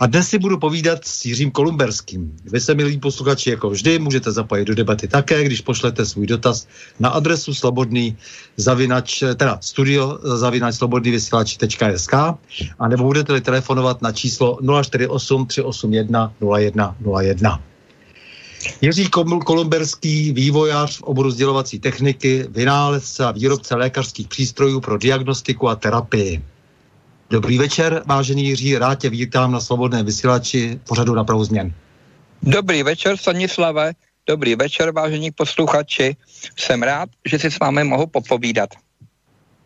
A dnes si budu povídat s Jiřím Kolumberským. Vy se, milí posluchači, jako vždy, můžete zapojit do debaty také, když pošlete svůj dotaz na adresu slobodný zavinač, teda studio zavinač slobodný vysílač.sk a nebo budete-li telefonovat na číslo 048 381 0101. Jiří Kolumberský, vývojář v oboru sdělovací techniky, vynálezce a výrobce lékařských přístrojů pro diagnostiku a terapii. Dobrý večer, vážený Jiří, rád tě vítám na svobodné vysílači pořadu na prahu změn. Dobrý večer, Stanislave. Dobrý večer, vážení posluchači. Jsem rád, že si s vámi mohu popovídat.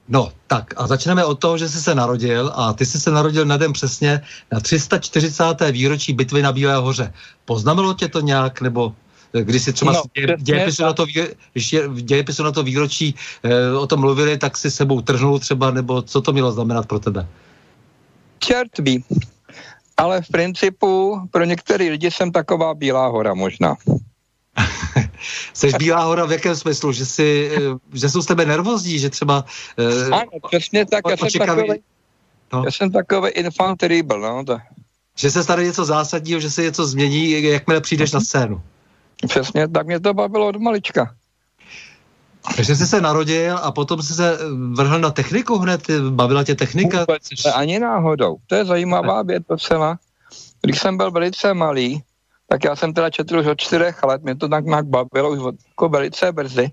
No, tak a začneme od toho, že jsi se narodil a ty jsi se narodil na den přesně na 340. výročí bitvy na Bílé hoře. Poznamenalo tě to nějak, nebo když si třeba no, dě, dějepisu, na to, když je, v dějepisu na to výročí eh, o tom mluvili, tak si sebou trhnul třeba, nebo co to mělo znamenat pro tebe? Čert ví. Ale v principu pro některé lidi jsem taková Bílá hora možná. Jsi Bílá hora v jakém smyslu? Že, jsi, eh, že jsou z tebe nervózní, že třeba... Uh, ano, přesně tak. Já jsem, takový, no. já jsem takový infant terrible, no. To. Že se stane něco zásadního, že se něco změní, jakmile přijdeš na scénu. Přesně tak mě to bavilo od malička. Takže jsi se narodil a potom jsi se vrhl na techniku hned? Bavila tě technika? Vůbec, ani náhodou. To je zajímavá věc docela. Když jsem byl velice malý, tak já jsem teda četl už od čtyřech let, mě to tak nějak bavilo už od, jako velice brzy,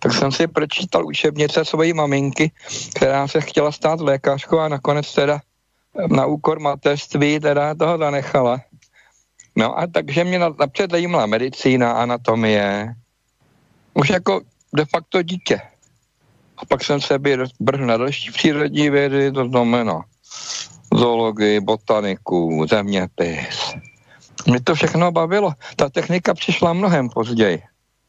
tak jsem si pročítal učebnice své maminky, která se chtěla stát lékařkou a nakonec teda na úkor mateřství teda toho zanechala. No a takže mě napřed zajímala medicína, anatomie, už jako de facto dítě. A pak jsem se brhl na další přírodní vědy, to znamená zoologii, botaniku, zeměpis. Mě to všechno bavilo. Ta technika přišla mnohem později.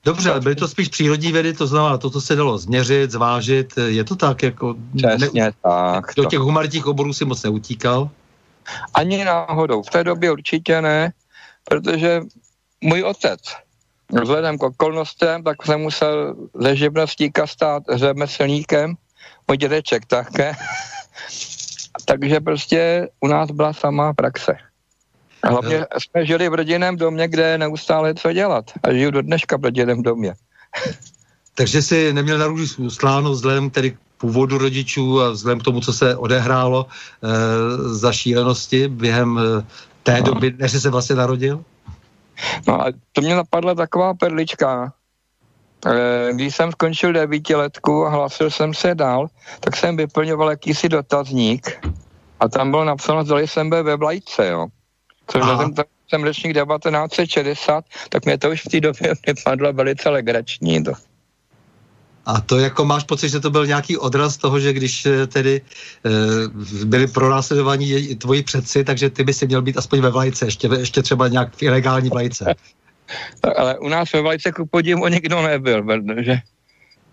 Dobře, ale byly to spíš přírodní vědy, to znamená, toto se dalo změřit, zvážit, je to tak? Jako Přesně ne, tak. Do těch humanitních oborů si moc neutíkal? Ani náhodou, v té době určitě ne, protože můj otec Vzhledem k okolnostem, tak jsem musel ze živnostníka stát řemeslníkem, můj dědeček také. Takže prostě u nás byla samá praxe. Hlavně jsme žili v rodinném domě, kde je neustále co dělat. A žiju do dneška v rodinném domě. Takže si neměl na růži slánu vzhledem tedy původu rodičů a vzhledem k tomu, co se odehrálo e, za šílenosti během e, té no. doby, než se vlastně narodil? No a to mě napadla taková perlička. E, když jsem skončil devítiletku a hlásil jsem se dál, tak jsem vyplňoval jakýsi dotazník a tam bylo napsáno, že jsem byl ve vlajce, jo. Což jsem, jsem ročník 1960, tak mě to už v té době vypadlo velice legrační. To. A to jako máš pocit, že to byl nějaký odraz toho, že když eh, tedy e, byli pronásledovaní tvoji předci, takže ty by si měl být aspoň ve vlajce, ještě, ještě třeba nějak v ilegální vlajce. Ale u nás ve vlajce ku podivu nikdo nebyl, protože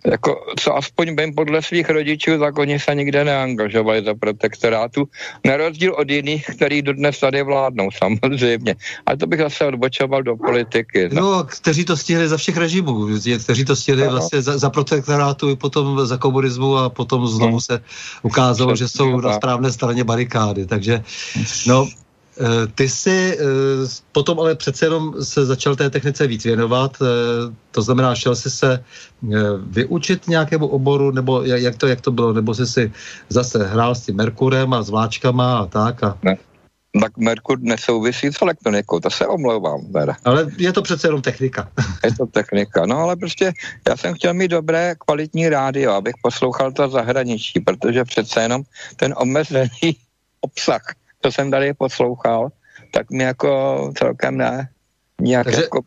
jako, co aspoň vím podle svých rodičů, tak oni se nikde neangažovali za protektorátu, na rozdíl od jiných, který dodnes tady vládnou, samozřejmě. A to bych zase odbočoval do politiky. No, kteří to stihli za všech režimů, kteří to stihli no. vlastně za, za protektorátu, potom za komunismu a potom znovu no. se ukázalo, že jsou na správné straně barikády. Takže, no, ty jsi eh, potom ale přece jenom se začal té technice víc věnovat, eh, to znamená, šel jsi se vyučit nějakému oboru, nebo jak to, jak to bylo, nebo jsi si zase hrál s tím Merkurem a s vláčkama a tak? A... Ne. Tak Merkur nesouvisí s elektronikou, to se omlouvám. Teda. Ale je to přece jenom technika. je to technika, no ale prostě já jsem chtěl mít dobré, kvalitní rádio, abych poslouchal to zahraničí, protože přece jenom ten omezený obsah co jsem tady poslouchal, tak mi jako celkem ne. Nějak Takže jako...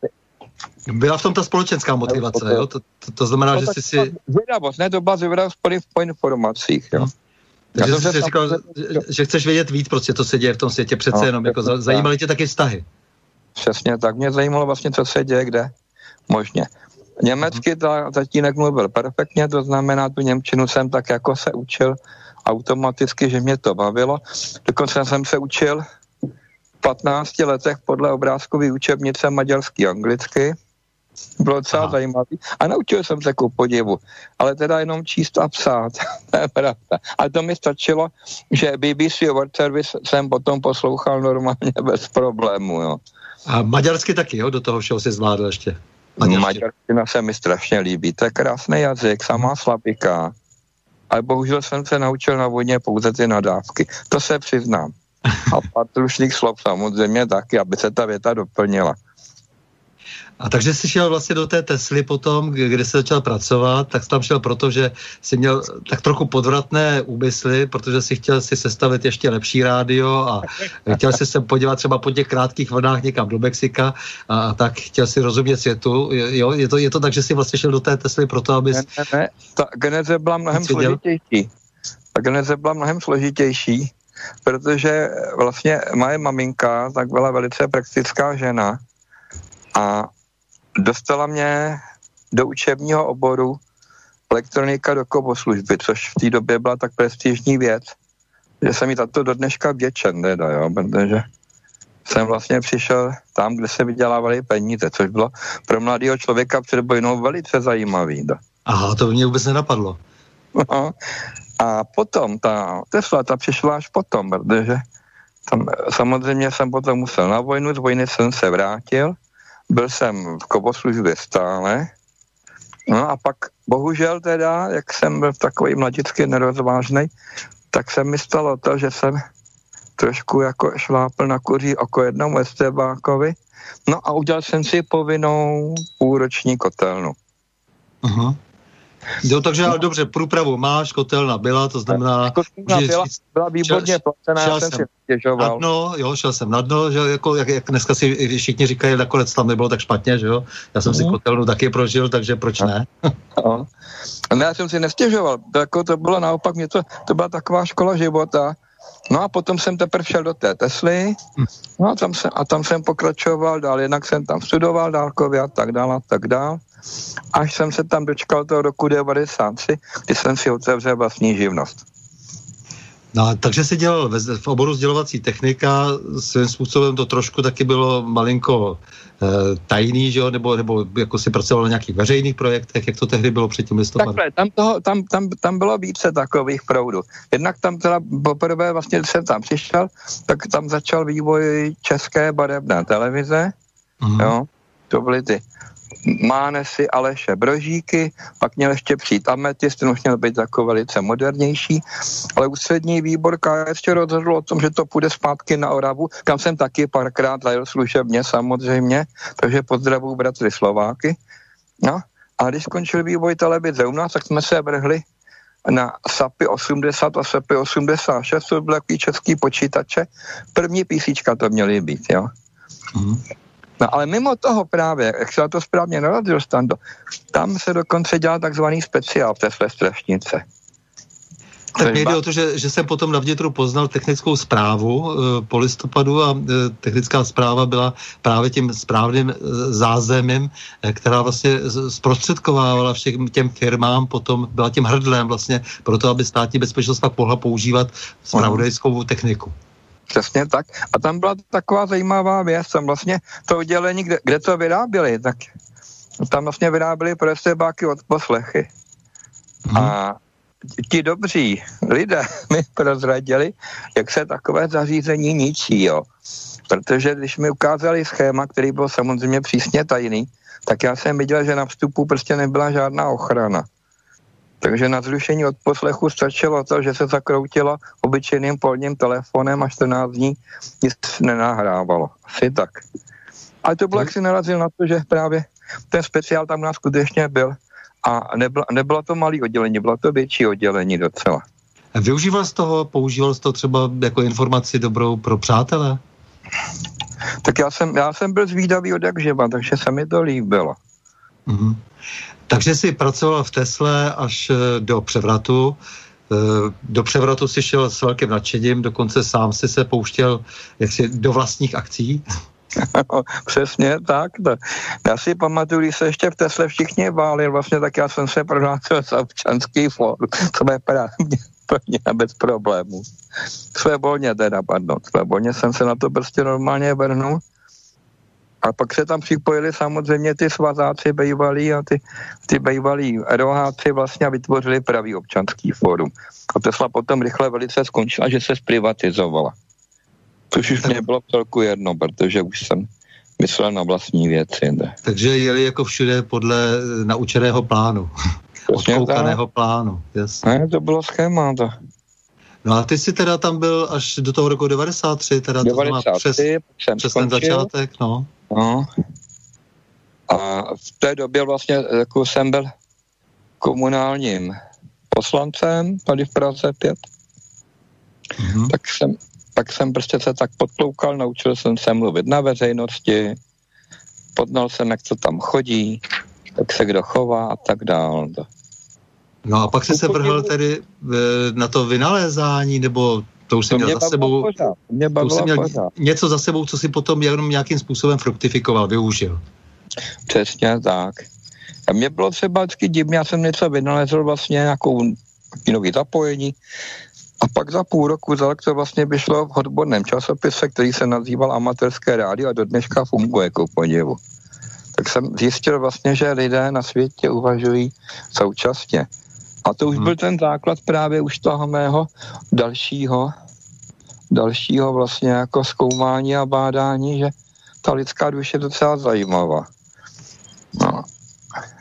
Byla v tom ta společenská motivace, jo? To, to, to znamená, no, že jsi si... Zvědavost, ne, to byla zvědavost po informacích, jo. Takže jsi si říkal, že, že chceš vědět víc, prostě, co se děje v tom světě, přece no, jenom, jako zajímaly tě taky vztahy. Přesně tak, mě zajímalo vlastně, co se děje, kde, možně. Německy ta tatínek mluvil perfektně, to znamená, tu Němčinu jsem tak jako se učil automaticky, že mě to bavilo. Dokonce jsem se učil v 15 letech podle obrázkové učebnice maďarsky anglicky. Bylo docela zajímavý. A naučil jsem se ku podivu. Ale teda jenom číst a psát. to je pravda. A to mi stačilo, že BBC World Service jsem potom poslouchal normálně bez problému. Jo. A maďarsky taky, jo? Do toho všeho si zvládl ještě. Maďarština se mi strašně líbí. To je krásný jazyk, samá slabika ale bohužel jsem se naučil na vojně pouze ty nadávky. To se přiznám. A patrušných slov samozřejmě taky, aby se ta věta doplnila. A takže jsi šel vlastně do té Tesly potom, kde jsi začal pracovat, tak jsi tam šel proto, že jsi měl tak trochu podvratné úmysly, protože si chtěl si sestavit ještě lepší rádio a chtěl si se podívat třeba po těch krátkých vlnách někam do Mexika a, a tak chtěl si rozumět světu. Jo, je to, je to tak, že jsi vlastně šel do té Tesly proto, aby... Ne, ne, ne, ta geneze byla mnohem složitější. Ta geneze byla mnohem složitější, protože vlastně moje maminka tak byla velice praktická žena a dostala mě do učebního oboru elektronika do koboslužby, což v té době byla tak prestižní věc, že jsem mi tato do dneška vděčen, teda, jo, protože jsem vlastně přišel tam, kde se vydělávaly peníze, což bylo pro mladého člověka před bojnou velice zajímavý. Da. Aha, to by mě vůbec nenapadlo. No, a potom ta Tesla, ta přišla až potom, protože tam samozřejmě jsem potom musel na vojnu, z vojny jsem se vrátil byl jsem v koboslužbě stále, no a pak bohužel teda, jak jsem byl takový mladický nerozvážný, tak se mi stalo to, že jsem trošku jako šlápl na kuří oko jednomu estebákovi, no a udělal jsem si povinnou půlroční kotelnu. Aha. Jo, takže ale dobře, průpravu máš, kotelna byla, to znamená... Kotelna byla, byla výborně placená, já jsem si stěžoval. Na dno, jo, šel jsem na dno, že jako, jak, jak dneska si všichni říkají, nakonec tam nebylo tak špatně, že jo. Já jsem mm. si mhm. kotelnu taky prožil, takže proč ne? no. ne, já jsem si nestěžoval, to, jako to bylo naopak, mě to, to byla taková škola života, No a potom jsem teprve šel do té Tesly hm. no a tam, se, a tam jsem pokračoval dál, jednak jsem tam studoval dálkově a tak dál a tak dál až jsem se tam dočkal toho roku 93, kdy jsem si otevřel vlastní živnost. No, takže si dělal ve, v oboru sdělovací technika, svým způsobem to trošku taky bylo malinko e, tajný, že jo? Nebo, nebo jako si pracoval na nějakých veřejných projektech, jak to tehdy bylo před tím listopadem? Takhle, tam, toho, tam, tam, tam bylo více takových proudů. Jednak tam teda poprvé vlastně, když jsem tam přišel, tak tam začal vývoj české barevné televize, uh-huh. jo, to byly ty Mánesy, Aleše, Brožíky, pak měl ještě přijít Ametist, ten už měl být jako velice modernější, ale ústřední výbor ještě rozhodl o tom, že to půjde zpátky na Oravu, kam jsem taky párkrát zajel služebně samozřejmě, takže pozdravuji bratry Slováky. No, a když skončil vývoj televize u nás, tak jsme se vrhli na SAPy 80 a SAPy 86, to byly takový český počítače. První písíčka to měly být, jo. Mm. No ale mimo toho právě, jak se to správně narazil Stando, tam se dokonce dělal takzvaný speciál v té své strašnice. Tak mě jde o to, že, že jsem potom na vnitru poznal technickou zprávu e, po listopadu a e, technická zpráva byla právě tím správným e, zázemím, e, která vlastně zprostředkovávala všem těm firmám, potom byla tím hrdlem vlastně pro to, aby státní bezpečnost pak mohla používat spravodajskou techniku. Přesně tak. A tam byla taková zajímavá věc, tam vlastně to oddělení, kde, kde to vyráběli, tak tam vlastně vyráběli pro STBáky od poslechy. Hmm. A ti dobří lidé mi prozradili, jak se takové zařízení ničí, jo. Protože když mi ukázali schéma, který byl samozřejmě přísně tajný, tak já jsem viděl, že na vstupu prostě nebyla žádná ochrana. Takže na zrušení od poslechu stačilo to, že se zakroutilo obyčejným polním telefonem a 14 dní nic nenahrávalo. Asi tak. Ale to bylo, jak si narazil na to, že právě ten speciál tam u nás skutečně byl a nebylo, nebylo to malý oddělení, bylo to větší oddělení docela. A využíval z toho, používal z toho třeba jako informaci dobrou pro přátele? Tak já jsem, já jsem byl zvídavý od jak živa, takže se mi to líbilo. Mm-hmm. Takže jsi pracoval v Tesle až eh, do převratu. Eh, do převratu si šel s velkým nadšením, dokonce sám si se pouštěl jaksi do vlastních akcí. Přesně tak. To. Já si pamatuju, když se ještě v Tesle všichni báli, vlastně tak já jsem se prohlásil za občanský fórum, to je právě plně bez problémů. Svévolně teda, pardon, svévolně jsem se na to prostě normálně vrhnul a pak se tam připojili samozřejmě ty svazáci bejvalí a ty, ty bejvalí eroháci vlastně vytvořili pravý občanský fórum. A Tesla potom rychle velice skončila, že se zprivatizovala. Což už mě bylo celku jedno, protože už jsem myslel na vlastní věci. Ne? Takže jeli jako všude podle naučeného plánu. Odkoukaného plánu. Jasně. Ne, to bylo schéma. To. No a ty jsi teda tam byl až do toho roku 93, teda 93, to přes, přes ten začátek, no. No. A v té době vlastně jako jsem byl komunálním poslancem tady v Praze 5. Mm-hmm. Tak jsem, pak jsem prostě se tak podploukal, naučil jsem se mluvit na veřejnosti, podnal jsem, jak to tam chodí, jak se kdo chová a tak dále. No a pak jsi se vrhl tedy eh, na to vynalézání, nebo to už jsi měl za sebou, mě to už jsi měl něco za sebou, co si potom jenom nějakým způsobem fruktifikoval, využil. Přesně tak. A mě bylo třeba vždycky divně, já jsem něco vynalezl vlastně nějakou nový zapojení a pak za půl roku za to vlastně vyšlo v odborném časopise, který se nazýval Amatérské rádio a do dneška funguje jako podivu. Tak jsem zjistil vlastně, že lidé na světě uvažují současně. A to už hmm. byl ten základ právě už toho mého dalšího, dalšího vlastně jako zkoumání a bádání, že ta lidská duše je docela zajímavá. No.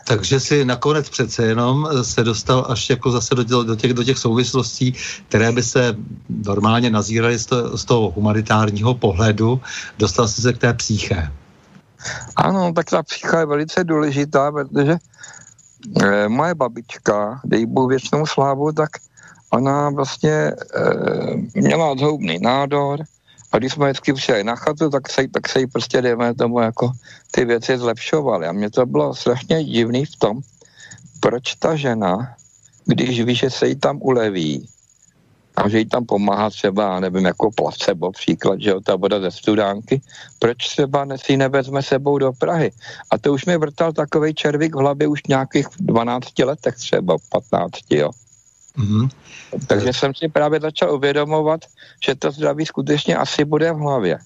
Takže si nakonec přece jenom se dostal až jako zase do, do, těch, do těch souvislostí, které by se normálně nazíraly z, to, z toho humanitárního pohledu. Dostal jsi se k té příché. Ano, tak ta psycha je velice důležitá, protože e, moje babička, dej Bůh věčnou slávu, tak ona vlastně e, měla zhoubný nádor a když jsme vždycky přijeli na chatu, tak se, tak se jí prostě, dejme tomu, jako ty věci zlepšovaly. A mě to bylo strašně divný v tom, proč ta žena, když ví, že se jí tam uleví, a že jí tam pomáhá třeba, nevím, jako placebo příklad, že jo, ta voda ze studánky, proč třeba si nevezme sebou do Prahy? A to už mi vrtal takový červík v hlavě už nějakých 12 letech třeba, 15, jo. Mm-hmm. Takže jsem si právě začal uvědomovat, že to zdraví skutečně asi bude v hlavě.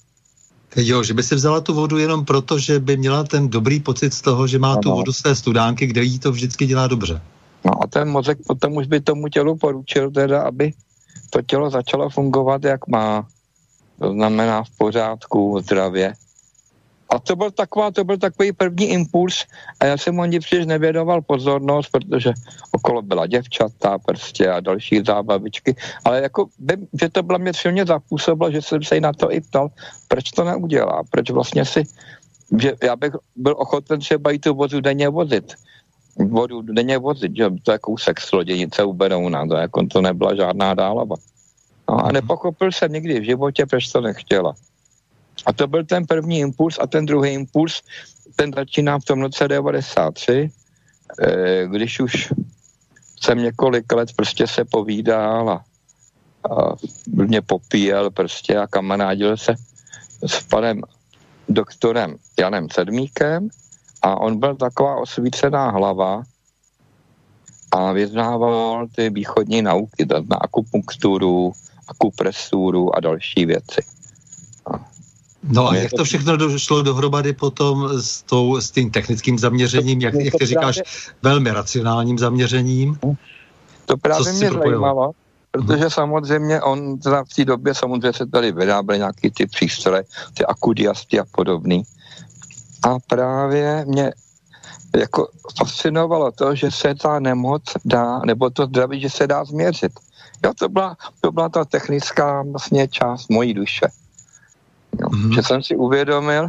Jo, že by si vzala tu vodu jenom proto, že by měla ten dobrý pocit z toho, že má ano. tu vodu z té studánky, kde jí to vždycky dělá dobře. No a ten mozek potom už by tomu tělu poručil teda, aby to tělo začalo fungovat, jak má. To znamená v pořádku, zdravě. A to byl, taková, to byl takový první impuls a já jsem ani příliš nevěnoval pozornost, protože okolo byla děvčata prostě a další zábavičky, ale jako, že to byla mě silně zapůsobilo, že jsem se jí na to i ptal, proč to neudělá, proč vlastně si, že já bych byl ochoten třeba i tu vozu denně vozit, vodu denně vozit, že to je kousek z loděnice u Berouna, to, jako, to nebyla žádná dálava. No a nepochopil jsem nikdy v životě, proč to nechtěla. A to byl ten první impuls a ten druhý impuls, ten začíná v tom roce 93, eh, když už jsem několik let prostě se povídal a, a mě popíjel prostě a kamarádil se s panem doktorem Janem Sedmíkem a on byl taková osvícená hlava a vyznával ty východní nauky, na akupunkturu, akupresuru a další věci. No a jak to všechno došlo dohromady potom s, tou, s tím technickým zaměřením, jak, jak ty říkáš, velmi racionálním zaměřením? To právě mě zajímalo, protože hmm. samozřejmě on teda v té době samozřejmě se tady vyráběly nějaký ty přístroje, ty akudiasty a podobný. A právě mě jako fascinovalo to, že se ta nemoc dá, nebo to zdraví, že se dá změřit. Jo, to byla, to byla ta technická vlastně část mojí duše. Jo. Mm-hmm. Že jsem si uvědomil,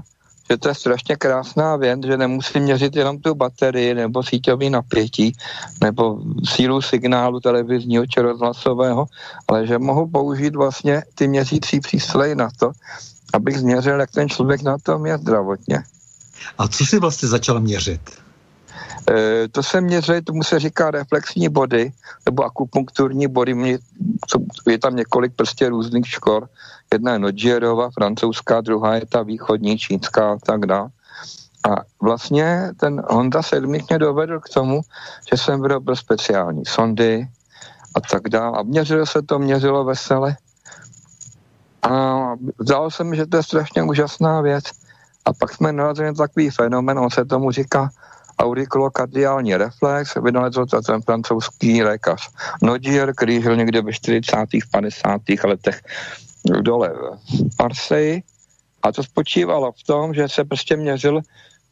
že to je strašně krásná věc, že nemusím měřit jenom tu baterii nebo síťový napětí nebo sílu signálu televizního či rozhlasového, ale že mohu použít vlastně ty měřící přístroje na to, abych změřil, jak ten člověk na tom je zdravotně. A co si vlastně začal měřit? E, to se měří, tomu se říká reflexní body, nebo akupunkturní body, mě, co, je tam několik prostě různých škol, jedna je Nodžierova, francouzská, druhá je ta východní, čínská a tak dále. A vlastně ten Honda Sedmík mě dovedl k tomu, že jsem vyrobil speciální sondy a tak dále. A měřilo se to, měřilo vesele. A zdalo se mi, že to je strašně úžasná věc. A pak jsme narazili na takový fenomen, on se tomu říká aurikulokardiální reflex, vynalezl to ten francouzský lékař Nodier, který žil někde ve 40. 50. letech dole v Marseille a to spočívalo v tom, že se prostě měřil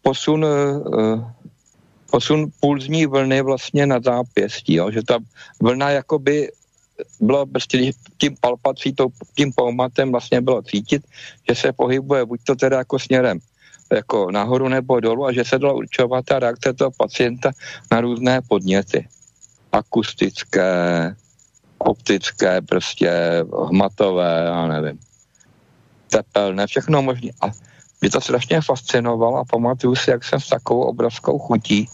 posun, uh, posun pulzní vlny vlastně na zápěstí, jo? že ta vlna jakoby bylo prostě tím palpací, tím poumatem vlastně bylo cítit, že se pohybuje buď to teda jako směrem jako nahoru nebo dolů a že se dala určovat ta reakce toho pacienta na různé podněty. Akustické, optické, prostě hmatové, já nevím, tepelné, všechno možné. A mě to strašně fascinovalo a pamatuju si, jak jsem s takovou obrovskou chutí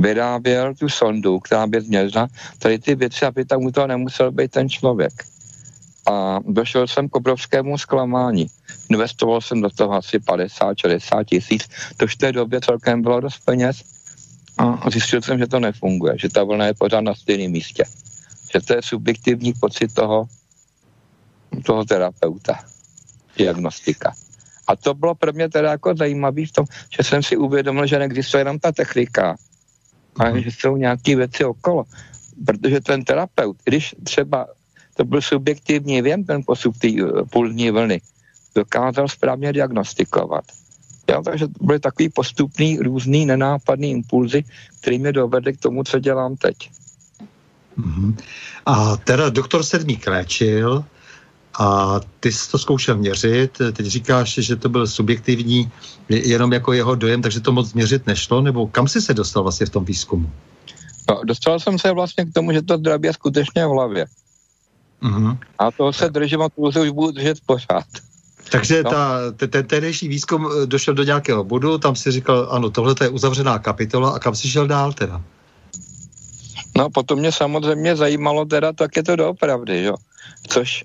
vyráběl tu sondu, která by změřila tady ty věci, aby tam u toho nemusel být ten člověk. A došel jsem k obrovskému zklamání. Investoval jsem do toho asi 50-60 tisíc, to v té době celkem bylo dost peněz a zjistil jsem, že to nefunguje, že ta vlna je pořád na stejném místě. Že to je subjektivní pocit toho, toho terapeuta, diagnostika. A to bylo pro mě teda jako zajímavé v tom, že jsem si uvědomil, že neexistuje jenom ta technika, ale mhm. že jsou nějaké věci okolo. Protože ten terapeut, když třeba to byl subjektivní věm, ten posup té uh, pulzní vlny, dokázal správně diagnostikovat. Jo, takže to byly takový postupný, různý, nenápadný impulzy, který mě dovedly k tomu, co dělám teď. Mm-hmm. A teda doktor Sedmík léčil a ty jsi to zkoušel měřit, teď říkáš, že to byl subjektivní, jenom jako jeho dojem, takže to moc měřit nešlo, nebo kam jsi se dostal vlastně v tom výzkumu? No, dostal jsem se vlastně k tomu, že to je skutečně v hlavě. Mm-hmm. A toho se držím a to se už budu držet pořád. Takže no. ta, ten tehdejší výzkum eh, došel do nějakého bodu, tam si říkal, ano, tohle je uzavřená kapitola a kam si šel dál teda? No potom mě samozřejmě zajímalo teda, tak je to doopravdy, jo. Což,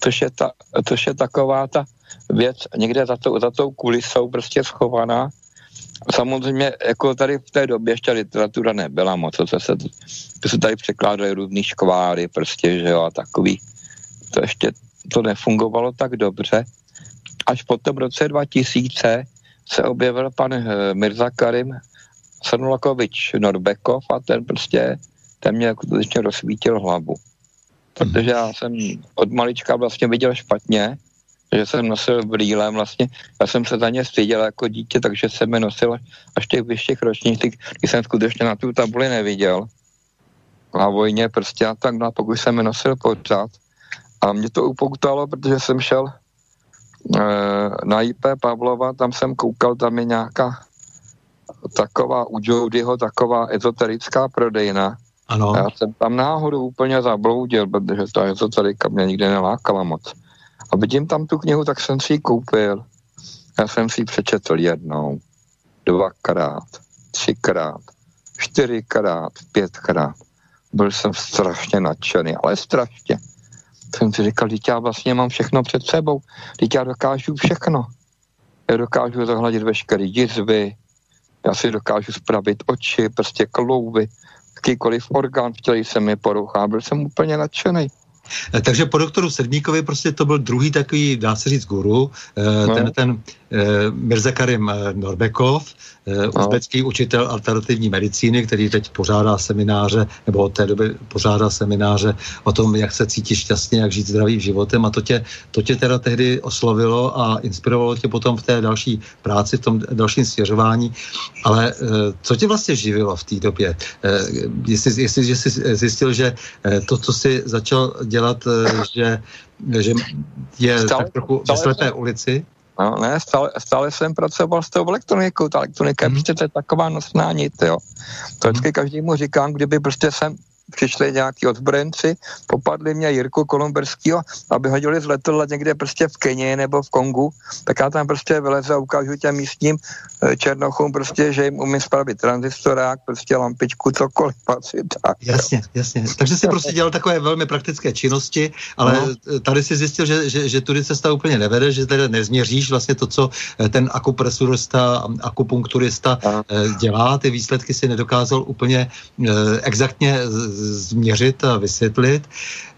což, je, ta, což je taková ta věc někde za, to, za tou kulisou prostě schovaná. Samozřejmě jako tady v té době ještě literatura nebyla moc, to se, to se tady překládaly různý škváry prostě, že jo, a takový. To ještě to nefungovalo tak dobře. Až potom v roce 2000 se objevil pan eh, Mirza Karim Sanulakovič Norbekov a ten prostě, ten mě skutečně rozsvítil hlavu. Protože já jsem od malička vlastně viděl špatně že jsem nosil brýle vlastně. Já jsem se za ně styděl jako dítě, takže jsem je nosil až těch vyšších ročnících, když jsem skutečně na tu tabuli neviděl. Na vojně prostě a tak, no a pokud jsem je nosil pořád. A mě to upokutalo, protože jsem šel e, na IP Pavlova, tam jsem koukal, tam je nějaká taková u Jodyho taková ezoterická prodejna. Ano. Já jsem tam náhodou úplně zabloudil, protože ta ezoterika mě nikdy nelákala moc. A vidím tam tu knihu, tak jsem si ji koupil. Já jsem si ji přečetl jednou, dvakrát, třikrát, čtyřikrát, pětkrát. Byl jsem strašně nadšený, ale strašně. Jsem si říkal, teď já vlastně mám všechno před sebou, teď já dokážu všechno. Já dokážu zahladit veškeré jizvy, já si dokážu spravit oči, prostě klouby, jakýkoliv orgán v těle se mi porouchá. Byl jsem úplně nadšený. Eh, takže po doktoru Sedmíkovi prostě to byl druhý takový, dá se říct, guru, eh, no. ten, Eh, Mirza Karim eh, Norbekov, eh, no. uzbecký učitel alternativní medicíny, který teď pořádá semináře, nebo od té doby pořádá semináře o tom, jak se cítit šťastně, jak žít zdravým životem a to tě, to tě teda tehdy oslovilo a inspirovalo tě potom v té další práci, v tom dalším svěřování. Ale co tě vlastně živilo v té době? Jestli, jestli že jsi zjistil, že to, co jsi začal dělat, že, že je stále, tak trochu ve slepé ulici? No, ne, stále, stále jsem pracoval s tou elektronikou, ta elektronika mm. prostě to je taková nosná nit, jo. To vždycky mm. každému říkám, kdyby prostě jsem přišli nějaký odbrojenci, popadli mě Jirku Kolumberského, aby hodili z letadla někde prostě v Keni nebo v Kongu, tak já tam prostě vylezu a ukážu těm místním eh, černochům prostě, že jim umím spravit tranzistorák, prostě lampičku, cokoliv asi tak. Jasně, jo. jasně. Takže jsi prostě dělal takové velmi praktické činnosti, ale no. tady si zjistil, že, že, že tudy cesta úplně nevede, že tady nezměříš vlastně to, co eh, ten akupresurista, akupunkturista no. dělá, ty výsledky si nedokázal úplně exaktně změřit a vysvětlit.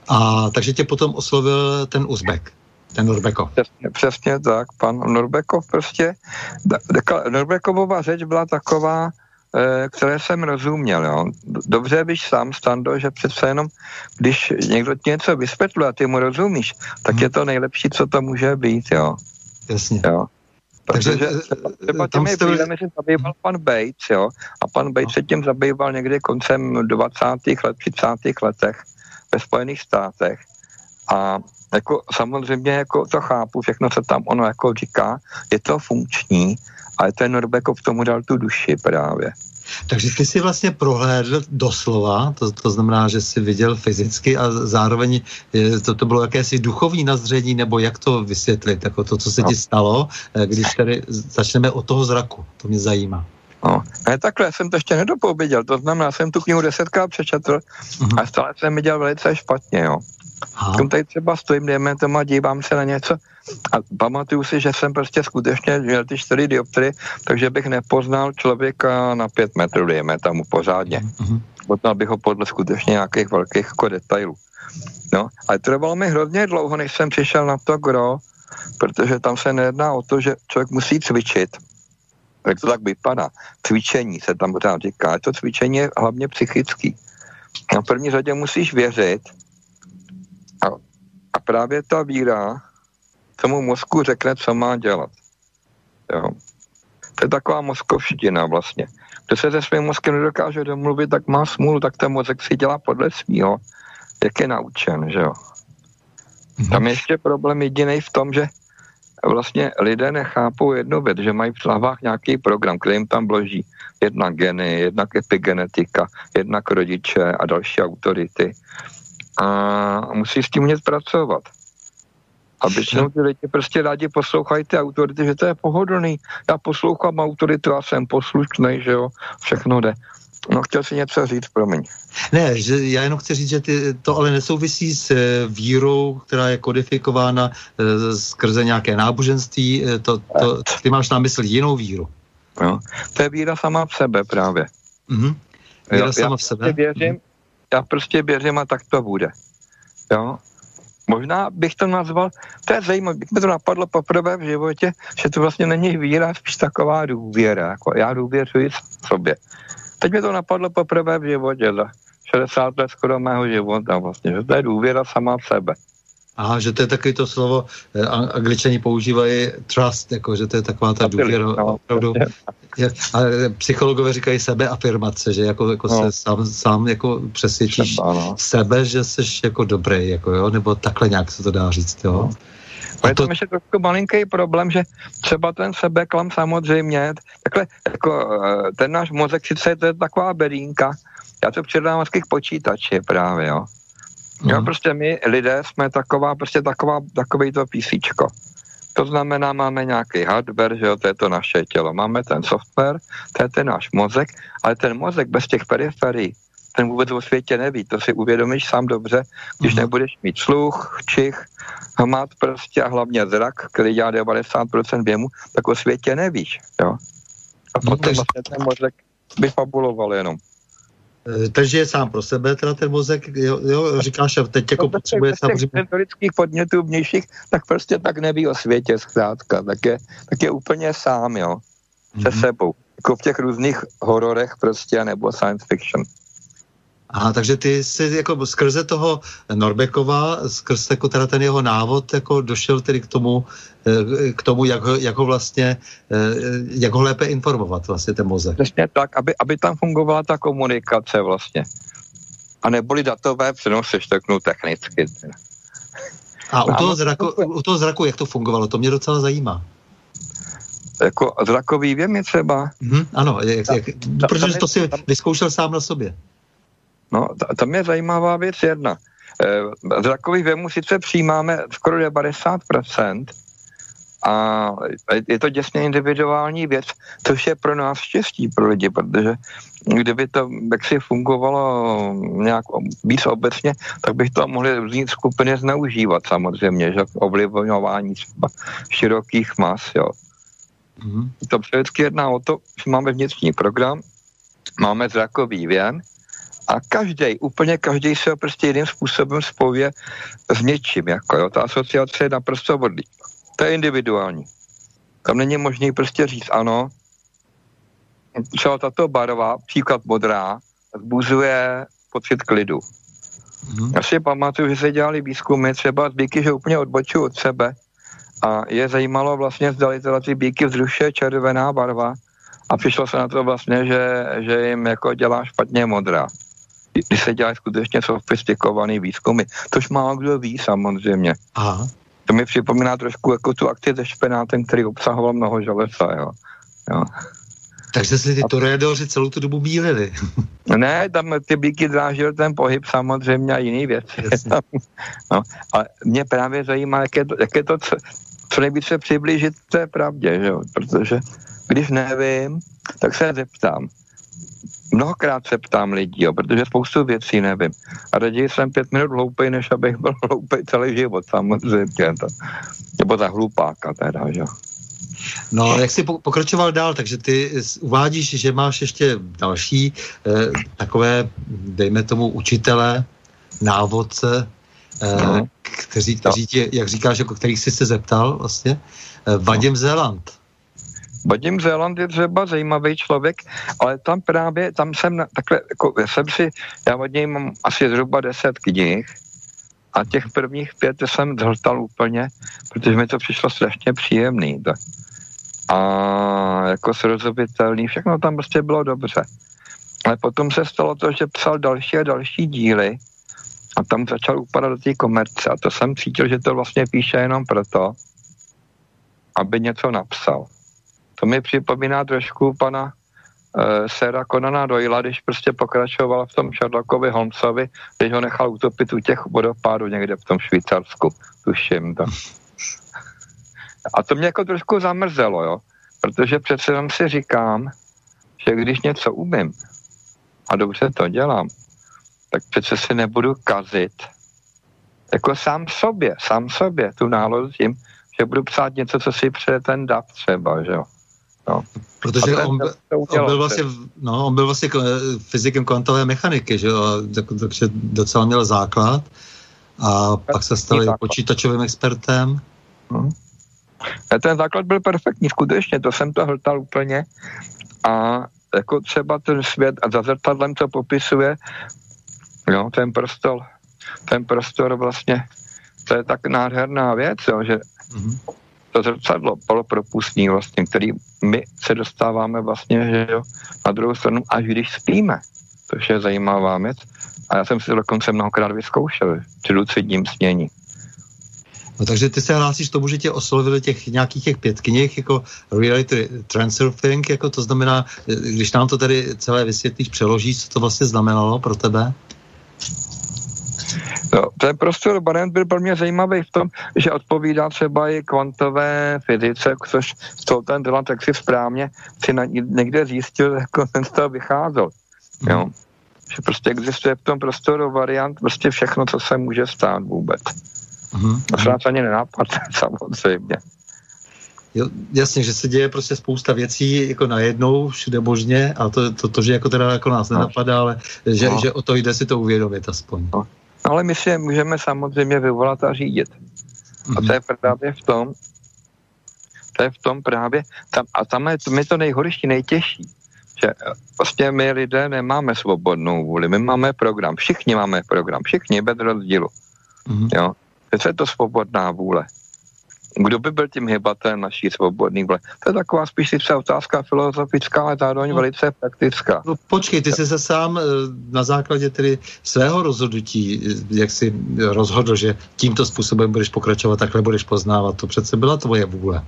A takže tě potom oslovil ten Uzbek ten Norbekov. Přesně, přesně tak, pan Norbekov prostě, Norbekovova řeč byla taková, eh, které jsem rozuměl. Jo. Dobře víš sám, Stando, že přece jenom, když někdo ti něco vysvětluje a ty mu rozumíš, tak hmm. je to nejlepší, co to může být. Jo. Jasně. Jo. Protože Takže, třeba těmi jste... brýlemi se zabýval pan Bates, jo, a pan Bates no. se tím zabýval někdy koncem 20. let, 30. letech ve Spojených státech. A jako samozřejmě jako to chápu, všechno se tam ono jako říká, je to funkční, ale ten Norbekov tomu dal tu duši právě. Takže ty si vlastně prohlédl doslova, to, to znamená, že jsi viděl fyzicky a zároveň to, to bylo jakési duchovní nazření, nebo jak to vysvětlit, jako to, co se no. ti stalo, eh, když tady začneme od toho zraku, to mě zajímá. No, ne takhle, jsem to ještě nedopověděl, to znamená, jsem tu knihu desetkrát přečetl uh-huh. a stále jsem viděl velice špatně, jo. Aha. Tady třeba stojím, dejme tomu a dívám se na něco a pamatuju si, že jsem prostě skutečně měl ty čtyři dioptry, takže bych nepoznal člověka na pět metrů, dejme tomu pořádně. Uh-huh. Poznal bych ho podle skutečně nějakých velkých jako detailů. No, ale trvalo mi hrozně dlouho, než jsem přišel na to gro, protože tam se nejedná o to, že člověk musí cvičit, jak to tak vypadá. Cvičení se tam pořád říká. To cvičení je hlavně psychický. Na první řadě musíš věřit, a, a právě ta víra tomu mozku řekne, co má dělat. Jo. To je taková mozkovština vlastně. Kdo se se svým mozkem nedokáže domluvit, tak má smůlu, tak ten mozek si dělá podle svého, jak je naučen, že jo. Mm-hmm. Tam je ještě problém jediný v tom, že vlastně lidé nechápou jednu věc, že mají v hlavách nějaký program, který jim tam bloží jednak geny, jednak epigenetika, jednak rodiče a další autority a musí s tím umět pracovat. A většinou ty lidi prostě rádi poslouchají ty autority, že to je pohodlný. Já poslouchám autoritu, já jsem poslušný, že jo, všechno jde. No, chtěl si něco říct, promiň. Ne, že já jenom chci říct, že ty, to ale nesouvisí s eh, vírou, která je kodifikována e, skrze nějaké náboženství. E, to, to, ty máš na mysli jinou víru. No, to je víra sama v sebe právě. Mm-hmm. Víra jo, sama já v sebe. Prostě věřím, mm-hmm já prostě věřím a tak to bude. Jo? Možná bych to nazval, to je zajímavé, mi to napadlo poprvé v životě, že to vlastně není víra, spíš taková důvěra. Jako já důvěřuji sobě. Teď mi to napadlo poprvé v životě, za 60 let skoro mého života vlastně, že to je důvěra sama v sebe. A že to je taky to slovo, eh, angličani používají trust, jako že to je taková ta důvěra, no, opravdu. Ale psychologové říkají sebeafirmace, že jako, jako no. se sám, sám jako přesvědčíš Třeba, no. sebe, že jsi jako dobrý, jako jo, nebo takhle nějak se to dá říct, jo. No. A je to... tam ještě trošku malinký problém, že třeba ten sebeklam samozřejmě, takhle jako eh, ten náš mozek sice to je taková bedínka, já to předám k počítači právě, jo. Mm. Jo, prostě my lidé jsme taková, prostě taková, takový to písíčko. To znamená, máme nějaký hardware, že jo, to je to naše tělo. Máme ten software, to je ten náš mozek, ale ten mozek bez těch periferií, ten vůbec o světě neví. To si uvědomíš sám dobře, když mm. nebudeš mít sluch, čich, hmat prostě a hlavně zrak, který dělá 90% věmu, tak o světě nevíš, jo. A mhm. potom vlastně ten mozek by fabuloval jenom. Eh, takže je sám pro sebe, teda ten mozek, jo, jo říkáš, že teď jako no, potřebuje samozřejmě... retorických podnětů vnějších, tak prostě tak neví o světě zkrátka, tak je, tak je úplně sám, jo, se mm-hmm. sebou. Jako v těch různých hororech prostě, nebo science fiction. A takže ty jsi jako skrze toho Norbekova, skrze jako teda ten jeho návod, jako došel tedy k tomu, eh, k tomu, jak ho, jak ho vlastně, eh, jak ho lépe informovat vlastně ten mozek. Přesně tak, aby, aby tam fungovala ta komunikace vlastně. A neboli datové přenosy, řeknu technicky. A u toho, zraku, u toho zraku, jak to fungovalo, to mě docela zajímá. Jako zrakový věm je třeba. Mm, ano, jak, jak, protože to si vyzkoušel sám na sobě. No, tam je zajímavá věc jedna. E, zrakových věmů sice přijímáme skoro 90%, a je to děsně individuální věc, což je pro nás štěstí pro lidi, protože kdyby to jaksi fungovalo nějak víc obecně, tak bych to mohli různý skupiny zneužívat samozřejmě, že ovlivňování třeba širokých mas, jo. Mm-hmm. To vždycky jedná o to, že máme vnitřní program, máme zrakový věm, a každý, úplně každý se ho prostě jiným způsobem spojuje s něčím. Jako, jo. Ta asociace je naprosto vodlí. To je individuální. Tam není možné prostě říct ano, třeba tato barva, příklad modrá, zbuzuje pocit klidu. Mm-hmm. Já si pamatuju, že se dělali výzkumy třeba z bíky, že úplně odbočují od sebe a je zajímalo vlastně, zda teda ty bíky vzrušuje červená barva a přišlo se na to vlastně, že, že jim jako dělá špatně modrá když se dělají skutečně sofistikovaný výzkumy. Tož málo kdo ví samozřejmě. Aha. To mi připomíná trošku jako tu akci se špenátem, který obsahoval mnoho železa, jo. jo. Takže si ty toreadoři celou tu dobu bílili. ne, tam ty bíky drážil ten pohyb samozřejmě a jiný věci. no, ale mě právě zajímá, jak je to, jak je to co, co nejvíce přiblížit té pravdě, že jo? protože když nevím, tak se zeptám mnohokrát se ptám lidí, jo, protože spoustu věcí nevím. A raději jsem pět minut hloupej, než abych byl hloupej celý život, samozřejmě. To, nebo ta hlupáka teda, že No, jak jsi pokračoval dál, takže ty uvádíš, že máš ještě další eh, takové, dejme tomu, učitele, návodce, eh, no. kteří, kteří tě, jak říkáš, jako kterých jsi se zeptal vlastně, eh, Vadim no. Zéland. Vadim Zéland je třeba zajímavý člověk, ale tam právě, tam jsem na, takhle, jako jsem si, já od něj mám asi zhruba deset knih a těch prvních pět jsem zhltal úplně, protože mi to přišlo strašně příjemný. Tak. A jako srozumitelný, všechno tam prostě bylo dobře. Ale potom se stalo to, že psal další a další díly a tam začal upadat do té komerce a to jsem cítil, že to vlastně píše jenom proto, aby něco napsal. To mi připomíná trošku pana uh, Sera Conana Doyla, když prostě pokračoval v tom Sherlockovi Holmesovi, když ho nechal utopit u těch vodopádů někde v tom Švýcarsku, tuším to. A to mě jako trošku zamrzelo, jo, protože přece jenom si říkám, že když něco umím a dobře to dělám, tak přece si nebudu kazit jako sám sobě, sám sobě tu náladu tím, že budu psát něco, co si přeje ten DAP třeba, že jo. No. Protože on, on, byl vlastně, no, on byl vlastně fyzikem kvantové mechaniky, že jo, takže docela měl základ a pak se stal i počítačovým expertem. Hmm. Ten základ byl perfektní, skutečně, to jsem to hltal úplně a jako třeba ten svět a za zrcadlem to popisuje, jo, ten prostor, ten prostor vlastně to je tak nádherná věc, jo, že mm-hmm. To zrcadlo polopropustní vlastně, který my se dostáváme vlastně že jo, na druhou stranu, až když spíme, což je zajímavá věc. A já jsem si to dokonce mnohokrát vyzkoušel při lucidním snění. No takže ty se hlásíš tomu, že tě oslovili těch nějakých těch pět knih, jako reality transurfing, jako to znamená, když nám to tady celé vysvětlíš, přeložíš, co to vlastně znamenalo pro tebe? No, ten prostor Barent byl pro mě zajímavý v tom, že odpovídá třeba i kvantové fyzice, což z toho ten Dylan tak si správně si na, někde zjistil, jako ten z toho vycházel. Mm. Jo? Že prostě existuje v tom prostoru variant prostě všechno, co se může stát vůbec. Mm. To se nás ani nenápad, samozřejmě. Jo, jasně, že se děje prostě spousta věcí jako najednou, všude možně a to, to, to že jako teda jako nás no. nenapadá, ale že, no. že o to jde si to uvědomit aspoň. No. Ale my si je můžeme samozřejmě vyvolat a řídit. Mm-hmm. A to je právě v tom, to je v tom právě, tam, a tam je to, my to nejhorší, nejtěžší, že vlastně my lidé nemáme svobodnou vůli, my máme program, všichni máme program, všichni bez rozdílu. Mm-hmm. Jo? To je to svobodná vůle kdo by byl tím hybatem naší svobodný vle. To je taková spíš si otázka filozofická, ale zároveň no. velice praktická. No počkej, ty jsi se sám eh, na základě tedy svého rozhodnutí, eh, jak si rozhodl, že tímto způsobem budeš pokračovat, takhle budeš poznávat, to přece byla tvoje vůle.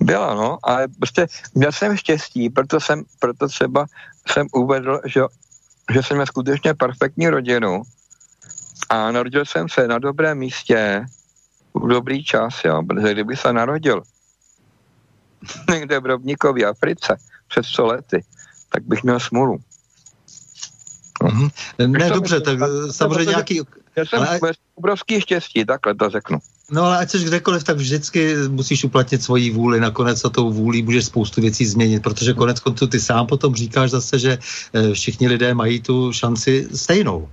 Byla, no, ale prostě měl jsem štěstí, proto jsem, proto třeba jsem uvedl, že, že jsem měl skutečně perfektní rodinu a narodil jsem se na dobrém místě, dobrý čas, jo, protože kdyby se narodil někde v Rovníkově Africe před 100 lety, tak bych měl smůlu. Mm-hmm. Ne, dobře, tak samozřejmě nějaký... Já jsem ale... obrovský štěstí, takhle to řeknu. No ale ať jsi kdekoliv, tak vždycky musíš uplatnit svoji vůli. Nakonec a tou vůlí můžeš spoustu věcí změnit, protože konec konců ty sám potom říkáš zase, že eh, všichni lidé mají tu šanci stejnou.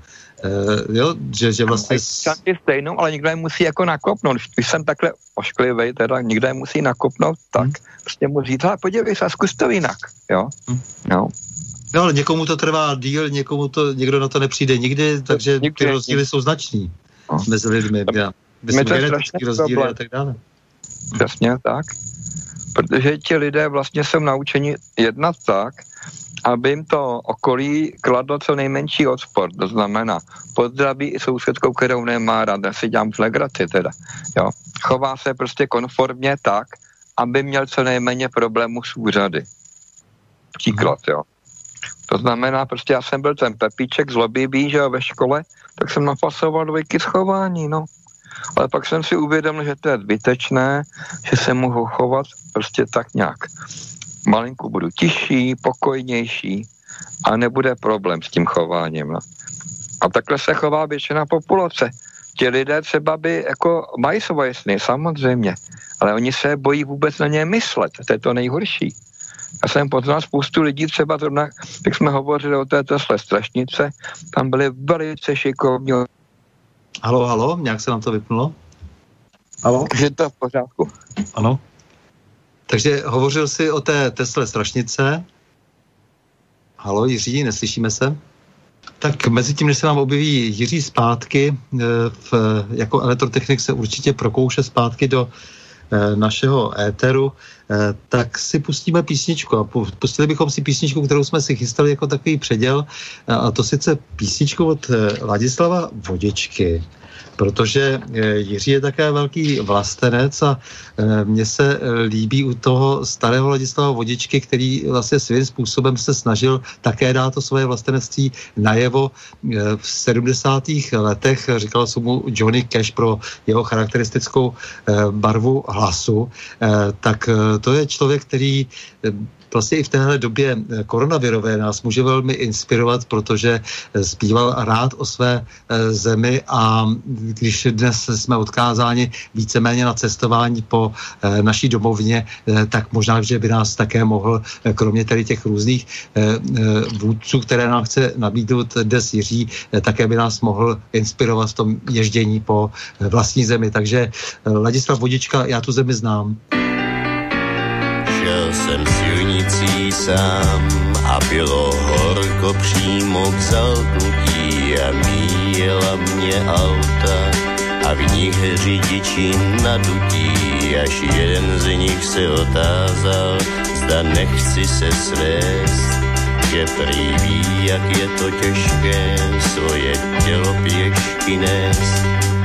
Uh, jo, že, že vlastně... Šanci stejnou, ale někdo je musí jako nakopnout. Když jsem takhle ošklivý, teda někdo je musí nakopnout, tak hmm. prostě mu říct, ale podívej se, zkus to jinak, jo. Hmm. jo. No ale někomu to trvá díl, někomu to, někdo na to nepřijde nikdy, takže nikdy, ty rozdíly nikdy. jsou znační no. mezi lidmi. Já, myslím, genetický rozdíly a tak dále. Přesně tak. Protože ti lidé vlastně jsou naučeni jednat tak, aby jim to okolí kladlo co nejmenší odpor. To znamená, pozdraví i sousedkou, kterou nemá ráda, si dělám legraci teda. Jo. Chová se prostě konformně tak, aby měl co nejméně problémů s úřady. Příklad, jo. To znamená, prostě já jsem byl ten pepíček zlobivý, že jo, ve škole, tak jsem napasoval dvojky schování, no. Ale pak jsem si uvědomil, že to je zbytečné, že se mohu chovat prostě tak nějak malinko budu tišší, pokojnější a nebude problém s tím chováním. No. A takhle se chová většina populace. Ti lidé třeba by jako mají svoje sny, samozřejmě, ale oni se bojí vůbec na ně myslet. To je to nejhorší. Já jsem poznal spoustu lidí, třeba zrovna, jak jsme hovořili o této sle strašnice, tam byli velice šikovní. Halo, halo, nějak se nám to vypnulo? Halo? Je to v pořádku? Ano. Takže hovořil jsi o té Tesle strašnice. Halo, Jiří, neslyšíme se? Tak mezi tím, než se nám objeví Jiří zpátky, eh, v, jako elektrotechnik se určitě prokouše zpátky do eh, našeho éteru, eh, tak si pustíme písničku. A pustili bychom si písničku, kterou jsme si chystali jako takový předěl, a to sice písničku od Ladislava Vodičky protože eh, Jiří je také velký vlastenec a eh, mně se eh, líbí u toho starého Ladislava Vodičky, který vlastně svým způsobem se snažil také dát to svoje vlastenectví najevo v 70. letech. Říkal se mu Johnny Cash pro jeho charakteristickou barvu hlasu. Tak to je člověk, který vlastně i v téhle době eh, koronavirové nás může velmi inspirovat, protože eh, zpíval rád o své eh, zemi a když dnes jsme odkázáni víceméně na cestování po naší domovně, tak možná, že by nás také mohl, kromě tady těch různých vůdců, které nám chce nabídnout dnes Jiří, také by nás mohl inspirovat v tom ježdění po vlastní zemi. Takže Ladislav Vodička, já tu zemi znám. Šel jsem silnicí sám a bylo horko přímo k zalknutí a míjela mě auta a a v nich řidiči nadutí, až jeden z nich se otázal, zda nechci se svést, že prý ví, jak je to těžké svoje tělo pěšky nést.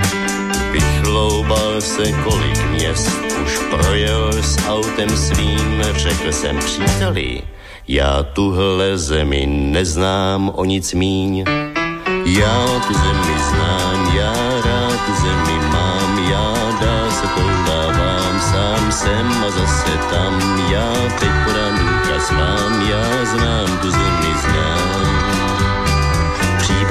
Vychloubal se kolik měst, už projel s autem svým, řekl jsem příteli, já tuhle zemi neznám o nic míň. Já tu zemi znám, já rád tu zemi mám, já dá se to dávám, sám jsem a zase tam, já teď podám důkaz vám, já znám tu zemi znám.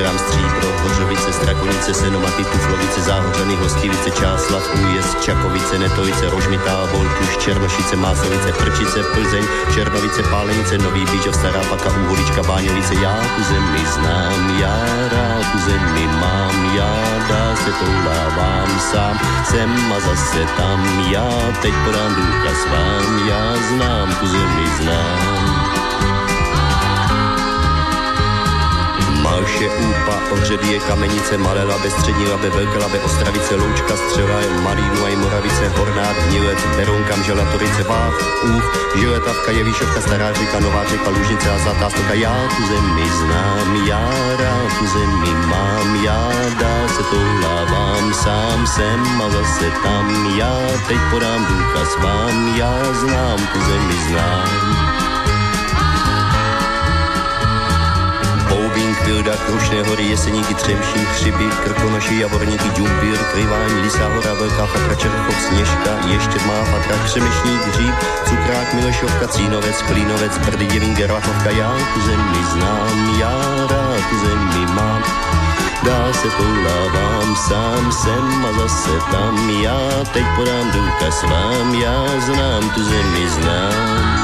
Příbram, Stříbro, Hořovice, Strakonice, Senomaty, Tuflovice, Záhořany, Hostivice, Čáslav, Újezd, Čakovice, Netovice, Rožmitá, Voltuš, Černošice, Másovice, Prčice, Plzeň, Černovice, Pálenice, Nový Bížov, Stará Paka, Úholička, Báňovice, já tu zemi znám, já rád tu zemi mám, já dá se toulávám sám, jsem a zase tam, já teď podám důkaz vám, já znám tu zemi znám. Malše, Úpa, Ohředie, Kamenice, Malé Labe, Střední Labe, Velké Labe, Ostravice, Loučka, Střela, Malínu a Moravice, Hornát, Hnilec, Berounka, Želatorice, Váh, Úch, Žiletavka, Jevíšovka, Stará řeka, Nová řeka, Lužnice a Zlatá stoka. Já tu zemi znám, já rád tu zemi mám, já dál se lávám, sám jsem a zase tam, já teď podám důkaz vám, já znám tu zemi znám. Kvilda, Krušné hory, Jeseníky, Třemšín, Chřiby, Krkonoši, Javorníky, Džumpír, Kryvání, Lisá hora, Velká Fatra, Čerchov, Sněžka, ještě má Fatra, Křemešník, Hříb, Cukrák, Milešovka, Cínovec, Klínovec, Brdy, Děvín, Gerlachovka, já tu zemi znám, já rád tu zemi mám. Dál se lávám, sám jsem a zase tam, já teď podám důkaz vám, já znám tu zemi znám.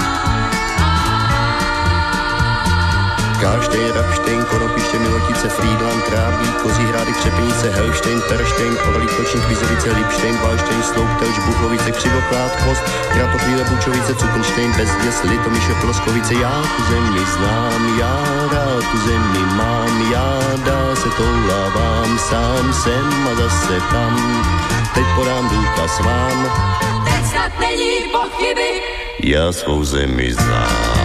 Karlštejn, Rapštejn, Konopiště, Milotice, Friedland, Trábí, Kozí hrády, Křepenice, Helštejn, Perštejn, Orlík, Kočník, Vizovice, Lipštejn, Valštejn, Sloup, Telč, Buchovice, Křivoklát, Kost, Kratochvíle, Bučovice, Cukenštejn, Bezděs, Litomíše, Ploskovice, já tu zemi znám, já rád tu zemi mám, já dál se toulávám, sám jsem a zase tam, teď podám důkaz vám. Teď snad není pochyby, já svou zemi znám.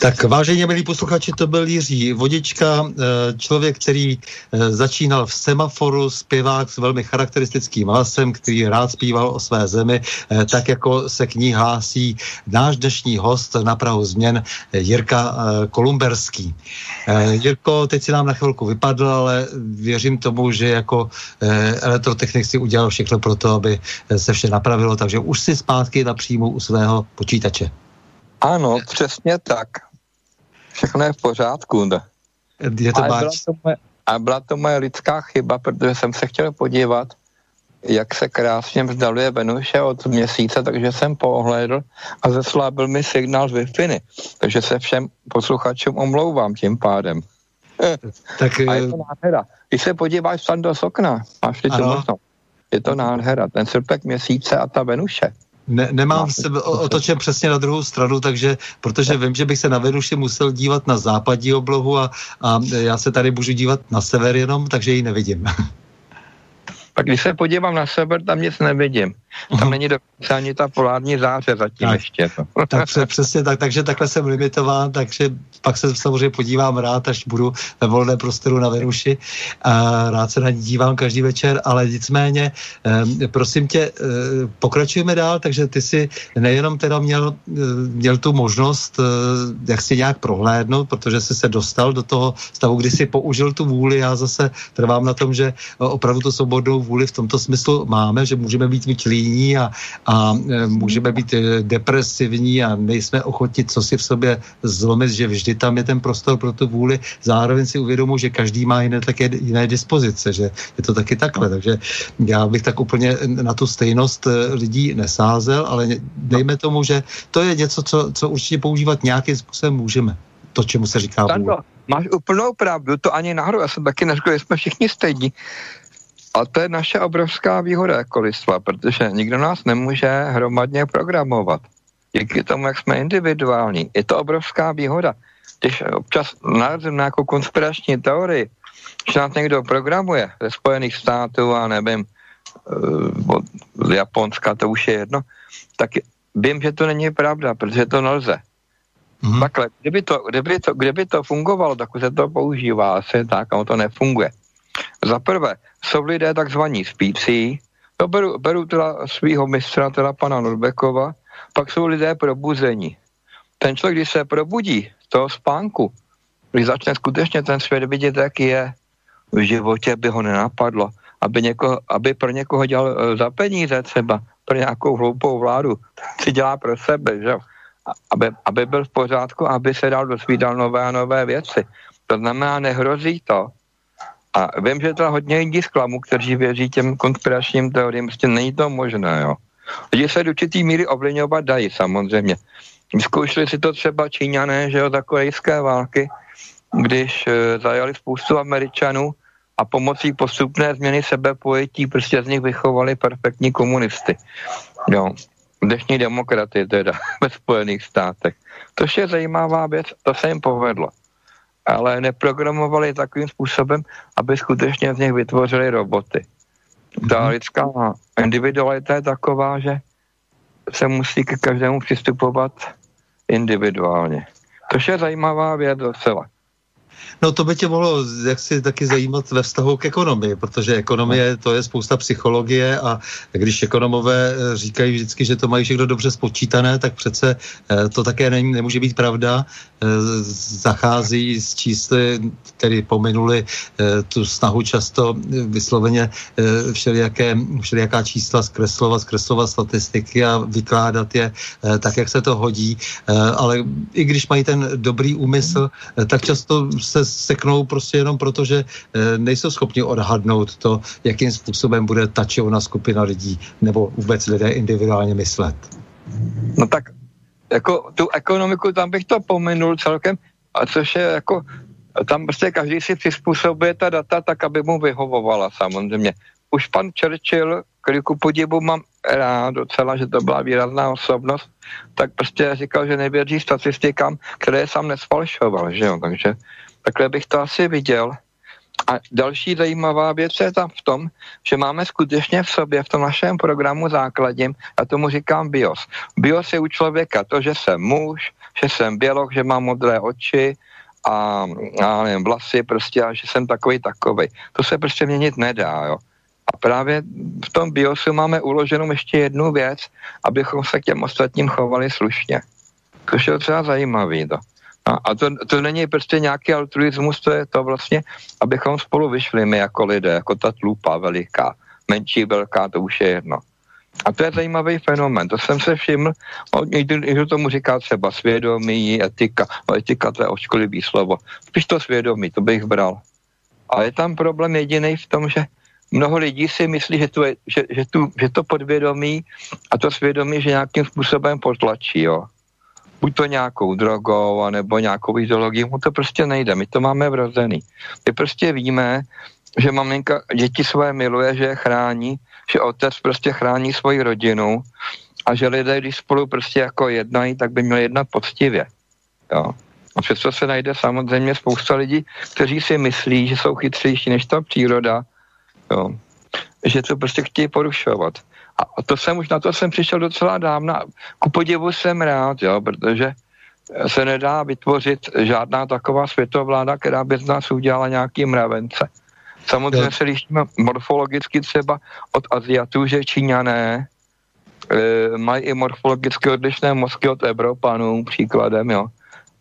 Tak vážení milí posluchači, to byl Jiří Vodička, eh, člověk, který eh, začínal v semaforu, zpěvák s velmi charakteristickým hlasem, který rád zpíval o své zemi, eh, tak jako se k ní hlásí náš dnešní host na Prahu změn Jirka Kolumberský. Jirko, teď si nám na chvilku vypadl, ale věřím tomu, že jako elektrotechnik si udělal všechno pro to, aby se vše napravilo, takže už si zpátky na příjmu u svého počítače. Ano, přesně tak všechno je v pořádku. Je to byla to moje, a byla to moje lidská chyba, protože jsem se chtěl podívat, jak se krásně vzdaluje Venuše od měsíce, takže jsem pohlédl a zeslábil mi signál z wi Takže se všem posluchačům omlouvám tím pádem. Tak, a je to eh, nádhera. Když se podíváš tam do okna, máš tu možnost. Je to nádhera, ten srpek měsíce a ta Venuše. Ne, nemám se otočen přesně na druhou stranu, takže protože vím, že bych se na Venuši musel dívat na západní oblohu a, a já se tady můžu dívat na sever jenom, takže ji nevidím. Pak když se podívám na sever, tam nic nevidím. Tam není dokonce ani ta polární záře zatím tak, ještě. tak přesně tak, takže takhle jsem limitován, takže pak se samozřejmě podívám rád, až budu ve volné prostoru na Venuši. A rád se na ní dívám každý večer, ale nicméně, prosím tě, pokračujeme dál, takže ty si nejenom teda měl, měl tu možnost, jak si nějak prohlédnout, protože jsi se dostal do toho stavu, kdy si použil tu vůli, já zase trvám na tom, že opravdu to svobodnou vůli v tomto smyslu máme, že můžeme být myčlíní a, a můžeme být depresivní a nejsme ochotni co si v sobě zlomit, že vždy tam je ten prostor pro tu vůli. Zároveň si uvědomuji, že každý má jiné, také jiné dispozice, že je to taky takhle. Takže já bych tak úplně na tu stejnost eh, lidí nesázel, ale dejme tomu, že to je něco, co, co určitě používat nějakým způsobem můžeme. To, čemu se říká vůle. Máš úplnou pravdu, to ani náhodou, já jsem taky neřekl, jsme všichni stejní. A to je naše obrovská výhoda jako lidstva, protože nikdo nás nemůže hromadně programovat. díky tomu, jak jsme individuální. Je to obrovská výhoda. Když občas narazím na nějakou konspirační teorii, že nás někdo programuje ze Spojených států a nevím, uh, z Japonska, to už je jedno, tak vím, že to není pravda, protože to nelze. Mm-hmm. Takhle, kdyby to, kdyby, to, kdyby to fungovalo, tak se to používá asi tak, a to nefunguje. Za prvé, jsou lidé takzvaní spící, to beru, beru teda svého mistra, teda pana Nurbekova, pak jsou lidé probuzení. Ten člověk, když se probudí z toho spánku, když začne skutečně ten svět vidět, jaký je, v životě by ho nenapadlo, aby, něko, aby pro někoho dělal e, za peníze třeba, pro nějakou hloupou vládu, si dělá pro sebe, že? Aby, aby byl v pořádku, aby se dal dozvídal nové a nové věci. To znamená, nehrozí to, a vím, že to hodně lidí zklamu, kteří věří těm konspiračním teoriím, prostě není to možné, jo. Lidi se do určitý míry ovlivňovat dají, samozřejmě. Zkoušeli si to třeba Číňané, že jo, za korejské války, když e, zajali spoustu Američanů a pomocí postupné změny sebepojetí prostě z nich vychovali perfektní komunisty. Jo. Dnešní demokraty teda ve Spojených státech. To je zajímavá věc, to se jim povedlo ale neprogramovali takovým způsobem, aby skutečně z nich vytvořili roboty. Ta mhm. lidská individualita je taková, že se musí ke každému přistupovat individuálně. To je zajímavá věc docela. No to by tě mohlo jaksi taky zajímat ve vztahu k ekonomii, protože ekonomie to je spousta psychologie a když ekonomové eh, říkají vždycky, že to mají všechno dobře spočítané, tak přece eh, to také není, nemůže být pravda. Eh, zachází s čísly, tedy pominuli tu snahu často vysloveně všelijaké, všelijaká čísla zkreslovat, zkreslovat statistiky a vykládat je tak, jak se to hodí. Ale i když mají ten dobrý úmysl, tak často se seknou prostě jenom proto, že eh, nejsou schopni odhadnout to, jakým způsobem bude ta či ona skupina lidí nebo vůbec lidé individuálně myslet. No tak jako tu ekonomiku tam bych to pominul celkem, a což je jako tam prostě každý si přizpůsobuje ta data tak, aby mu vyhovovala samozřejmě. Už pan Churchill, který ku podivu mám rád docela, že to byla výrazná osobnost, tak prostě říkal, že nevěří statistikám, které sám nesfalšoval, že jo, takže Takhle bych to asi viděl. A další zajímavá věc je tam v tom, že máme skutečně v sobě, v tom našem programu základním, a tomu říkám BIOS. BIOS je u člověka to, že jsem muž, že jsem běloch, že mám modré oči a, a nevím, vlasy prostě a že jsem takový takový. To se prostě měnit nedá, jo. A právě v tom BIOSu máme uloženou ještě jednu věc, abychom se k těm ostatním chovali slušně. To je třeba zajímavý, to. A, a to, to není prostě nějaký altruismus, to je to vlastně, abychom spolu vyšli my jako lidé, jako ta tlupa veliká, menší, velká, to už je jedno. A to je zajímavý fenomen, to jsem se všiml, někdo, někdo tomu říká třeba svědomí, etika, no etika to je oškolivý slovo, spíš to svědomí, to bych bral. A je tam problém jediný v tom, že mnoho lidí si myslí, že, tu je, že, že, tu, že to podvědomí a to svědomí, že nějakým způsobem potlačí, jo buď to nějakou drogou, anebo nějakou ideologií, mu to prostě nejde. My to máme vrozený. My prostě víme, že maminka děti své miluje, že je chrání, že otec prostě chrání svoji rodinu a že lidé, když spolu prostě jako jednají, tak by měli jednat poctivě. Jo. A přesto se najde samozřejmě spousta lidí, kteří si myslí, že jsou chytřejší než ta příroda, jo. že to prostě chtějí porušovat. A to jsem už na to jsem přišel docela dávno. Ku podivu jsem rád, jo, protože se nedá vytvořit žádná taková světovláda, která by z nás udělala nějaký mravence. Samozřejmě se lišíme morfologicky třeba od Aziatů, že Číňané e, mají i morfologicky odlišné mozky od Evropanů, příkladem, jo.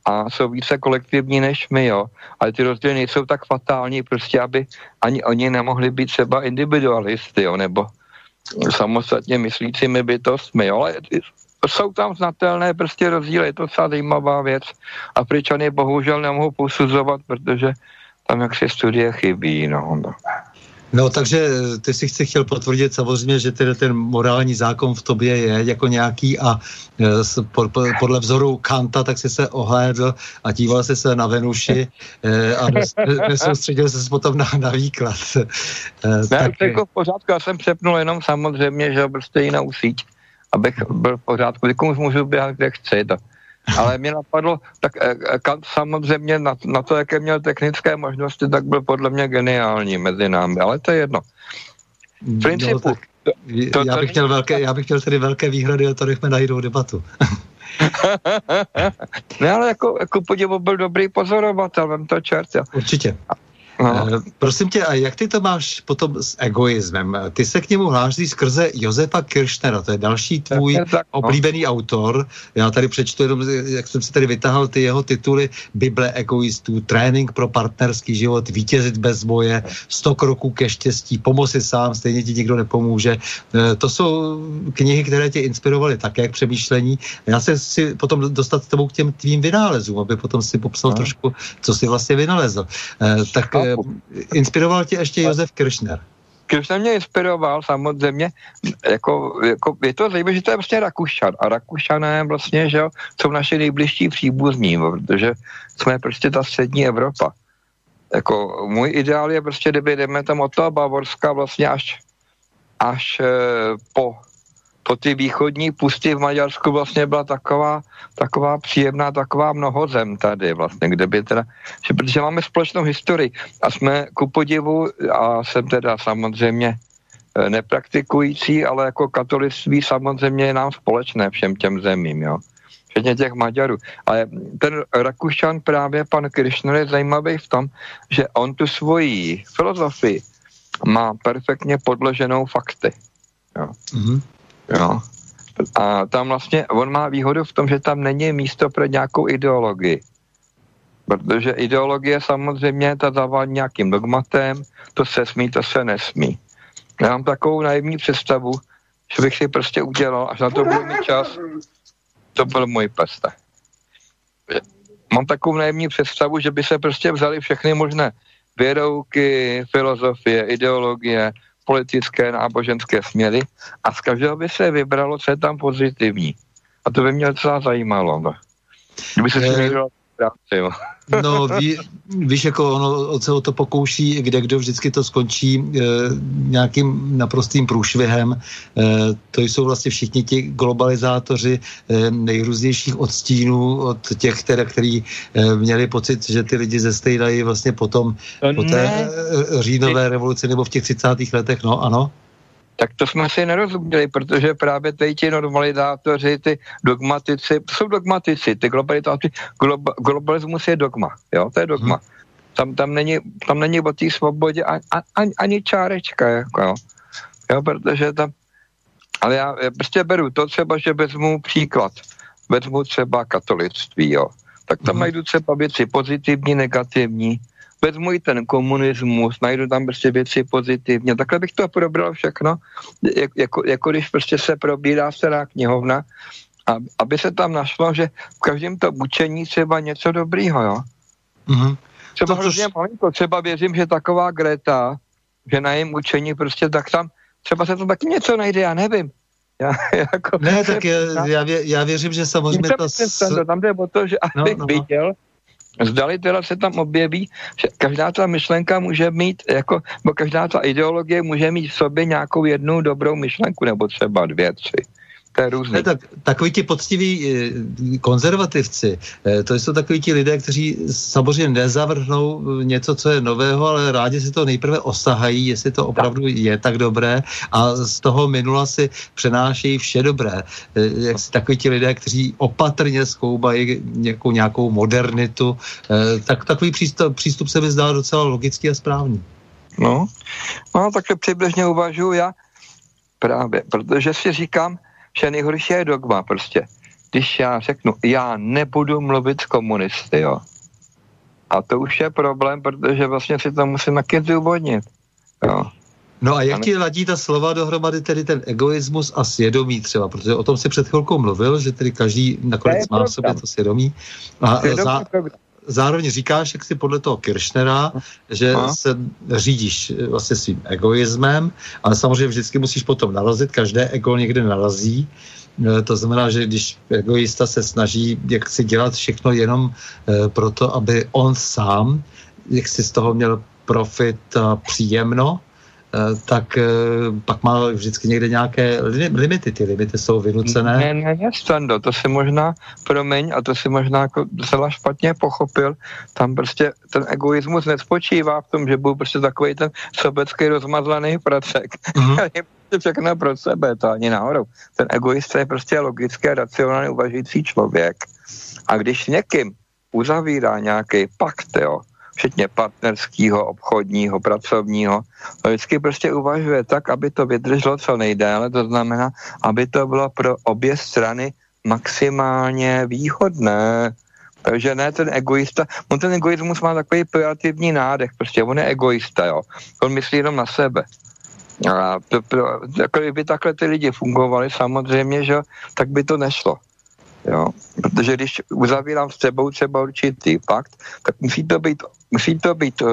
A jsou více kolektivní než my, jo. Ale ty rozdíly nejsou tak fatální, prostě, aby ani oni nemohli být třeba individualisty, jo, nebo samostatně myslícími bytostmi, ale jsou tam znatelné prostě rozdíly, je to docela zajímavá věc. Afričany bohužel nemohou posuzovat, protože tam jaksi studie chybí. No, no. No, takže ty si chci chtěl potvrdit samozřejmě, že tedy ten morální zákon v tobě je jako nějaký a e, podle vzoru Kanta tak si se ohlédl a díval si se na Venuši e, a nesoustředil se potom na, na výklad. E, ne, tak... jako v pořádku, já jsem přepnul jenom samozřejmě, že prostě jinou síť abych byl v pořádku. Teď už můžu běhat, kde chci. To. Ale mě napadlo, tak eh, eh, Kant samozřejmě na, na to, jaké měl technické možnosti, tak byl podle mě geniální mezi námi, ale to je jedno. V No, principu, tak to, to, já, bych chtěl velké, já bych chtěl tedy velké výhrady a to nechme na jinou debatu. ne, ale jako, jako podivu byl dobrý pozorovatel, vem to čert. Jo. Určitě. No. Eh, Prosím tě, a jak ty to máš potom s egoismem? Ty se k němu hlásíš skrze Josefa Kiršnera, to je další tvůj Tak, tak, no. oblíbený autor. Já tady přečtu jenom, jak jsem si tady vytáhl ty jeho tituly Bible egoistů, Trénink pro partnerský život, Vítězit bez boje, 100 kroků ke štěstí, Pomoci sám, stejně ti nikdo nepomůže. Eh, To jsou knihy, které tě inspirovaly také k přemýšlení. Já se si potom dostat s tebou k těm tvým vynálezům, aby potom si popsal No. trošku, co si vlastně vynalezl. Eh, Tak eh, inspiroval tě ještě Josef Kiršner. Když mě inspiroval samozřejmě, jako, jako, je to zajímavé, že to je vlastně Rakušan. A Rakušané vlastně, že jsou naši nejbližší příbuzní, protože jsme prostě ta střední Evropa. Jako můj ideál je prostě, kdyby jdeme tam od toho Bavorska vlastně až, až eh, po, po ty východní pusty v Maďarsku vlastně byla taková, taková příjemná, taková mnohozem tady vlastně, kde by teda, že, protože máme společnou historii a jsme ku podivu, a jsem teda samozřejmě eh, nepraktikující, ale jako katolictví samozřejmě je nám společné všem těm zemím, jo. Včetně těch Maďarů. Ale ten Rakušan právě, pan Krišner, je zajímavý v tom, že on tu svoji filozofii má perfektně podloženou fakty. Mhm. Jo. A tam vlastně, on má výhodu v tom, že tam není místo pro nějakou ideologii. Protože ideologie samozřejmě ta zavádí nějakým dogmatem, to se smí, to se nesmí. Já mám takovou naivní představu, že bych si prostě udělal, až na to budu mít čas, to byl můj pes. tak. Mám takovou naivní představu, že by se prostě vzali všechny možné věrouky, filozofie, ideologie, politické, náboženské směry a z každého by se vybralo, co je tam pozitivní. A to by mě docela zajímalo. No. Kdyby se s tím Eh, někdo práci. No, ví, víš, jako ono se o to pokouší, kde kdo vždycky to skončí e, nějakým naprostým průšvihem. E, to jsou vlastně všichni ti globalizátoři e, nejrůznějších odstínů od těch, které, který e, měli pocit, že ty lidi zestejdají vlastně potom To po té ne. říjnové revoluci nebo v těch 30. letech, no ano. Tak to jsme si nerozuměli, protože právě tady ti normalizátoři, ty dogmatici, jsou dogmatici, ty globalizátoři, globa, globalismus je dogma, jo, to je dogma. Mhm. Tam, tam, není, tam není o té svobodě ani, ani, ani čárečka, jako, jo. jo, protože tam, ale já, já prostě beru to třeba, že vezmu příklad, vezmu třeba katolictví, jo, tak tam Mhm. najdu třeba věci pozitivní, negativní, vezmu i ten komunismus, najdu tam prostě věci pozitivně. Takhle bych to probral všechno, jak, jako, jako když prostě se probírá stará knihovna, a, aby se tam našlo, že v každém to učení třeba něco dobrýho, jo. Mhm. Třeba To, hrozně malinko, třeba věřím, že taková Greta, že na jejím učení prostě tak tam, třeba se to taky něco najde, já nevím. Já, jako, Ne, tak já, já, vě, já věřím, že samozřejmě ta... s... Tam jde o to, že No, abych no, no. viděl, zdali teda se tam objeví, že každá ta myšlenka může mít, jako, bo každá ta ideologie může mít v sobě nějakou jednu dobrou myšlenku, nebo třeba dvě, tři. To je různý. Ne, tak, takový ti poctiví eh, konzervativci, eh, to jsou takový ti lidé, kteří samozřejmě nezavrhnou eh, něco, co je nového, ale rádi si to nejprve osahají, jestli to opravdu je tak dobré a z toho minula si přenášejí vše dobré. Jak si takový ti lidé, kteří opatrně zkoumají nějakou, nějakou modernitu, tak takový přístup, přístup se mi zdá docela logický a správný. No, no takhle přibližně uvažuji já právě, protože si říkám, že nejhorší je dogma prostě. Když já řeknu, já nebudu mluvit s komunisty, jo. A to už je problém, protože vlastně si to musím taky zdůvodnit. Jo. No a jak ti ladí ta slova dohromady, tedy ten egoismus a svědomí třeba, protože o tom si před chvilkou mluvil, že tedy každý nakonec má v sobě to svědomí. A dobrý program. Zároveň říkáš, jak si podle toho Kiršnera, že Aha. se řídíš eh, vlastně svým egoismem, ale samozřejmě vždycky musíš potom narazit, každé ego někde narazí. Eh, To znamená, že když egoista se snaží jak si dělat všechno jenom eh, proto, aby on sám, jak si z toho měl profit a příjemno, tak eh, pak má vždycky někde nějaké limity. Ty limity jsou vynucené. Ne, ne, ne, Stando, to si možná, promiň, a to si možná jako docela špatně pochopil. Tam prostě ten egoismus nespočívá v tom, že byl prostě takový ten sobecký rozmazlený pracek. Mm-hmm. všechno pro sebe, to ani náhodou. Ten egoista je prostě logický a racionálně uvažující člověk. A když někým uzavírá nějaký pakt, jo, včetně partnerského, obchodního, pracovního, to vždycky prostě uvažuje tak, aby to vydrželo co nejdéle, to znamená, aby to bylo pro obě strany maximálně výhodné. Takže ne ten egoista, on ten egoismus má takový pejorativní nádech, prostě on je egoista, jo. On myslí jenom na sebe. A to, to, jako kdyby takhle ty lidi fungovali samozřejmě, že tak by to nešlo. Jo. Protože když uzavírám s tebou třeba určitý pakt, tak musí to být, musí to být uh,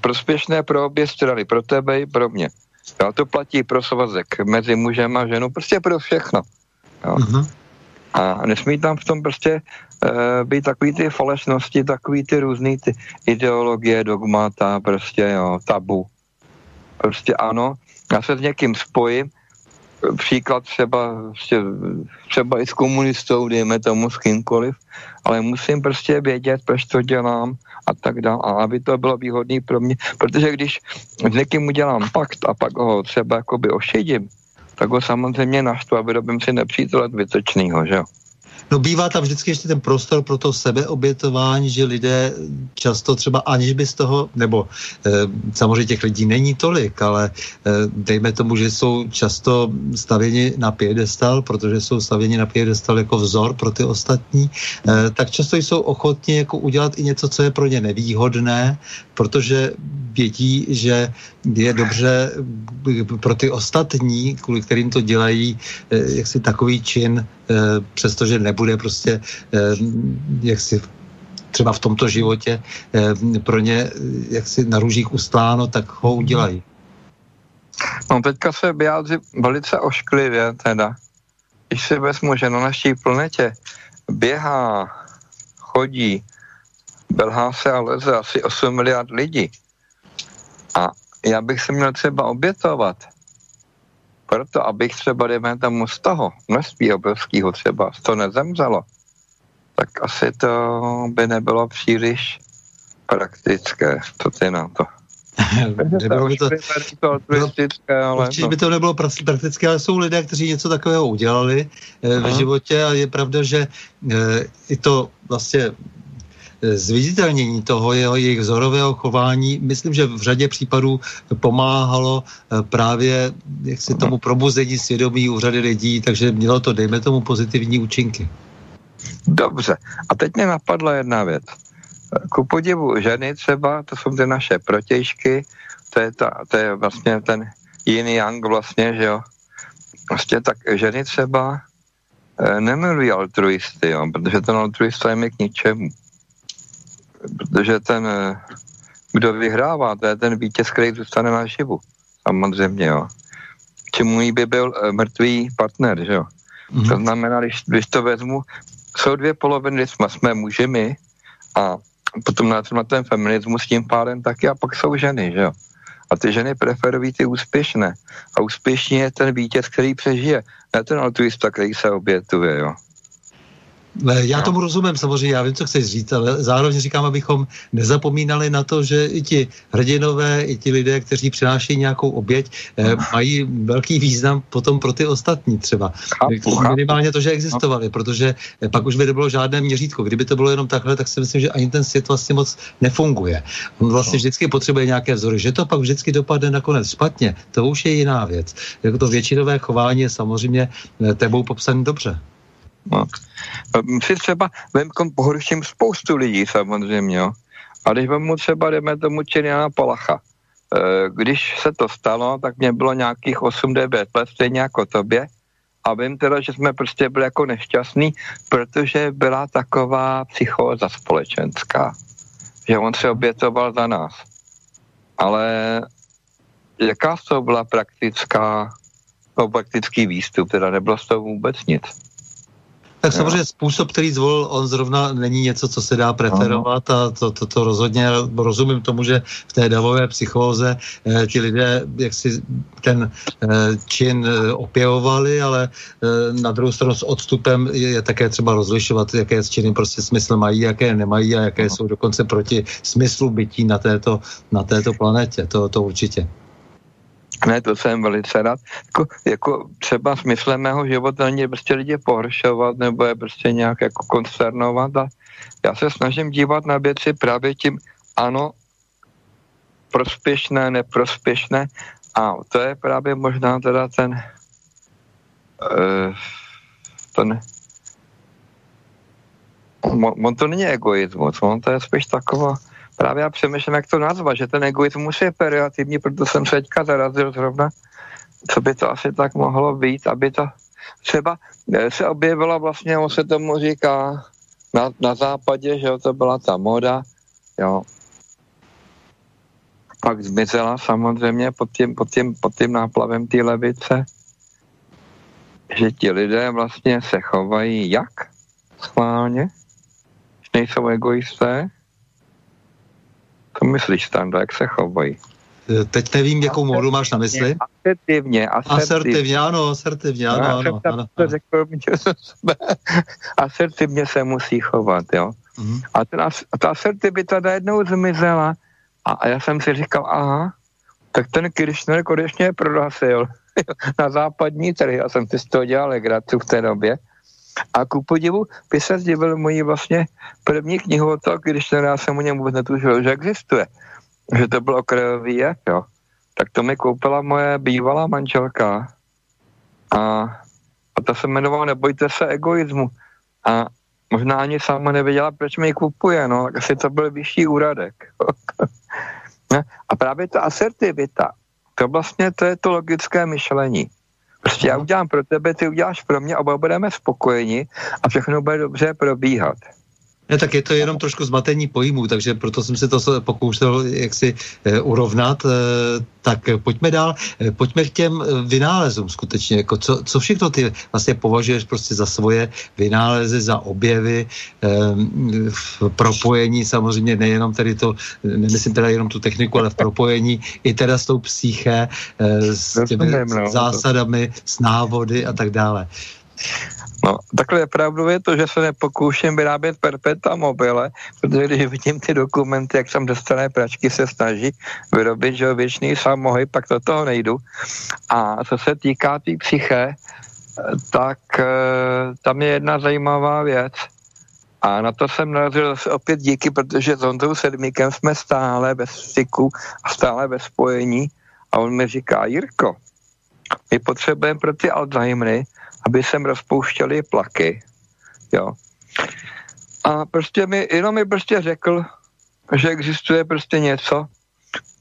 prospěšné pro obě strany, pro tebe i pro mě. Jo, to platí pro svazek mezi mužem a ženou, prostě pro všechno. Jo. Uh-huh. A nesmí tam v tom prostě uh, být takový ty falešnosti, takový ty různý ty ideologie, dogmata, prostě jo, tabu. Prostě ano, já se s někým spojím, příklad třeba, třeba i s komunistou, dejme tomu s kýmkoliv, ale musím prostě vědět, proč to dělám a tak dále, a aby to bylo výhodné pro mě, protože když s někým udělám pakt a pak ho třeba jakoby ošidím, tak ho samozřejmě naštvu a vyrobím si nepřítele zbytečnýho, že jo. No bývá tam vždycky ještě ten prostor pro to sebeobětování, že lidé často třeba aniž by z toho, nebo e, samozřejmě těch lidí není tolik, ale e, dejme tomu, že jsou často stavěni na piedestal, protože jsou stavěni na piedestal jako vzor pro ty ostatní, e, tak často jsou ochotni jako udělat i něco, co je pro ně nevýhodné, protože vědí, že je dobře pro ty ostatní, kvůli kterým to dělají, jaksi takový čin, přestože nebude prostě jaksi třeba v tomto životě pro ně jaksi na růžích ustláno, tak ho udělají. No teďka se vyjádří velice ošklivě teda. Když si vezmu, že na naší planetě běhá, chodí, belhá se a leze asi 8 miliard lidí, a já bych se měl třeba obětovat, proto abych třeba, dejme tomu z toho množství obrovského třeba, z toho nezemřelo, tak asi to by nebylo příliš praktické, co ty na to. Nebylo by to, bylo, určitě by to nebylo praktické, ale jsou lidé, kteří něco takového udělali eh, ve životě a je pravda, že eh, i to vlastně zviditelnění toho jeho jejich vzorového chování, myslím, že v řadě případů pomáhalo eh, právě jak se tomu probuzení svědomí u řady lidí, takže mělo to, dejme tomu, pozitivní účinky. Dobře. A teď mě napadla jedna věc. Ku podivu ženy třeba, to jsou ty naše protějšky, to je, ta, to je vlastně ten jiný yang vlastně, že jo. Vlastně tak ženy třeba e, nemilují altruisty, jo, protože ten altruista je mi k ničemu protože ten, eh, kdo vyhrává, to je ten vítěz, který zůstane na živu. Samozřejmě, jo. Čemu by byl eh, mrtvý partner, že jo. Mm-hmm. To znamená, když, když to vezmu, jsou dvě poloviny, jsme, jsme muži a potom na, na ten feminismus tím pádem taky a pak jsou ženy, že jo. A ty ženy preferují ty úspěšné. A úspěšný je ten vítěz, který přežije, ne ten altruista, který se obětuje, jo. Já tomu rozumím samozřejmě, já vím, co chceš říct, ale zároveň říkám, abychom nezapomínali na to, že i ti hrdinové, i ti lidé, kteří přinášejí nějakou oběť, eh, mají velký význam potom pro ty ostatní třeba. Minimálně to, že existovali, protože eh, pak už by nebylo žádné měřítko. Kdyby to bylo jenom takhle, tak si myslím, že ani ten svět vlastně moc nefunguje. On vlastně vždycky potřebuje nějaké vzory. Že to pak vždycky dopadne nakonec špatně, to už je jiná věc. Jako to většinové chování je samozřejmě eh, tebou popsané dobře. No. Si třeba vemkom pohorším spoustu lidí samozřejmě, jo. A když mu třeba, jdeme tomu Čiriana Palacha, e, když se to stalo, tak mě bylo nějakých 8-9 let, stejně jako tobě, a vím teda, že jsme prostě byli jako nešťastní, protože byla taková psychóza společenská, že on se obětoval za nás. Ale jaká to byla praktická, no, praktický výstup, teda nebylo z toho vůbec nic. Tak samozřejmě způsob, který zvolil on zrovna není něco, co se dá preferovat a to, to, to rozhodně rozumím tomu, že v té davové psychóze eh, ti lidé jak si ten eh, čin eh, opěvovali, ale eh, na druhou stranu s odstupem je, je také třeba rozlišovat, jaké činy prostě smysl mají, jaké nemají a jaké no. jsou dokonce proti smyslu bytí na této, na této planetě. To, to určitě. Ne, to jsem velice rád. Jako, jako třeba smyslem mého života není prostě lidi pohoršovat nebo je prostě nějak jako konsternovat a já se snažím dívat na věci právě tím, ano, prospěšné, neprospěšné a to je právě možná teda ten uh, ten on, on to není egoismus, on to je spíš taková právě já přemýšlím, jak to nazvat, že ten egoismus je periativní, proto jsem se teďka zarazil zrovna, co by to asi tak mohlo být, aby to třeba eh, se objevila vlastně, on se tomu říká na, na západě, že jo, to byla ta moda, jo. Pak zmizela samozřejmě pod tím, pod tím, pod tím náplavem té levice, že ti lidé vlastně se chovají jak schválně, nejsou egoisté, co myslíš, Standa, jak se chovají? Eh, teď nevím, jakou módu máš na mysli. Asertivně, asertivně. Asertivně, ano, asertivně, ano, no, ano, ano, ano. Řekl, asertivně se musí chovat, jo. Mm-hmm. A, ten, a ta asertivita najednou zmizela a, a já jsem si říkal, aha, tak ten Kirchner konečně prohlásil na západní trhy. Já jsem si z toho dělal legraci v té době. A ku podivu by se zdivil moji vlastně první knihu o to, když já jsem o něm vůbec netušil, že existuje. Že to bylo krajový jev, jo. Tak to mi koupila moje bývalá manželka. A, a ta se jmenovala Nebojte se egoismu. A možná ani sama nevěděla, proč mi ji kupuje, no. Asi to byl vyšší úradek. a právě ta asertivita, to vlastně to je to logické myšlení. Prostě já udělám pro tebe, ty uděláš pro mě, oba budeme spokojeni a všechno bude dobře probíhat. Ne, tak je to jenom trošku zmatení pojmů, takže proto jsem si to pokoušel jaksi eh, urovnat. Eh, tak pojďme dál, eh, pojďme k těm vynálezům skutečně. Jako co, co všechno ty vlastně považuješ prostě za svoje vynálezy, za objevy, v propojení samozřejmě nejenom tedy to, nemyslím teda jenom tu techniku, ale v propojení i teda s tou psyché, s těmi no. zásadami, s návody a tak dále. No, takhle pravdu je to, že se nepokouším vyrábět perpeta mobile, protože když vidím ty dokumenty, jak tam dostané pračky se snaží vyrobit, že věčný samohyb, pak do toho nejdu. A co se týká té tý psyché, tak e, tam je jedna zajímavá věc. A na to jsem narazil zase opět díky, protože s Honzou Sedmíkem jsme stále ve styku a stále ve spojení. A on mi říká, Jirko, my potřebujeme pro ty Alzheimery aby sem rozpouštěli plaky, jo. A prostě mi, jenom mi prostě řekl, že existuje prostě něco,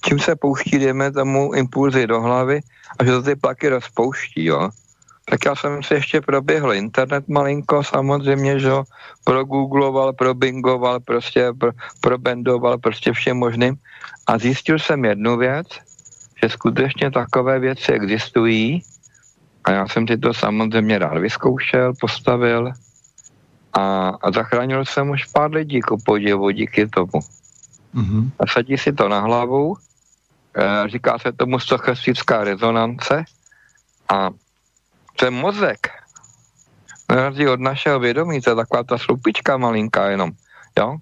čím se pouští, dejme tomu, impulzy do hlavy a že to ty plaky rozpouští, jo. Tak já jsem si ještě proběhl internet malinko, samozřejmě, že jo, progoogloval, probingoval, prostě pro, probendoval prostě všem možným a zjistil jsem jednu věc, že skutečně takové věci existují a já jsem si to samozřejmě rád vyzkoušel, postavil a, a zachránil jsem už pár lidí, ku podivu, díky tomu. Mm-hmm. A sadí si to na hlavu, e, říká se tomu stochastická rezonance a ten mozek, na od našeho vědomí, to je taková ta slupička malinká jenom, jo,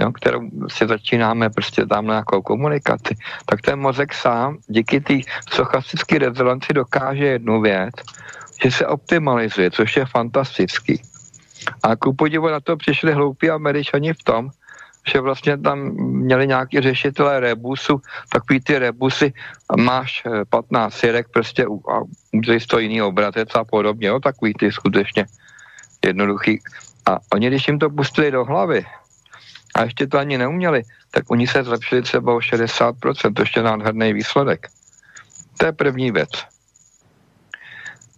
jo, kterou si začínáme prostě tam nějakou komunikaci, tak ten mozek sám díky té stochastické rezonanci dokáže jednu věc, že se optimalizuje, což je fantastický. A ku podivu na to přišli hloupí američani v tom, že vlastně tam měli nějaký řešitelé rebusu, takový ty rebusy, máš 15 eh, sirek prostě a může to jiný obratec a podobně, no, takový ty skutečně jednoduchý. A oni, když jim to pustili do hlavy, a ještě to ani neuměli, tak oni se zlepšili třeba o 60%, to ještě nádherný výsledek. To je první věc.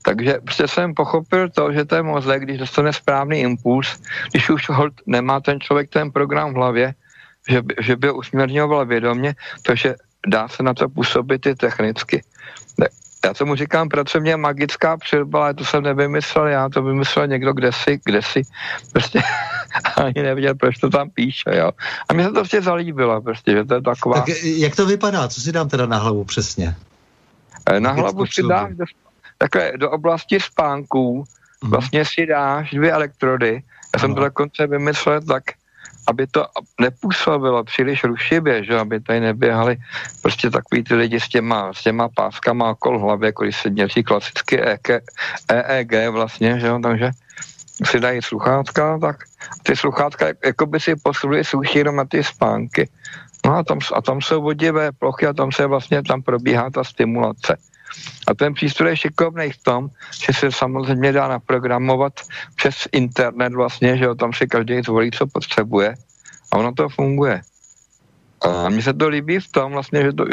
Takže prostě jsem pochopil to, že ten mozek, když dostane správný impuls, když už hold nemá ten člověk ten program v hlavě, že, by, že by ho usměrňoval vědomě, takže dá se na to působit i technicky. Já tomu říkám pracovně magická přilba, ale to jsem nevymyslel já, to vymyslel někdo kde si, kde si, prostě ani nevěděl, proč to tam píše, jo. A mně se to prostě zalíbilo, prostě, že to je taková... Tak jak to vypadá? Co si dám teda na hlavu přesně? Eh, na hlavu si dáš do, takhle do oblasti spánků, mm. vlastně si dáš dvě elektrody. Já ano. jsem to dokonce vymyslel tak, aby to nepůsobilo příliš rušivě, že aby tady neběhali prostě takový ty lidi s těma, s těma páskama okolo hlavy, jako když se měří klasicky EK, EEG vlastně, že takže si dají sluchátka, tak ty sluchátka jako by si posunuli sluší jenom na ty spánky. No a tam, a tam jsou vodivé plochy a tam se vlastně, tam probíhá ta stimulace. A ten přístroj je šikovný v tom, že se samozřejmě dá naprogramovat přes internet vlastně, že jo, tam si každý zvolí, co potřebuje a ono to funguje. A mně se to líbí v tom vlastně, že to,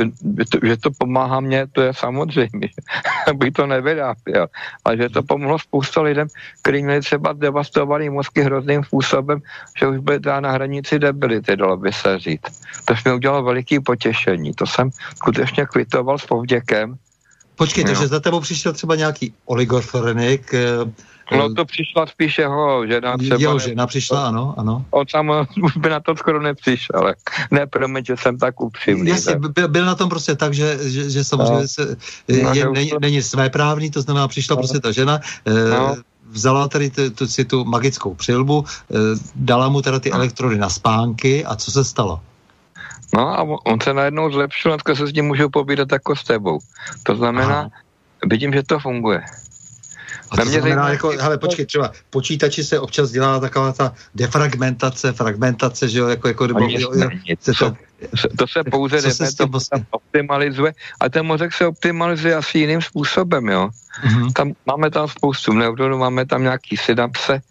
že to, pomáhá mně, to je samozřejmě, abych to nevyráběl, ale že to pomohlo spousta lidem, kteří měli třeba devastovaný mozky hrozným způsobem, že už byli teda na hranici debility, dalo by se říct. To mi udělalo veliký potěšení, to jsem skutečně kvitoval s povděkem, Počkej, no. takže za tebou přišel třeba nějaký oligofrenik. Eh, no to přišla spíš jeho žena. Třeba jeho žena přišla, ano, ano. On sám už by na to skoro nepřišel, ne, promiň, že jsem tak upřímný. Jasně, byl, byl na tom prostě tak, že, že, že samozřejmě no. se, no, je, není, to... není své právní, to znamená, přišla no. prostě ta žena, eh, no. vzala tady tu, tu, si tu magickou přilbu, eh, dala mu teda ty no. elektrody na spánky a co se stalo? No a on se najednou zlepšil, dneska se s ním můžu povídat jako s tebou. To znamená, Aha. vidím, že to funguje. A to znamená, jako, hele, počkej, třeba počítači se občas dělá taková ta defragmentace, fragmentace, že jo, jako, jako nebo, jo, jo, se to, to se pouze se to vlastně? optimalizuje a ten mozek se optimalizuje asi jiným způsobem, jo. Mm-hmm. Tam, máme tam spoustu neuronů, máme tam nějaký synapse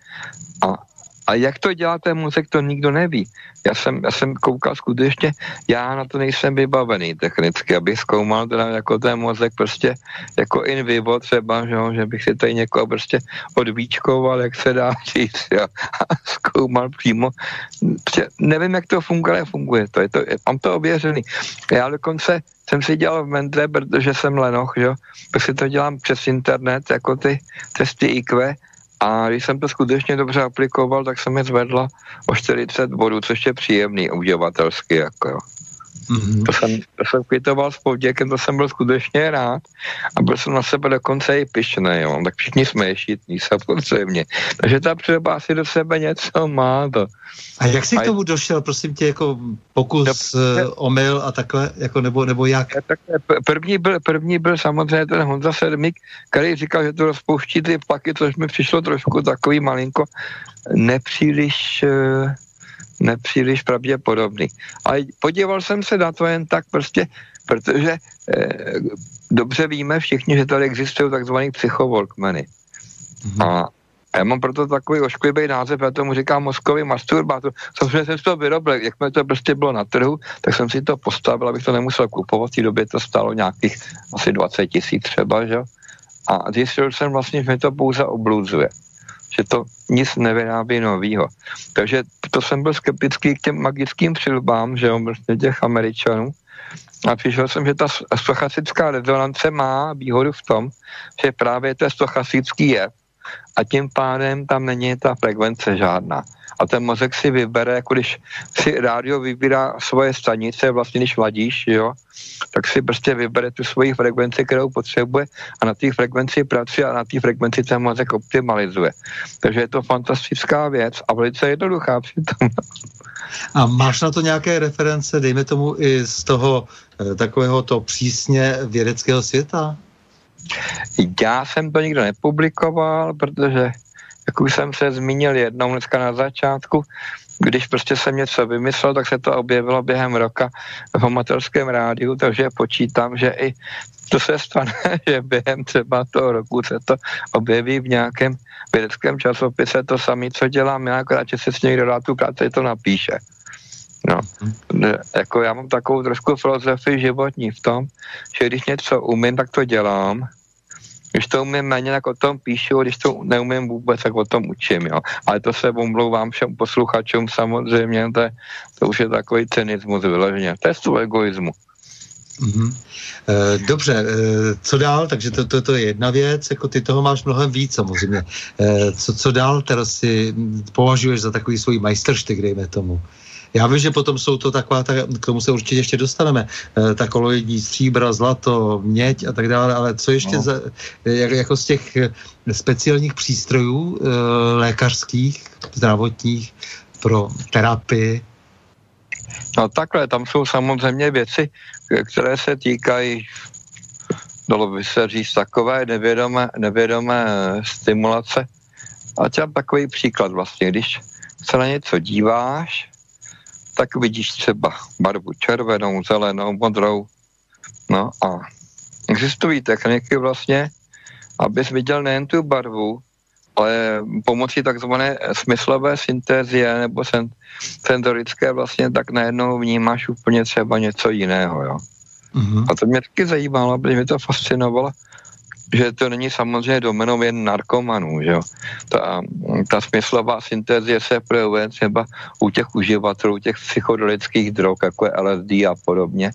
a a jak to dělá ten mozek, to nikdo neví. Já jsem, já jsem koukal skutečně, já na to nejsem vybavený technicky, abych zkoumal teda jako ten mozek prostě jako in vivo třeba, že, že bych si tady někoho prostě odvíčkoval, jak se dá říct, jo, a zkoumal přímo. Prostě nevím, jak to funguje, ale funguje to, je to je, mám to ověřený. Já dokonce jsem si dělal v Mendre, protože jsem lenoch, že? tak si to dělám přes internet, jako ty testy IQ, a když jsem to skutečně dobře aplikoval, tak jsem je zvedla o 40 bodů, což je příjemný uživatelsky. Jako. Mm-hmm. To, jsem, to jsem kvitoval s povděkem, to jsem byl skutečně rád a byl jsem na sebe dokonce i pišný, jo. tak všichni jsme šitní samozřejmě. Takže ta třeba asi do sebe něco má. To. A jak jsi a k tomu došel, prosím tě, jako pokus, to, uh, omyl a takhle, jako nebo, nebo jak? Tak, první, byl, první byl samozřejmě ten Honza Sedmík, který říkal, že to rozpouští ty plaky, což mi přišlo trošku takový malinko nepříliš uh, nepříliš pravděpodobný. Ale podíval jsem se na to jen tak prostě, protože eh, dobře víme všichni, že tady existují takzvaný psychovolkmeny. Mm-hmm. A já mám proto takový ošklivý název, já tomu říkám mozkový masturbátor. Samozřejmě jsem si to vyrobil, jak mi to prostě bylo na trhu, tak jsem si to postavil, abych to nemusel kupovat. V té době to stálo nějakých asi 20 tisíc třeba, že? A zjistil jsem vlastně, že mi to pouze obluzuje že to nic nevyrábí novýho. Takže to jsem byl skeptický k těm magickým přilbám, že jo, prostě těch Američanů. A přišel jsem, že ta stochastická rezonance má výhodu v tom, že právě to je stochastický jev a tím pádem tam není ta frekvence žádná a ten mozek si vybere, jako když si rádio vybírá svoje stanice, vlastně když mladíš, jo, tak si prostě vybere tu svoji frekvenci, kterou potřebuje a na té frekvenci pracuje a na té frekvenci ten mozek optimalizuje. Takže je to fantastická věc a velice jednoduchá přitom. A máš na to nějaké reference, dejme tomu i z toho eh, takového to přísně vědeckého světa? Já jsem to nikdo nepublikoval, protože jak už jsem se zmínil jednou dneska na začátku, když prostě jsem něco vymyslel, tak se to objevilo během roka v amatérském rádiu, takže počítám, že i to se stane, že během třeba toho roku se to objeví v nějakém vědeckém časopise, to samé, co dělám já, akorát, že se s někdo dá tu práci, to napíše. No, jako já mám takovou trošku filozofii životní v tom, že když něco umím, tak to dělám když to umím méně, tak o tom píšu, když to neumím vůbec, tak o tom učím, jo. Ale to se omlouvám všem posluchačům samozřejmě, to, je, to už je takový cynismus vyloženě. To je z toho egoismu. Mm-hmm. Dobře, co dál? Takže to, to, to je jedna věc, jako ty toho máš mnohem víc samozřejmě. Co, co dál teraz si považuješ za takový svůj majstrštyk, dejme tomu? Já vím, že potom jsou to taková, ta, k tomu se určitě ještě dostaneme, eh, ta koloidní stříbra, zlato, měď a tak dále, ale co ještě no. za, jak, jako z těch eh, speciálních přístrojů e, lékařských, zdravotních pro terapii? No takhle, tam jsou samozřejmě věci, které se týkají dalo by se říct, takové nevědomé, nevědomé stimulace. A třeba takový příklad vlastně, když se na něco díváš, tak vidíš třeba barvu červenou, zelenou, modrou. No a existují techniky vlastně, abys viděl nejen tu barvu, ale pomocí takzvané smyslové syntézie nebo sen, senzorické vlastně tak najednou vnímáš úplně třeba něco jiného, jo. Mm-hmm. A to mě taky zajímalo, protože mě to fascinovalo, že to není samozřejmě domenou jen narkomanů, že jo. Ta, ta smyslová syntézie se projevuje třeba u těch uživatelů těch psychodelických drog, jako je LSD a podobně.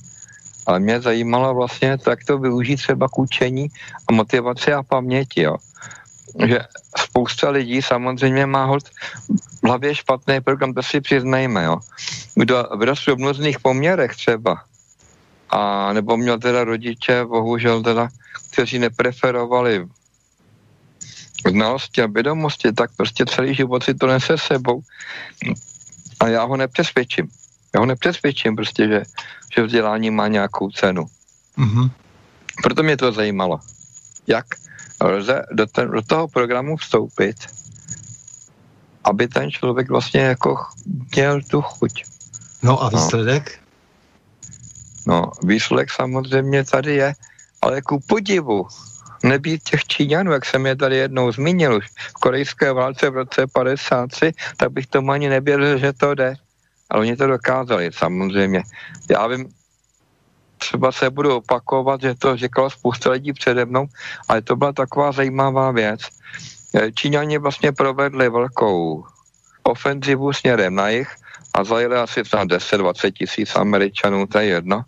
Ale mě zajímalo vlastně, jak to využít třeba k učení a motivace a paměti, jo. Že spousta lidí samozřejmě má hod v hlavě špatný program, to si přiznejme, jo. Kdo v různých poměrech třeba, a nebo měl teda rodiče, bohužel teda kteří nepreferovali znalosti a vědomosti, tak prostě celý život si to nese sebou. A já ho nepřesvědčím. Já ho nepřesvědčím prostě, že, že vzdělání má nějakou cenu. Mm-hmm. Proto mě to zajímalo. Jak lze do, ten, do toho programu vstoupit, aby ten člověk vlastně jako měl tu chuť. No a výsledek? No, no výsledek samozřejmě tady je, ale ku podivu nebýt těch Číňanů, jak jsem je tady jednou zmínil už v korejské válce v roce 53, tak bych tomu ani nevěřil, že to jde. Ale oni to dokázali, samozřejmě. Já vím, třeba se budu opakovat, že to říkalo spousta lidí přede mnou, ale to byla taková zajímavá věc. Číňani vlastně provedli velkou ofenzivu směrem na jich a zajeli asi tam 10-20 tisíc Američanů, to je jedno.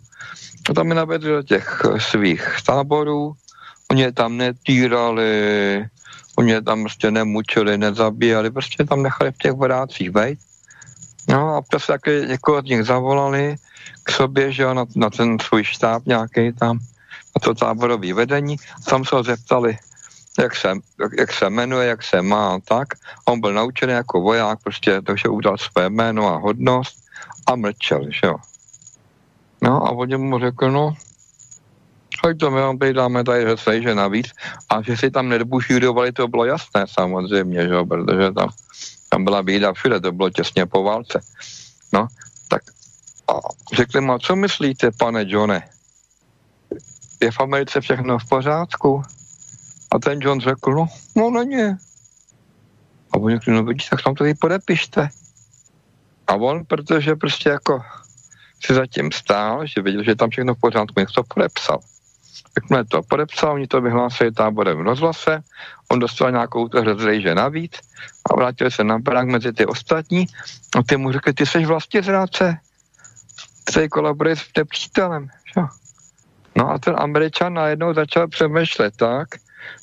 A tam je navedli do těch svých táborů, oni je tam netýrali, oni je tam prostě nemučili, nezabíjeli, prostě tam nechali v těch vodácích vejt. No a prostě taky někoho z nich zavolali k sobě, že na, na ten svůj štáb nějaký tam, na to táborový vedení. Tam se ho zeptali, jak se, jak, jak se jmenuje, jak se má, tak. On byl naučený jako voják, prostě, takže udal své jméno a hodnost a mlčel, že jo. No a oni mu řekl, no, tak to my vám dáme tady že že navíc. A že si tam nedobušírovali, to bylo jasné samozřejmě, že jo, protože tam, tam byla bída všude, to bylo těsně po válce. No, tak a řekli mu, co myslíte, pane Johne? Je v Americe všechno v pořádku? A ten John řekl, no, no není. A oni řekli, no vidíš, tak tam to i podepište. A on, protože prostě jako si zatím stál, že viděl, že je tam všechno v pořádku, jak to podepsal. Jakmile to podepsal, oni to vyhlásili táborem v rozhlase, on dostal nějakou to že navíc a vrátil se na barák mezi ty ostatní a ty mu řekli, ty jsi vlastně zrádce, ty kolaboruješ s nepřítelem. Že? No a ten američan najednou začal přemýšlet tak,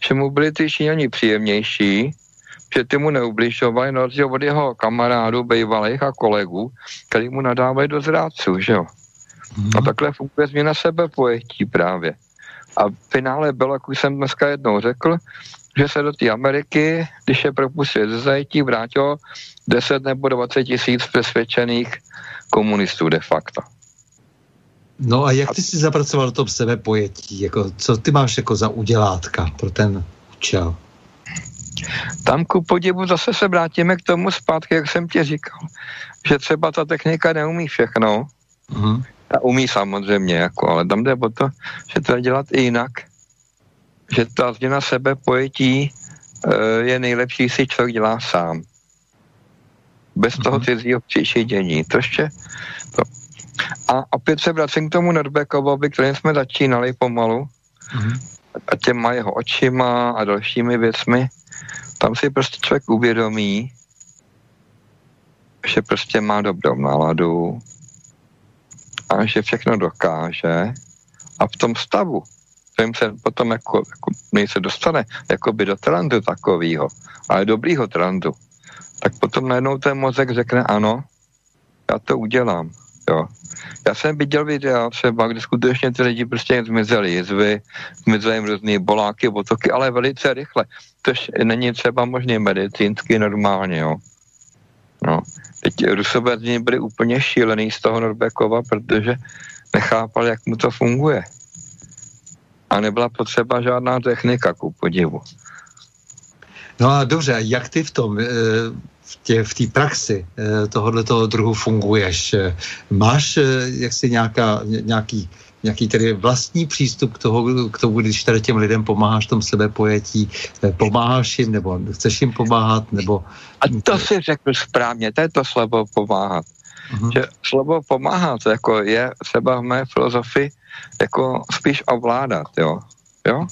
že mu byli ty Číňani příjemnější, že ty mu neubližovali, no od jeho kamarádů, bývalých a kolegů, který mu nadávají do zrádců, že jo. Mm. A takhle funguje změna sebepojetí právě. A v finále bylo, jak už jsem dneska jednou řekl, že se do té Ameriky, když je propustil ze zajetí, vrátilo 10 nebo 20 tisíc přesvědčených komunistů de facto. No a jak ty jsi zapracoval do toho sebepojetí? Jako, co ty máš jako za udělátka pro ten účel? Tam ku podivu zase se vrátíme k tomu zpátky, jak jsem ti říkal, že třeba ta technika neumí všechno, uh-huh. ta umí samozřejmě, jako, ale tam jde o to, že to dělat i jinak, že ta změna sebe pojetí uh, je nejlepší, si člověk dělá sám. Bez uh-huh. toho cizího přičinění. To ještě to. A opět se vracím k tomu Norbekovovi, kterým jsme začínali pomalu, uh-huh. a těma jeho očima a dalšími věcmi, tam si prostě člověk uvědomí, že prostě má dobrou náladu a že všechno dokáže A v tom stavu, kterým se potom jako, jako se dostane jakoby do trendu takového, ale dobrýho trendu, tak potom najednou ten mozek řekne ano, já to udělám. Jo. Já jsem viděl videa třeba, kde skutečně ty lidi prostě zmizeli jizvy, zmizely jim různé boláky, otoky, ale velice rychle. To není třeba možné medicínsky normálně, jo. No. Teď Rusové z byli úplně šílený z toho Norbekova, protože nechápali, jak mu to funguje. A nebyla potřeba žádná technika, ku podivu. No a dobře, jak ty v tom, eh, v té v praxi eh, tohohle toho druhu funguješ? Máš eh, jaksi nějaká, nějaký, nějaký tedy vlastní přístup k, toho, k tomu, když tady těm lidem pomáháš v tom sebepojetí, pomáháš jim, nebo chceš jim pomáhat, nebo... A to si řekl správně, to je to slovo pomáhat. Uh-huh. Že slovo pomáhat jako je třeba v mé filozofii jako spíš ovládat, jo. Jo?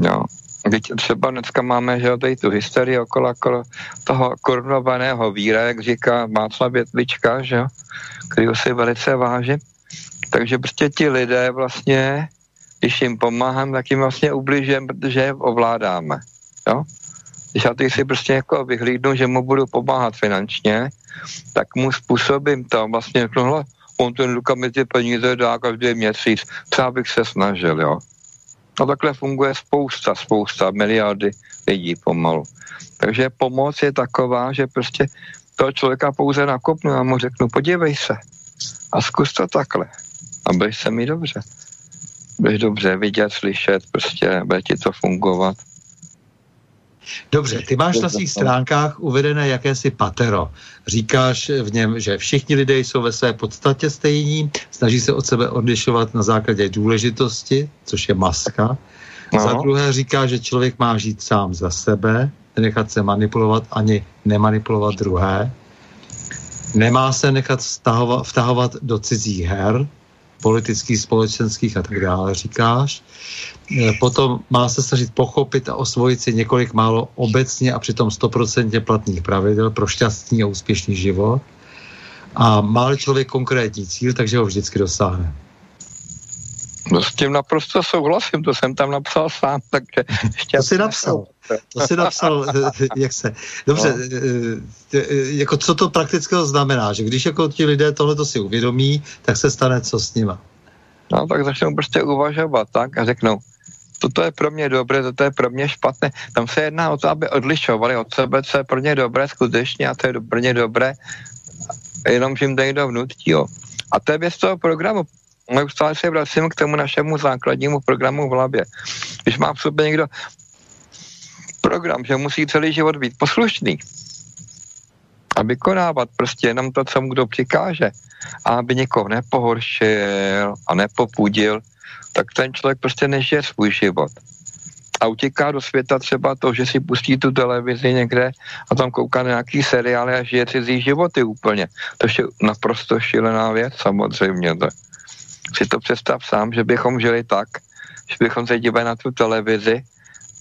Jo. Teď třeba dneska máme, že tady tu historii okolo, okolo toho korunovaného víra, jak říká Václav Větvička, že jo, který si velice váží. Takže prostě ti lidé vlastně, když jim pomáhám, tak jim vlastně ubližujeme, protože je ovládáme. Jo? Když já teď si prostě jako vyhlídnu, že mu budu pomáhat finančně, tak mu způsobím to, vlastně řeknu, on ten Luka mi ty peníze dá každý měsíc, třeba bych se snažil, jo. A takhle funguje spousta, spousta, miliardy lidí pomalu. Takže pomoc je taková, že prostě toho člověka pouze nakopnu a mu řeknu, podívej se a zkus to takhle a budeš se mi dobře. Budeš dobře vidět, slyšet, prostě bude ti to fungovat. Dobře, ty máš na svých stránkách uvedené jakési patero. Říkáš v něm, že všichni lidé jsou ve své podstatě stejní, snaží se od sebe odlišovat na základě důležitosti, což je maska. No. Za druhé říká, že člověk má žít sám za sebe, nenechat se manipulovat ani nemanipulovat druhé. Nemá se nechat vtahovat, vtahovat do cizích her, politických, společenských a tak dále, říkáš. E, potom má se snažit pochopit a osvojit si několik málo obecně a přitom stoprocentně platných pravidel pro šťastný a úspěšný život. A má člověk konkrétní cíl, takže ho vždycky dosáhne. No s tím naprosto souhlasím, to jsem tam napsal sám, takže ještě... To jsi napsal, to jsi napsal, jak se... Dobře, no. Eh, eh, jako co to praktického znamená, že když jako ti lidé tohle si uvědomí, tak se stane co s nima? No tak začnou prostě uvažovat tak a řeknou, toto je pro mě dobré, toto je pro mě špatné. Tam se jedná o to, aby odlišovali od sebe, co je pro ně dobré skutečně a to je pro ně dobré, jenom že jim do vnutí, jo. A to je věc toho programu neustále se vracím k tomu našemu základnímu programu v hlavě. Když má v sobě někdo program, že musí celý život být poslušný a vykonávat prostě jenom to, co mu kdo přikáže a aby někoho nepohoršil a nepopudil, tak ten člověk prostě nežije svůj život. A utíká do světa třeba to, že si pustí tu televizi někde a tam kouká na nějaký seriály a žije cizí životy úplně. To je naprosto šílená věc samozřejmě. To si to představ sám, že bychom žili tak, že bychom se dívali na tu televizi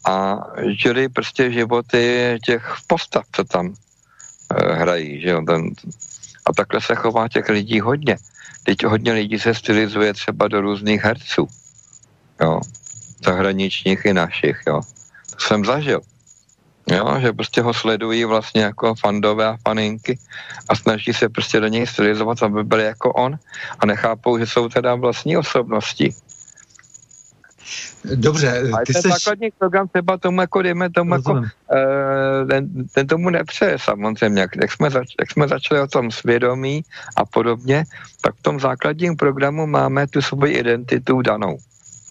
a žili prostě životy těch postav, co tam e, hrají, že jo, ten, a takhle se chová těch lidí hodně. Teď hodně lidí se stylizuje třeba do různých herců, jo, zahraničních i našich, jo. To jsem zažil. Jo, že prostě ho sledují vlastně jako fandové a faninky a snaží se prostě do něj stylizovat, aby byli jako on a nechápou, že jsou teda vlastní osobnosti. Dobře, ty ten jsi... základní program třeba tomu jako dejme tomu jako, uh, ten, ten, tomu nepřeje samozřejmě. Jak, jak, jsme zač, jak jsme začali o tom svědomí a podobně, tak v tom základním programu máme tu svoji identitu danou.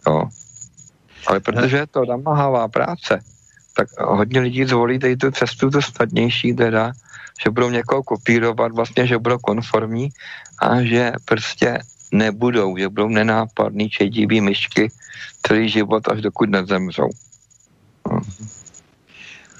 Jo. Ale protože je to namáhavá práce, tak hodně lidí zvolí tady tu cestu, to snadnější teda, že budou někoho kopírovat, vlastně, že budou konformní a že prostě nebudou, že budou nenápadný čedivý myšky celý život, až dokud nezemřou. No.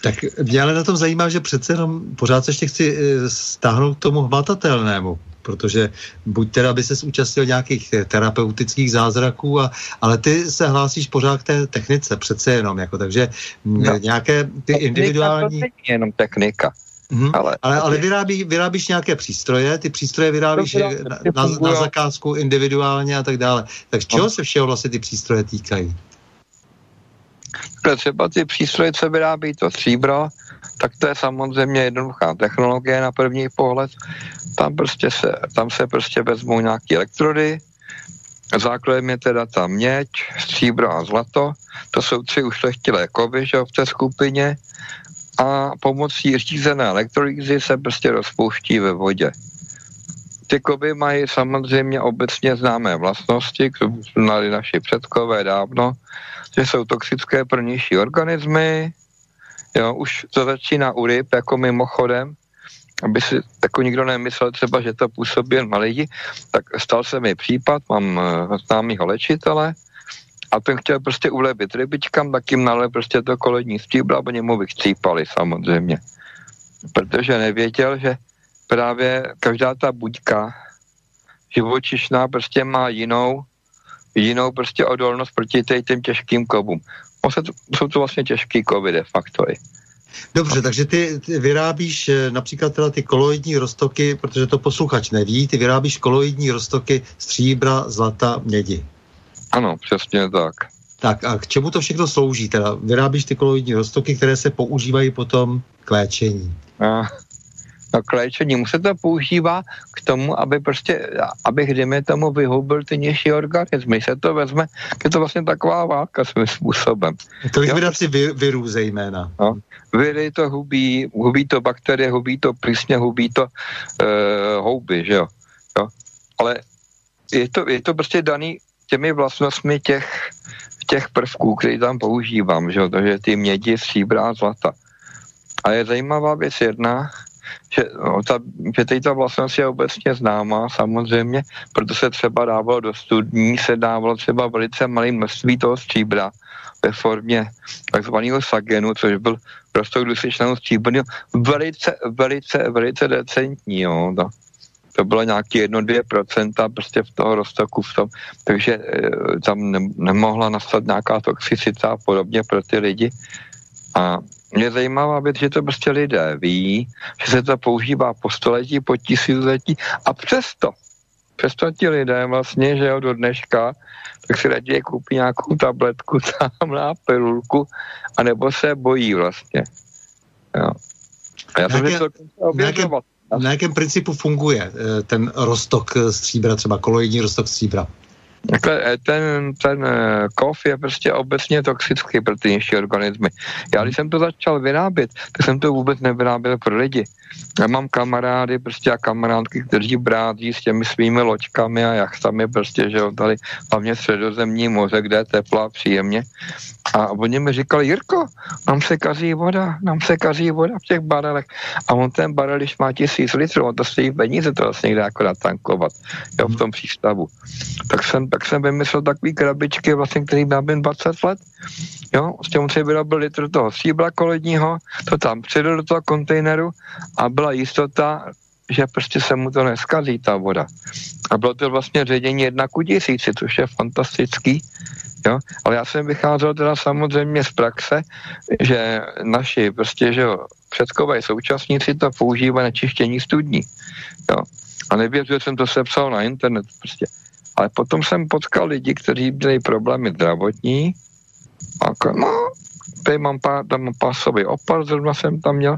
Tak mě ale na tom zajímá, že přece jenom pořád se ještě chci eh, stáhnout k tomu hmatatelnému protože buď teda by se zúčastnil nějakých terapeutických zázraků, a, ale ty se hlásíš pořád k té technice přece jenom, jako, takže no. nějaké ty individuální... To není jenom technika. Hmm. Ale, ale, ale vyrábí, vyrábíš nějaké přístroje, ty přístroje vyrábíš na, na, na zakázku individuálně a tak dále. Tak z čeho no. se všeho vlastně ty přístroje týkají? Třeba ty přístroje, co vyrábí to stříbro, tak to je samozřejmě jednoduchá technologie na první pohled. Tam, prostě se, tam se prostě vezmou nějaké elektrody, základem je teda ta měď, stříbro a zlato, to jsou tři ušlechtilé kovy že, v té skupině a pomocí řízené elektrolýzy se prostě rozpouští ve vodě. Ty kovy mají samozřejmě obecně známé vlastnosti, které znali naši předkové dávno, že jsou toxické pro nižší organismy, jo, už to začíná u ryb, jako mimochodem, aby si jako nikdo nemyslel třeba, že to působí jen na lidi, tak stal se mi případ, mám uh, známýho léčitele, a ten chtěl prostě ulevit rybičkám, tak jim nalil prostě to kolední stříbro a oni mu vychcípali samozřejmě. Protože nevěděl, že právě každá ta buďka živočišná prostě má jinou, jinou prostě odolnost proti těm těžkým kovům. Jsou to vlastně těžký kovy de facto. Dobře, takže ty, ty vyrábíš eh, například teda ty koloidní roztoky, protože to posluchač neví, ty vyrábíš koloidní roztoky stříbra, zlata, mědi. Ano, přesně tak. Tak a k čemu to všechno slouží? Teda vyrábíš ty koloidní roztoky, které se používají potom k léčení. A, no k léčení mu se to používá k tomu, aby prostě, aby dejme tomu vyhubil ty nižší organismy. Se to vezme, je to vlastně taková válka svým způsobem. To vydat si vy, virů zejména. No, viry to hubí, hubí to bakterie, hubí to plísně, hubí to uh, houby, že jo. jo? Ale je to, je to prostě daný těmi vlastnostmi těch, těch prvků, které tam používám, že? takže ty mědi, stříbra a zlata. A je zajímavá věc jedna, že, no, ta, že tady ta vlastnost je obecně známá samozřejmě, proto se třeba dávalo do studní, se dávalo třeba velice malé množství toho stříbra ve formě takzvaného sagenu, což byl prostor dusičného stříbrného, velice, velice, velice decentní, jo, to to bylo nějaký jedno, dvě procenta prostě v toho roztoku v tom, takže e, tam ne, nemohla nastat nějaká toxicita a podobně pro ty lidi. A mě zajímavá věc, že to prostě lidé ví, že se to používá po století, po tisíciletí a přesto, přesto ti lidé vlastně, že jo, do dneška, tak si raději koupí nějakou tabletku tam na pilulku, anebo se bojí vlastně. Jo. A já jsem to ověřoval na jakém principu funguje eh, ten roztok stříbra, třeba koloidní roztok stříbra? Takhle, eh, ten, ten kov je prostě obecně toxický pro ty nižší organismy. Já když jsem to začal vyrábět, tak jsem to vůbec nevyráběl pro lidi. Já mám kamarády prostě a kamarádky, kteří brádí s těmi svými loďkami a jachtami prostě, že jo, tady hlavně středozemní moře, kde je teplo a příjemně. A oni mi říkali, Jirko, nám se kazí voda, nám se kazí voda v těch barelech. A on ten barel, když má tisíc litrů, on to stojí peníze, to vlastně někde jako natankovat, jo, v tom přístavu. Tak jsem, tak jsem vymyslel takový krabičky, vlastně, který má 20 let, jo, s tím si vyrobil litr toho stříbra koledního, to tam přidal do toho kontejneru a byla jistota, že prostě se mu to neskazí, ta voda. A bylo to vlastně ředění jedna ku tisíci, což je fantastický. Jo? Ale já jsem vycházel teda samozřejmě z praxe, že naši prostě, že jo, předkové současníci to používají na čištění studní. Jo? A nevěřil jsem to sepsal na internet prostě. Ale potom jsem potkal lidi, kteří měli problémy zdravotní. A no, tady mám, pár, tam mám pásový opar, zrovna jsem tam měl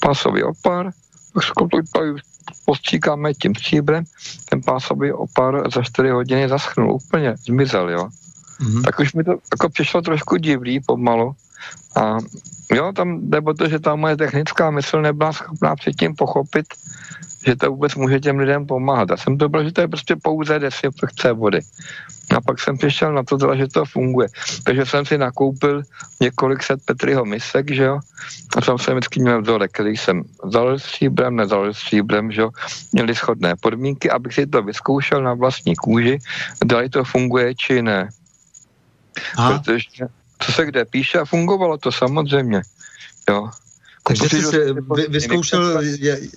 pásový opar, postříkáme tím stříbrem, ten pásový opar za 4 hodiny zaschnul úplně, zmizel, jo. Mm-hmm. Tak už mi to jako přišlo trošku divný pomalu. A jo, tam jde o to, že ta moje technická mysl nebyla schopná předtím pochopit, že to vůbec může těm lidem pomáhat. Já jsem to byl, že to je prostě pouze desinfekce vody. A pak jsem přišel na to, že to funguje. Takže jsem si nakoupil několik set Petriho misek, že jo, a tam jsem vždycky měl vzorek, který jsem vzal stříbrem, nezal stříbrem, že jo, měli schodné podmínky, abych si to vyzkoušel na vlastní kůži, dali to funguje či ne. Aha. Protože co se kde píše a fungovalo to samozřejmě. Jo. Takže jsi se vy, vyzkoušel,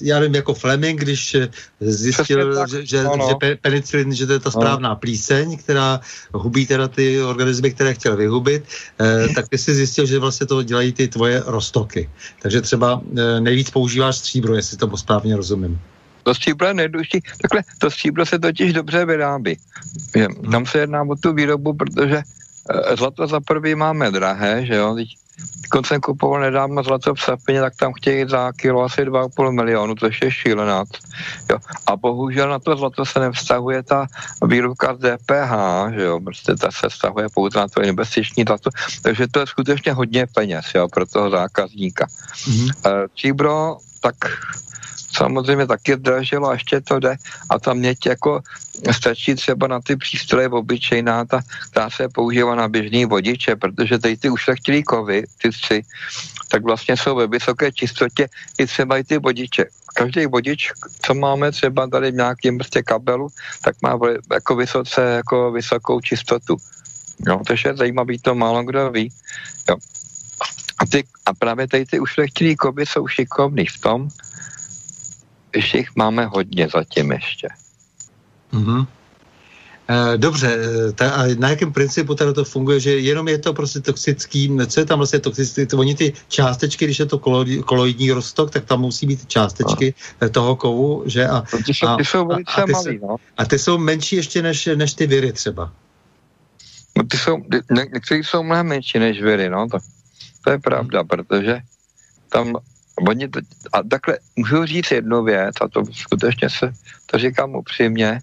já nevím, jako Fleming, když zjistil, že, že, že penicilin, že to je ta správná plíseň, která hubí teda ty organismy, které chtěl vyhubit, eh, tak ty jsi zjistil, že vlastně to dělají ty tvoje roztoky. Takže třeba eh, nejvíc používáš stříbro, jestli to správně rozumím. To stříbro je nejdůležitější. Takhle, to stříbro se totiž dobře vyrábí. Tam se jedná o tu výrobu, protože zlato za prvý máme drahé, že jo, když jsem kupoval nedávno zlato v Sapině, tak tam chtějí za kilo asi 2,5 milionu, což je šílená. Jo. A bohužel na to zlato se nevztahuje ta výrobka z DPH, že jo, prostě ta se vztahuje pouze na to investiční zlato, takže to je skutečně hodně peněz, jo, pro toho zákazníka. Mm-hmm. Číbro, tak samozřejmě taky dražilo a ještě to jde a tam mě jako stačí třeba na ty přístroje obyčejná, ta, která se používá na běžný vodiče, protože tady ty ušlechtilý kovy, ty tři, tak vlastně jsou ve vysoké čistotě i třeba i ty vodiče. Každý vodič, co máme třeba tady v nějakém prostě kabelu, tak má jako vysoce, jako vysokou čistotu. No, to je zajímavý, to málo kdo ví. Jo. A, ty, a právě tady ty ušlechtilý kovy jsou šikovný v tom, jich máme hodně zatím ještě. Mm-hmm. Dobře, eh, ta, a na jakém principu teda to funguje, že jenom je to prostě toxický, co je tam vlastně toxický, oni ty částečky, když je to koloidní rostok, tak tam musí být částečky no. toho kovu, že a, ty jsou, ty jsou velice a, a, ty malý, no. a ty jsou menší ještě než, než ty viry třeba. No ty jsou, ne, některý jsou mnohem menší než viry, no, to, to je pravda, protože tam Oni to, a takhle můžu říct jednu věc, a to skutečně se to říkám upřímně,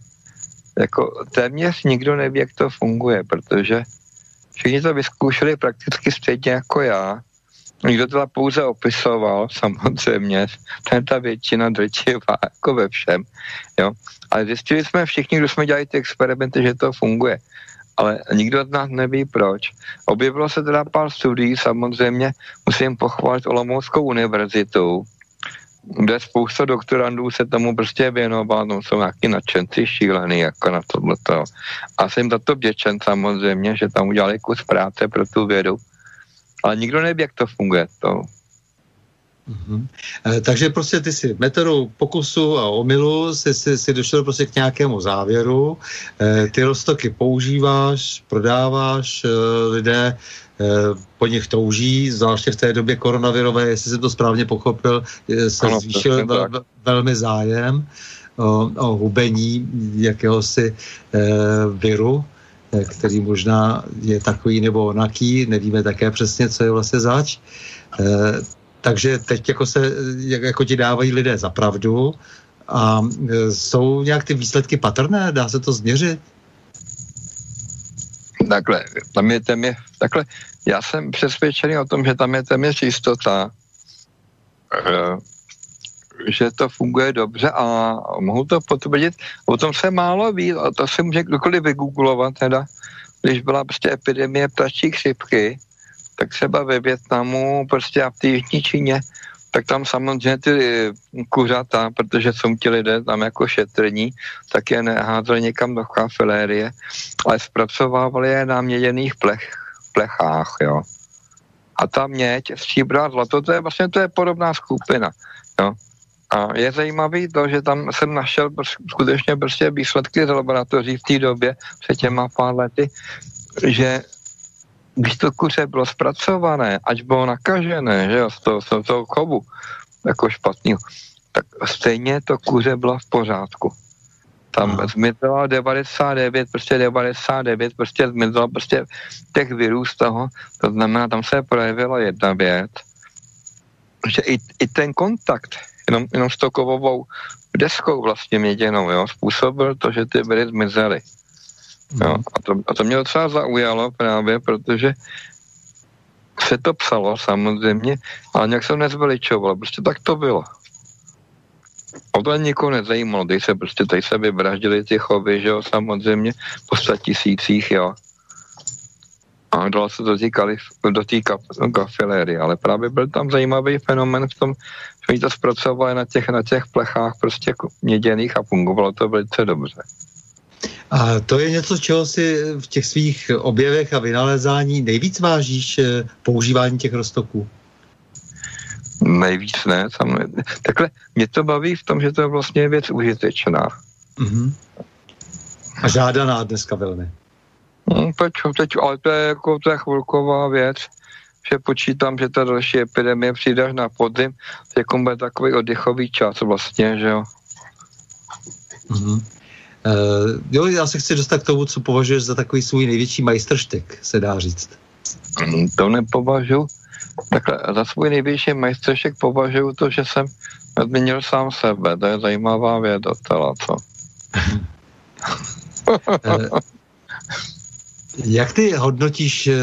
jako téměř nikdo neví, jak to funguje, protože všichni to vyzkoušeli prakticky stejně jako já. Nikdo to pouze opisoval, samozřejmě, ten ta většina drčivá, jako ve všem, jo. Ale zjistili jsme všichni, kdo jsme dělali ty experimenty, že to funguje ale nikdo z nás neví proč. Objevilo se teda pár studií, samozřejmě musím pochválit Olomouckou univerzitu, kde spousta doktorandů se tomu prostě věnoval, no jsou nějaký nadšenci šílený jako na tohleto. A jsem za to vděčen samozřejmě, že tam udělali kus práce pro tu vědu. Ale nikdo neví, jak to funguje. To Mm-hmm. Takže prostě ty si metodou pokusu a omylu si, si, si došel prostě k nějakému závěru, e, ty roztoky používáš, prodáváš, e, lidé po nich touží, zvláště v té době koronavirové, jestli jsem to správně pochopil, se ano, zvýšil vel, velmi zájem o, o hubení jakéhosi e, viru, který možná je takový nebo onaký, nevíme také přesně, co je vlastně zač. E, takže teď jako se, jako ti dávají lidé za pravdu a e, jsou nějak ty výsledky patrné? Dá se to změřit? Takhle, tam je téměř, takhle, já jsem přesvědčený o tom, že tam je téměř jistota, e, že to funguje dobře a mohu to potvrdit. O tom se málo ví, a to se může kdokoliv vygooglovat teda, když byla prostě epidemie ptačí chřipky, tak třeba ve Větnamu, prostě a v té Jižní Číně, tak tam samozřejmě ty kuřata, protože jsou ti lidé tam jako šetrní, tak je neházeli někam do kafilérie, ale zpracovávali je na měděných plech, plechách, jo. A ta měď, stříbro a zlato, to je vlastně to je podobná skupina, jo. A je zajímavý to, že tam jsem našel skutečně prostě výsledky z laboratoří v té době, před těma pár lety, že když to kuře bylo zpracované, ať bylo nakažené, že jo, z toho, z toho chovu, jako špatného, tak stejně to kuře bylo v pořádku. Tam no. zmizelo 99, prostě 99, prostě zmizelo prostě těch virů z toho, to znamená, tam se projevila jedna věc, že i, i ten kontakt, jenom, jenom s tou kovovou deskou vlastně měděnou, jo, způsobil to, že ty viry zmizely. Jo, mhm. a, to, a to mě docela zaujalo právě, protože se to psalo samozřejmě, ale nějak se nezveličovalo, prostě tak to bylo. O to nikoho nezajímalo, teď se prostě tady se vyvraždili ty chovy, že jo, samozřejmě, po sta tisících, jo. A dalo se to týkali do té kafiléry, ale právě byl tam zajímavý fenomen v tom, že oni to zpracovali na těch, na těch plechách prostě měděných a fungovalo to velice dobře. A to je něco, čeho si v těch svých objevech a vynalezání nejvíc vážíš eh, používání těch roztoků? nejvíc ne. Tam, takhle mě to baví v tom, že to je vlastně věc užitečná. Mm-hmm. A žádaná dneska velmi. No, teď, teď, ale to je jako to je chvilková věc, že počítám, že ta další epidemie přijde až na podzim, jako bude takový oddychový čas vlastně, že jo. Mm-hmm. Uh, jo, já se chci dostat k tomu, co považuješ za takový svůj největší majstrštek, se dá říct. Mm, to nepovažuji. Takhle za svůj největší majstrštek považuji to, že jsem změnil sám sebe. To je zajímavá věc docela, co? uh, jak ty hodnotíš eh,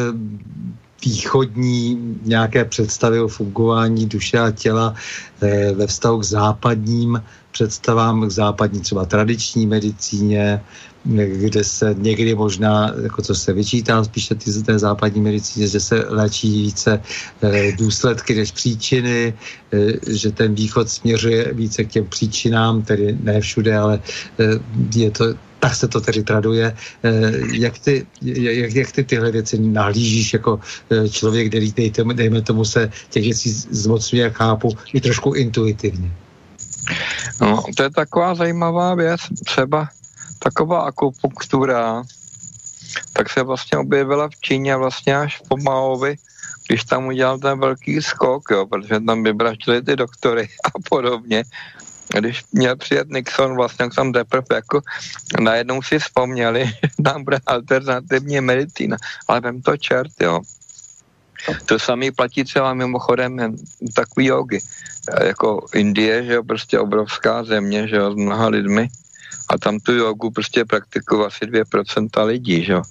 východní nějaké představy o fungování duše a těla ve vztahu k západním představám, k západní třeba tradiční medicíně, kde se někdy možná, jako co se vyčítá spíše ty, té západní medicíně, že se léčí více e, důsledky než příčiny, e, že ten východ směřuje více k těm příčinám, tedy ne všude, ale e, je to tak se to tedy traduje. Jak ty, jak, jak ty tyhle věci nahlížíš jako člověk, který, dejme tomu, se těch věcí zmocňuje, chápu, i trošku intuitivně? No, to je taková zajímavá věc. Třeba taková akupunktura, tak se vlastně objevila v Číně vlastně až po Maovi, když tam udělal ten velký skok, jo, protože tam vybraštili ty doktory a podobně. Když měl přijet Nixon, vlastně tam teprve jako najednou si vzpomněli, že tam bude alternativní medicína, ale vem to čert, jo. To samé platí třeba mimochodem takový jogy, jako Indie, že jo, prostě obrovská země, že jo, s mnoha lidmi, a tam tu jogu prostě praktikují asi 2% lidí, že jo.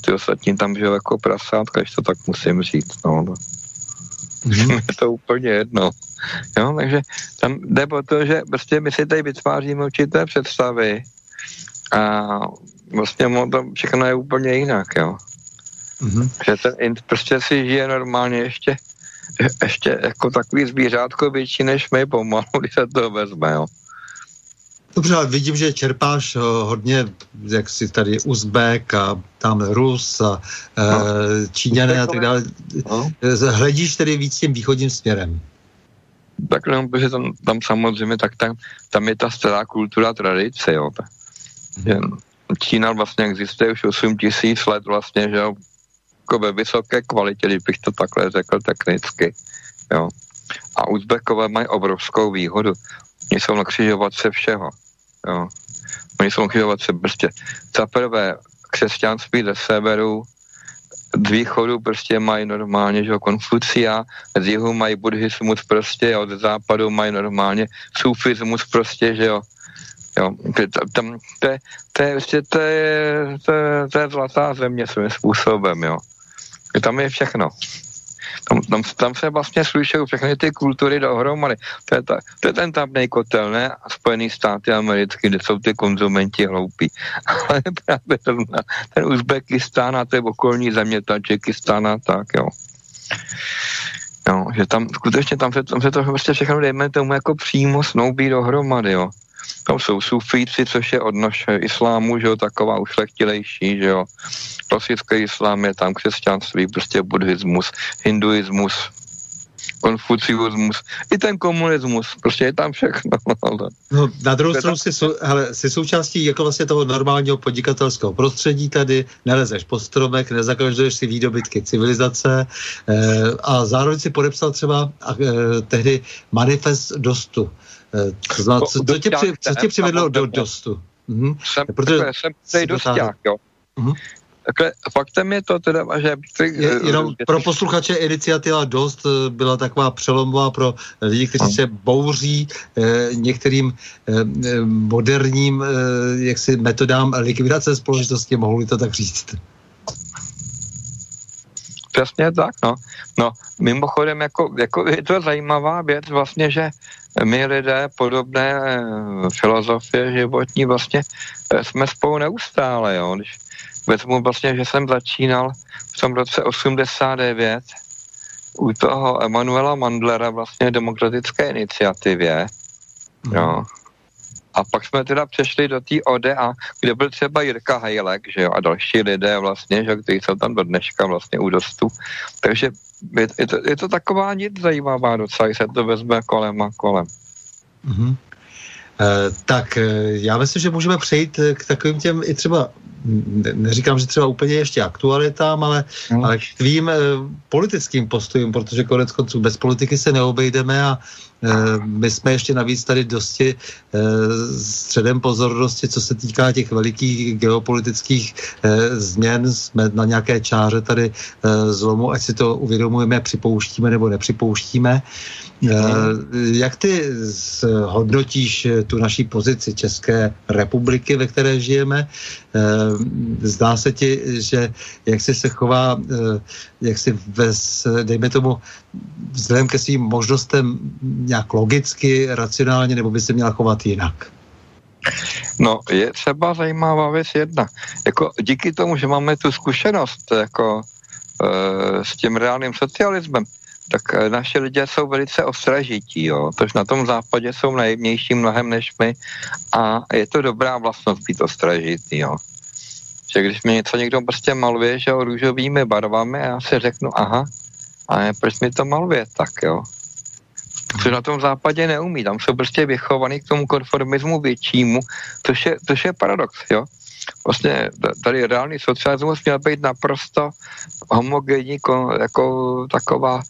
Ty ostatní tam žijou jako prasátka, když to tak musím říct, no. no. Mm-hmm. je to úplně jedno. Jo, takže tam jde o to, že prostě my si tady vytváříme určité představy a vlastně to všechno je úplně jinak, jo. Mm-hmm. Že ten prostě si žije normálně ještě, ještě jako takový zvířátko větší než my pomalu, když se to vezme, jo. Dobře, ale vidím, že čerpáš eh, hodně, jak si tady Uzbek a tam Rus a eh, no. Číňané a tak dále. No. Hledíš tedy víc tím východním směrem? Tak no, protože tam, tam samozřejmě, tak tam, tam je ta stará kultura tradice, jo. Hmm. Čína vlastně existuje už 8 tisíc let vlastně, že jo, jako ve vysoké kvalitě, když bych to takhle řekl technicky, jo. A Uzbekové mají obrovskou výhodu. Oni jsou na křižovatce všeho. Jo. Oni jsou se prostě za prvé křesťanství ze severu, z východu prostě mají normálně, že Konfucia, z jihu mají buddhismus prostě, od západu mají normálně sufismus prostě, že jo. Jo, tam, to, je, to, je, to, je, to, je, to je zlatá země svým způsobem, jo. Tam je všechno. Tam, tam, tam se vlastně slušují všechny ty kultury dohromady. To je, ta, to je ten tamnej kotel, ne? Spojený státy americké, kde jsou ty konzumenti hloupí. Ale právě ten, ten Uzbekistán a ty okolní země, Tadžikistán a tak, jo. Jo, že tam skutečně tam se, tam se to prostě všechno dejme tomu jako přímo snoubí dohromady, jo. Tam jsou sufíci, což je odnož islámu, že jo, taková ušlechtilejší, že jo. Klasický islám je tam křesťanství, prostě buddhismus, hinduismus, konfuciusmus, i ten komunismus, prostě je tam všechno. No, na druhou stranu jsi, sou, hele, jsi součástí jako vlastně toho normálního podnikatelského prostředí tady, nelezeš pod stromek, nezakažduješ si výdobytky civilizace eh, a zároveň si podepsal třeba eh, tehdy manifest dostu. Eh, co, znamená, co, co, tě, při, co tě přivedlo do dostu? Mhm. Jsem, Protože jsem dosták, jo. Mhm. Takhle, faktem je to teda, že... Je, jenom pro posluchače iniciativa Dost eh, byla taková přelomová pro lidi, kteří no. se bouří eh, některým eh, eh, moderním eh, jaksi metodám likvidace společnosti, mohli to tak říct. Přesně tak, no. No, mimochodem, jako, jako je to zajímavá věc vlastně, že my lidé podobné eh, filozofie životní vlastně eh, jsme spolu neustále, jo. Když vezmu vlastně, že jsem začínal v tom roce 89 u toho Emanuela Mandlera vlastně demokratické iniciativě, mm. jo. A pak jsme teda přešli do té ODA, kde byl třeba Jirka Hajlek, že jo, a další lidé vlastně, že, kteří jsou tam do dneška vlastně u dostu. Takže je, je, to, je to taková nic zajímavá docela, když se to vezme kolem a kolem. Mm-hmm. E, tak e, já myslím, že můžeme přejít k takovým těm i třeba ne, neříkám, že třeba úplně ještě aktualitám, ale, no. ale k tvým politickým postojům, protože konec konců bez politiky se neobejdeme a my jsme ještě navíc tady dosti středem pozornosti, co se týká těch velikých geopolitických změn. Jsme na nějaké čáře tady zlomu, ať si to uvědomujeme, připouštíme nebo nepřipouštíme. Eh, jak ty hodnotíš eh, tu naší pozici České republiky, ve které žijeme? Eh, zdá se ti, že jak si se chová, jak si ves, dejme tomu, vzhledem ke svým možnostem nějak logicky, racionálně, nebo by se měla chovat jinak? No, je třeba zajímavá věc jedna. Jako díky tomu, že máme tu zkušenost jako e, s tím reálným socialismem, tak eh, naše lidé jsou velice ostražití, jo. Tož na tom západě jsou najemnější mnohem než my a je to dobrá vlastnost být ostražitý, jo. Že když mi něco někdo prostě maluje, že o růžovými barvami, já si řeknu, aha, a proč mi to maluje tak, jo. Co na tom západě neumí, tam jsou prostě vychovaný k tomu konformismu většímu, což je, což je paradox, jo vlastně tady reálný socialismus měl být naprosto homogenní, jako taková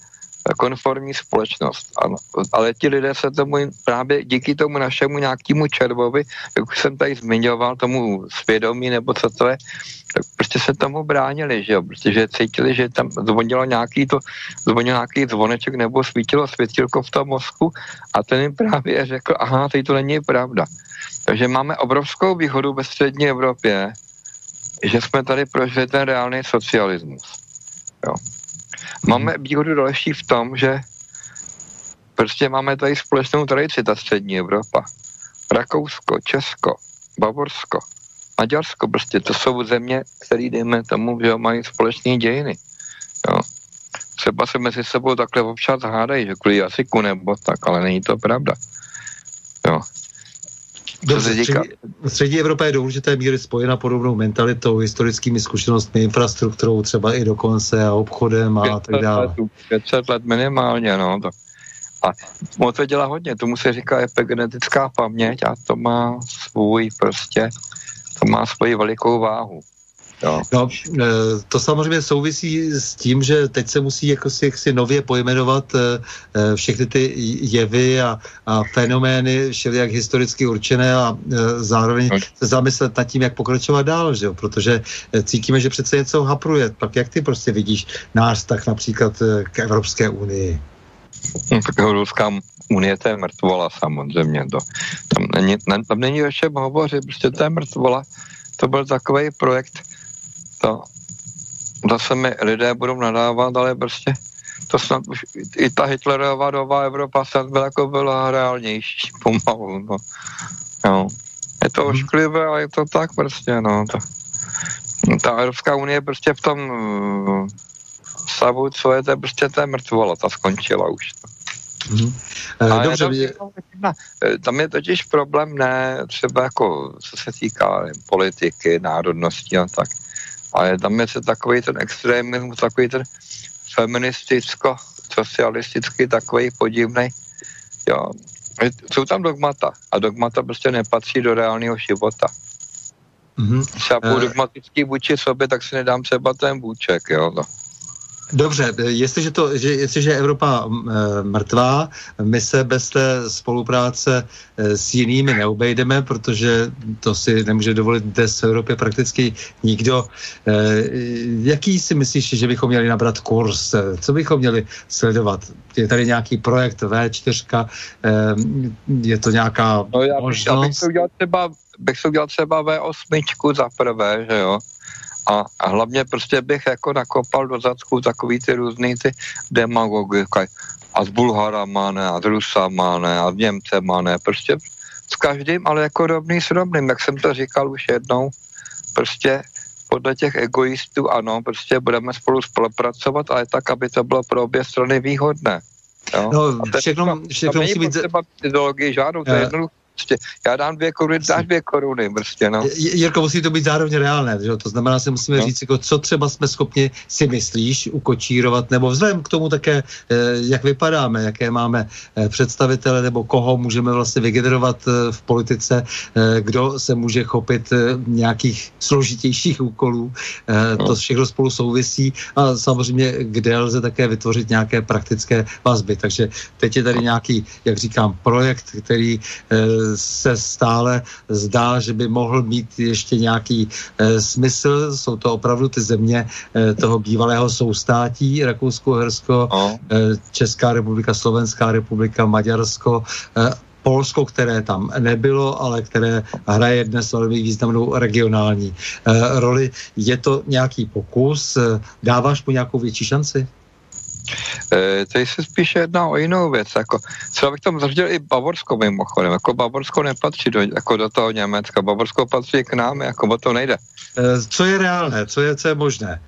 konformní společnost. Ano. Ale ti lidé se tomu právě díky tomu našemu nějakému červovi, jak už jsem tady zmiňoval, tomu svědomí nebo co to je, tak prostě se tomu bránili, že jo, protože cítili, že tam zvonilo nějaký to, zvonil nějaký zvoneček nebo svítilo světilko v tom mozku a ten jim právě řekl, aha, teď to není pravda. Takže máme obrovskou výhodu ve střední Evropě, že jsme tady prožili ten reálný socialismus. Jo. Máme výhodu další v tom, že prostě máme tady společnou tradici, ta střední Evropa. Rakousko, Česko, Bavorsko, Maďarsko, prostě to jsou země, které dejme tomu, že mají společné dějiny. Jo. Třeba se mezi sebou takhle občas hádají, že kvůli jazyku nebo tak, ale není to pravda. Jo. Dobře, střední, střední Evropa je do určité míry spojena podobnou mentalitou, historickými zkušenostmi, infrastrukturou třeba i dokonce a obchodem a tak dále. 500 let minimálně, no. To. A moc to dělá hodně, tomu se říká epigenetická paměť a to má svůj prostě, to má svoji velikou váhu. Jo. No, e, to samozřejmě souvisí s tím, že teď se musí jako si, si nově pojmenovat e, e, všechny ty jevy a, a fenomény, všelijak historicky určené a zároveň se zamyslet nad tím, jak pokračovat dál, že jo? protože cítíme, že přece něco hapruje. Pak jak ty prostě vidíš náš tak například k Evropské unii? No, tak Evropská unie to je mrtvola samozřejmě. To. Tam, není, tam není o čem hovořit, prostě to je mrtvola. To byl takový projekt, to zase mi lidé budou nadávat, ale prostě to snad už i ta Hitlerová doba Evropa snad byla jako byla reálnější pomalu, no. Jo. Je to mhm. ošklivé, ale je to tak prostě, no. To, ta Evropská unie prostě v tom uh, stavu, co je, to je prostě to je mrtvola, ta skončila už. No. Mm-hmm. Ale Dobře, je... Tam je totiž problém ne třeba jako, co se týká politiky, národnosti a tak ale tam je se takový ten extremismus, takový ten feministicko, socialistický, takový podivný. Jo. Jsou tam dogmata a dogmata prostě nepatří do reálného života. Mm-hmm. Třeba uh, dogmatický vůči sobě, tak si nedám třeba ten vůček, jo. No. Dobře, jestliže, to, že, jestliže je Evropa e, mrtvá, my se bez té spolupráce e, s jinými neobejdeme, protože to si nemůže dovolit dnes v Evropě prakticky nikdo. E, jaký si myslíš, že bychom měli nabrat kurz? Co bychom měli sledovat? Je tady nějaký projekt V4, e, je to nějaká no já bych, možnost? Já bych to udělal třeba, bych to udělal třeba V8 za prvé, že jo? A, a hlavně prostě bych jako nakopal do zadku takový ty různý ty demagogy, a s Bulharama ne, a s Rusama ne, a s Němcema ne, prostě s každým, ale jako rovný s rovným, jak jsem to říkal už jednou, prostě podle těch egoistů, ano, prostě budeme spolu spolupracovat, ale tak, aby to bylo pro obě strany výhodné. Jo? No, všechno, všechno musí být... Třeba ideologii žádnou, to je jednoduché prostě, já dám dvě koruny, dáš dvě koruny, prostě, no. Jirko, musí to být zároveň reálné, že? to znamená, že musíme no. říct, jako, co třeba jsme schopni si myslíš ukočírovat, nebo vzhledem k tomu také, eh, jak vypadáme, jaké máme eh, představitele, nebo koho můžeme vlastně vygenerovat eh, v politice, kdo se může chopit nějakých složitějších úkolů, no. to všechno spolu souvisí a samozřejmě, kde lze také vytvořit nějaké praktické vazby. Takže teď je tady nějaký, jak říkám, projekt, který se stále zdá, že by mohl mít ještě nějaký smysl. Jsou to opravdu ty země toho bývalého soustátí, Rakousko-Hersko, no. Česká republika, Slovenská republika, Maďarsko, Polsko, které tam nebylo, ale které hraje dnes velmi významnou regionální eh, roli. Je to nějaký pokus? Dáváš mu nějakou větší šanci? E, tady se spíše jedná o jinou věc. Jako, třeba bych tam zařadil i Bavorsko mimochodem. Jako Bavorsko nepatří do, jako do toho Německa. Bavorsko patří k nám, jako o to nejde. E, co je reálné? Co je, co je možné?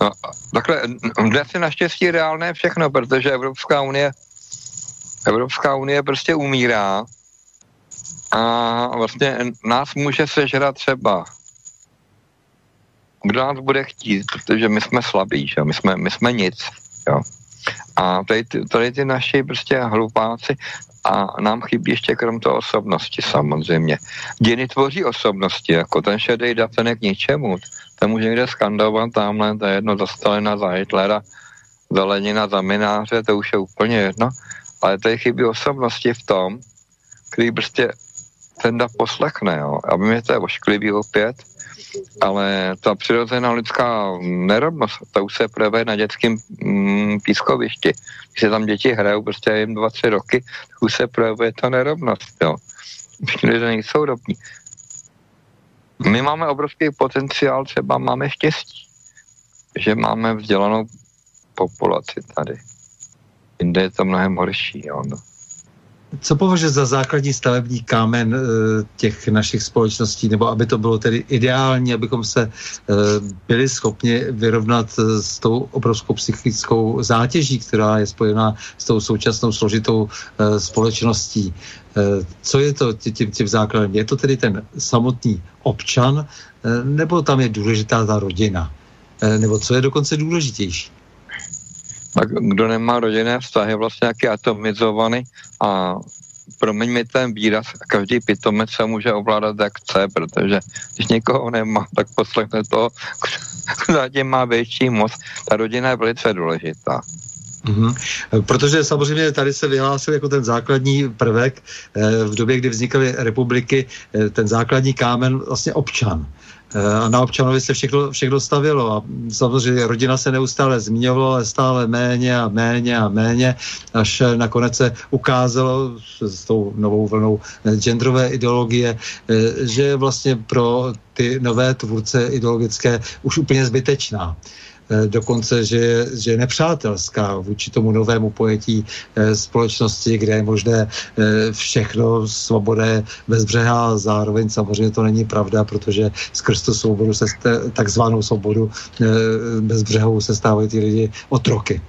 No, takhle, dnes je naštěstí reálné všechno, protože Evropská unie Evropská unie prostě umírá a vlastně nás může sežrat třeba kdo nás bude chtít, protože my jsme slabí, že? My, jsme, my jsme nic. Jo? A tady, tady ty naši prostě hlupáci a nám chybí ještě krom toho osobnosti samozřejmě. Děny tvoří osobnosti, jako ten šedý datenek k ničemu. Ten může někde skandovat tamhle, to je jedno za Stalina, za Hitlera, za Lenina, za Mináře, to už je úplně jedno ale tady chybí osobnosti v tom, který prostě ten da poslechne, jo. A mě to je ošklivý opět, ale ta přirozená lidská nerovnost, ta už se projeví na dětském mm, pískovišti. Když se tam děti hrajou prostě jim dva, tři roky, tak už se projevuje ta nerovnost, jo. Všichni lidé nejsou rovní. My máme obrovský potenciál, třeba máme štěstí, že máme vzdělanou populaci tady. Jinde je to mnohem horší. Jo, no. Co považuje za základní stavební kámen e, těch našich společností, nebo aby to bylo tedy ideální, abychom se e, byli schopni vyrovnat e, s tou obrovskou psychickou zátěží, která je spojená s tou současnou složitou společností. Co je to tím, tím základem? Je to tedy ten samotný občan, nebo tam je důležitá ta rodina? Nebo co je dokonce důležitější? Tak kdo nemá rodinné vztahy, vlastně jaký atomizovaný a promiň mi ten výraz, každý pitomec se může ovládat jak chce, protože když někoho nemá, tak poslechne to, kdo zatím má větší moc. Ta rodina je velice důležitá. Mm-hmm. Protože samozřejmě tady se vyhlásil jako ten základní prvek eh, v době, kdy vznikaly republiky, eh, ten základní kámen vlastně občan. Eh, a na občanovi se všechno, všechno stavilo a samozřejmě rodina se neustále zmiňovala, ale stále méně a méně a méně, až nakonec se ukázalo s tou novou vlnou genderové ideologie, že vlastně pro ty nové tvůrce ideologické už úplně zbytečná. Eh, dokonce, že je, že je nepřátelská vůči tomu novému pojetí eh, společnosti, kde je možné eh, všechno, svoboda je bezbřehá, zároveň samozřejmě to není pravda, protože skrz tu svobodu, se, takzvanou svobodu bezbřehou se stávají ty lidi otroky.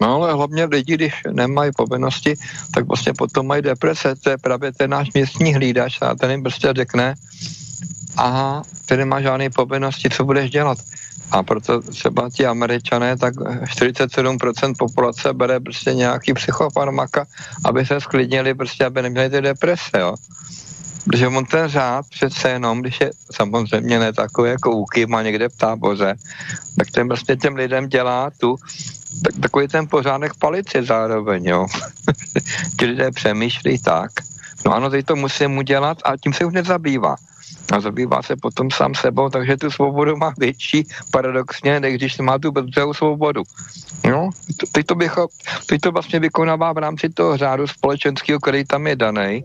No ale hlavně lidi, když nemají povinnosti, tak vlastně potom mají deprese. To je právě ten náš místní hlídač a ten jim prostě řekne, aha, ty nemá žádné povinnosti, co budeš dělat. A proto třeba ti američané, tak 47% populace bere prostě nějaký psychofarmaka, aby se sklidnili, prostě aby neměli ty deprese, jo. Protože on ten řád přece jenom, když je samozřejmě ne takový jako úky, má někde v táboře, tak ten prostě těm lidem dělá tu, tak, takový ten pořádek palici zároveň, jo. Ti lidé přemýšlí tak, no ano, teď to musím udělat a tím se už nezabývá a zabývá se potom sám sebou, takže tu svobodu má větší paradoxně, než když má tu bezbřehou svobodu. No, teď to, bych, teď to vlastně vykonává v rámci toho řádu společenského, který tam je daný.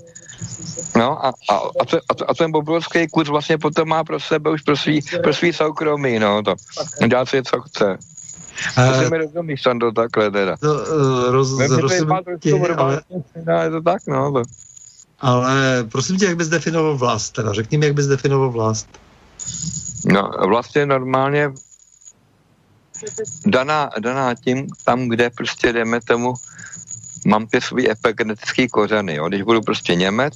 No a, a, a, to, a, to, a ten bobrovský kurz vlastně potom má pro sebe už pro svý, pro svý soukromí, no to. Dá si, co chce. To si mi rozumíš, Sando, takhle teda. To, uh, roz, rozumím ale... Je to tak, no. To. Ale prosím tě, jak bys definoval vlast? Teda řekni mi, jak bys definoval vlast. No, vlastně normálně daná, daná tím, tam, kde prostě jdeme tomu mám ty svý epigenetický kořeny. Jo. Když budu prostě Němec,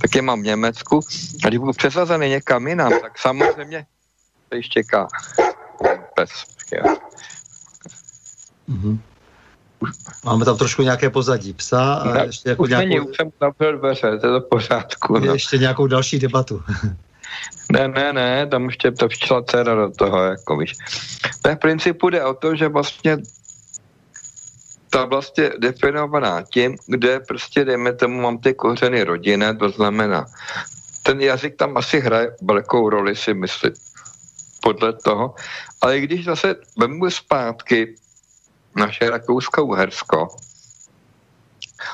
tak je mám v Německu. A když budu přesazený někam jinam, tak samozřejmě to ještě čeká. Pes. Mm-hmm. Máme tam trošku nějaké pozadí psa a Ne, ještě jako už nějakou, není, už jsem zavřel dveře, to je to pořádku. No. ještě nějakou další debatu. Ne, ne, ne, tam ještě to přišla dcera do toho, jako víš. Tak v principu jde o to, že vlastně ta vlastně definovaná tím, kde prostě, dejme tomu, mám ty kořeny rodinné, to znamená, ten jazyk tam asi hraje velkou roli, si myslím, podle toho. Ale když zase vemu zpátky naše Rakousko-Uhersko,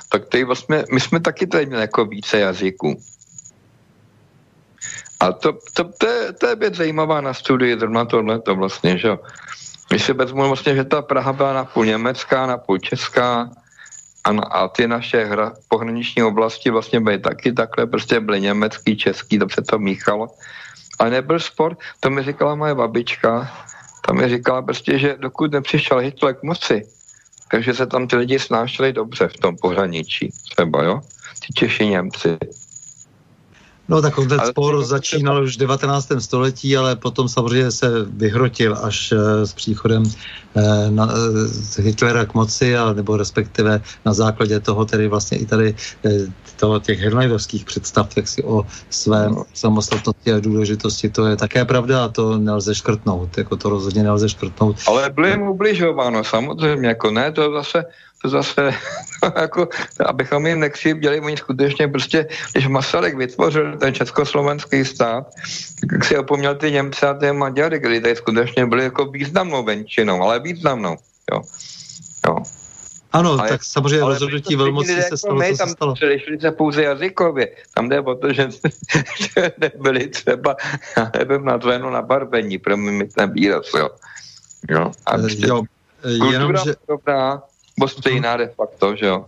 tak tady vlastně, my jsme taky tady měli jako více jazyků. A to, to, to, je, to je věc zajímavá na studii, zrovna tohle to vlastně, že. Když si vezmu vlastně, že ta Praha byla napůl německá, napůl česká a, na- a ty naše hra, pohraniční oblasti vlastně byly taky takhle, prostě byly německý, český, to se to míchalo. A nebyl sport, to mi říkala moje babička, tam mi říkala prostě, že dokud nepřišel Hitler k moci, takže se tam ty lidi snášeli dobře v tom pohraničí, třeba, jo, ty Češi, Němci. No tak on ten Ale- spor začínal už v 19. století, ale potom samozřejmě se vyhrotil až eh, s příchodem eh, na, z Hitlera k moci, a, nebo respektive na základě toho tedy vlastně i tady eh, toho, těch Hitlerovských představ, jak si o svém No. samostatnosti a důležitosti, to je také pravda a to nelze škrtnout, jako to rozhodně nelze škrtnout. Ale bylo jim ubližováno, samozřejmě, jako ne, to zase, to zase, jako, abychom jim nekřivděli, oni skutečně prostě, když Masaryk vytvořil ten československý stát, tak si opomněl ty Němce a ty Maďary, kdy tady skutečně byli jako významnou menšinou, ale významnou, jo. jo. Ano, Ale- tak samozřejmě Ale rozhodnutí to velmocí lidé se jako stalo, my co se tam stalo. Přešli se pouze jazykově. Tam jde o to, že, že nebyli třeba, já nevím, na trénu na barbení, pro mě ten výraz, jo. jo. A Eh, prostě Jo, eh, jenom, že... podobná, bo stejná de facto, že jo.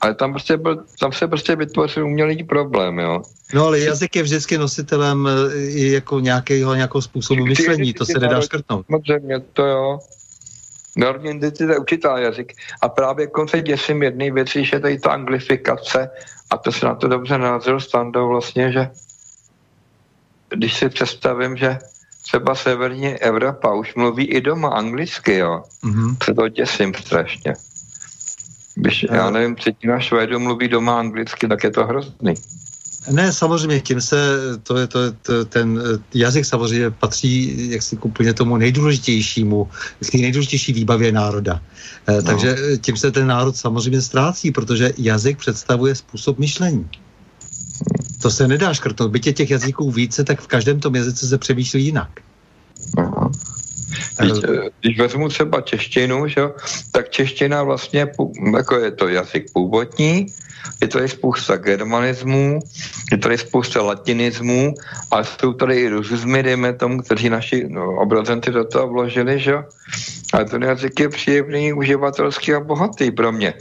Ale tam, prostě byl, tam se prostě vytvořil umělý problém, jo. No ale jazyk je vždycky nositelem eh, jako nějakého, nějakého způsobu myšlení, to se nedá škrtnout. Samozřejmě, to jo. Národní identita je učitelný jazyk. A právě konce děsím jedné věci, že tady ta anglifikace, a to se na to dobře narazil standou vlastně, že když si představím, že třeba severní Evropa už mluví i doma anglicky, jo, Mhm. se to děsím strašně. Když, já nevím, třetina Švédů mluví doma anglicky, tak je to hrozný. Ne, samozřejmě, tím se, to je, to, to, ten eh, jazyk samozřejmě patří jak si k úplně tomu nejdůležitějšímu, k nejdůležitější výbavě národa. No. No. Takže eh, tím se ten národ samozřejmě ztrácí, protože jazyk představuje způsob myšlení. To se nedá škrtnout. Je těch jazyků více, tak v každém tom jazyce se přemýšlí jinak. Aha. Když, eh, když vezmu třeba češtinu, že jo, tak čeština vlastně, jako je to jazyk původní, je tady spousta germanismů, je tady spousta latinismů, a jsou tady i rusizmy, dejme tomu, kteří naši no, obrazenci do toho vložili, že. Ale ten jazyk je příjemný, uživatelský a bohatý pro mě,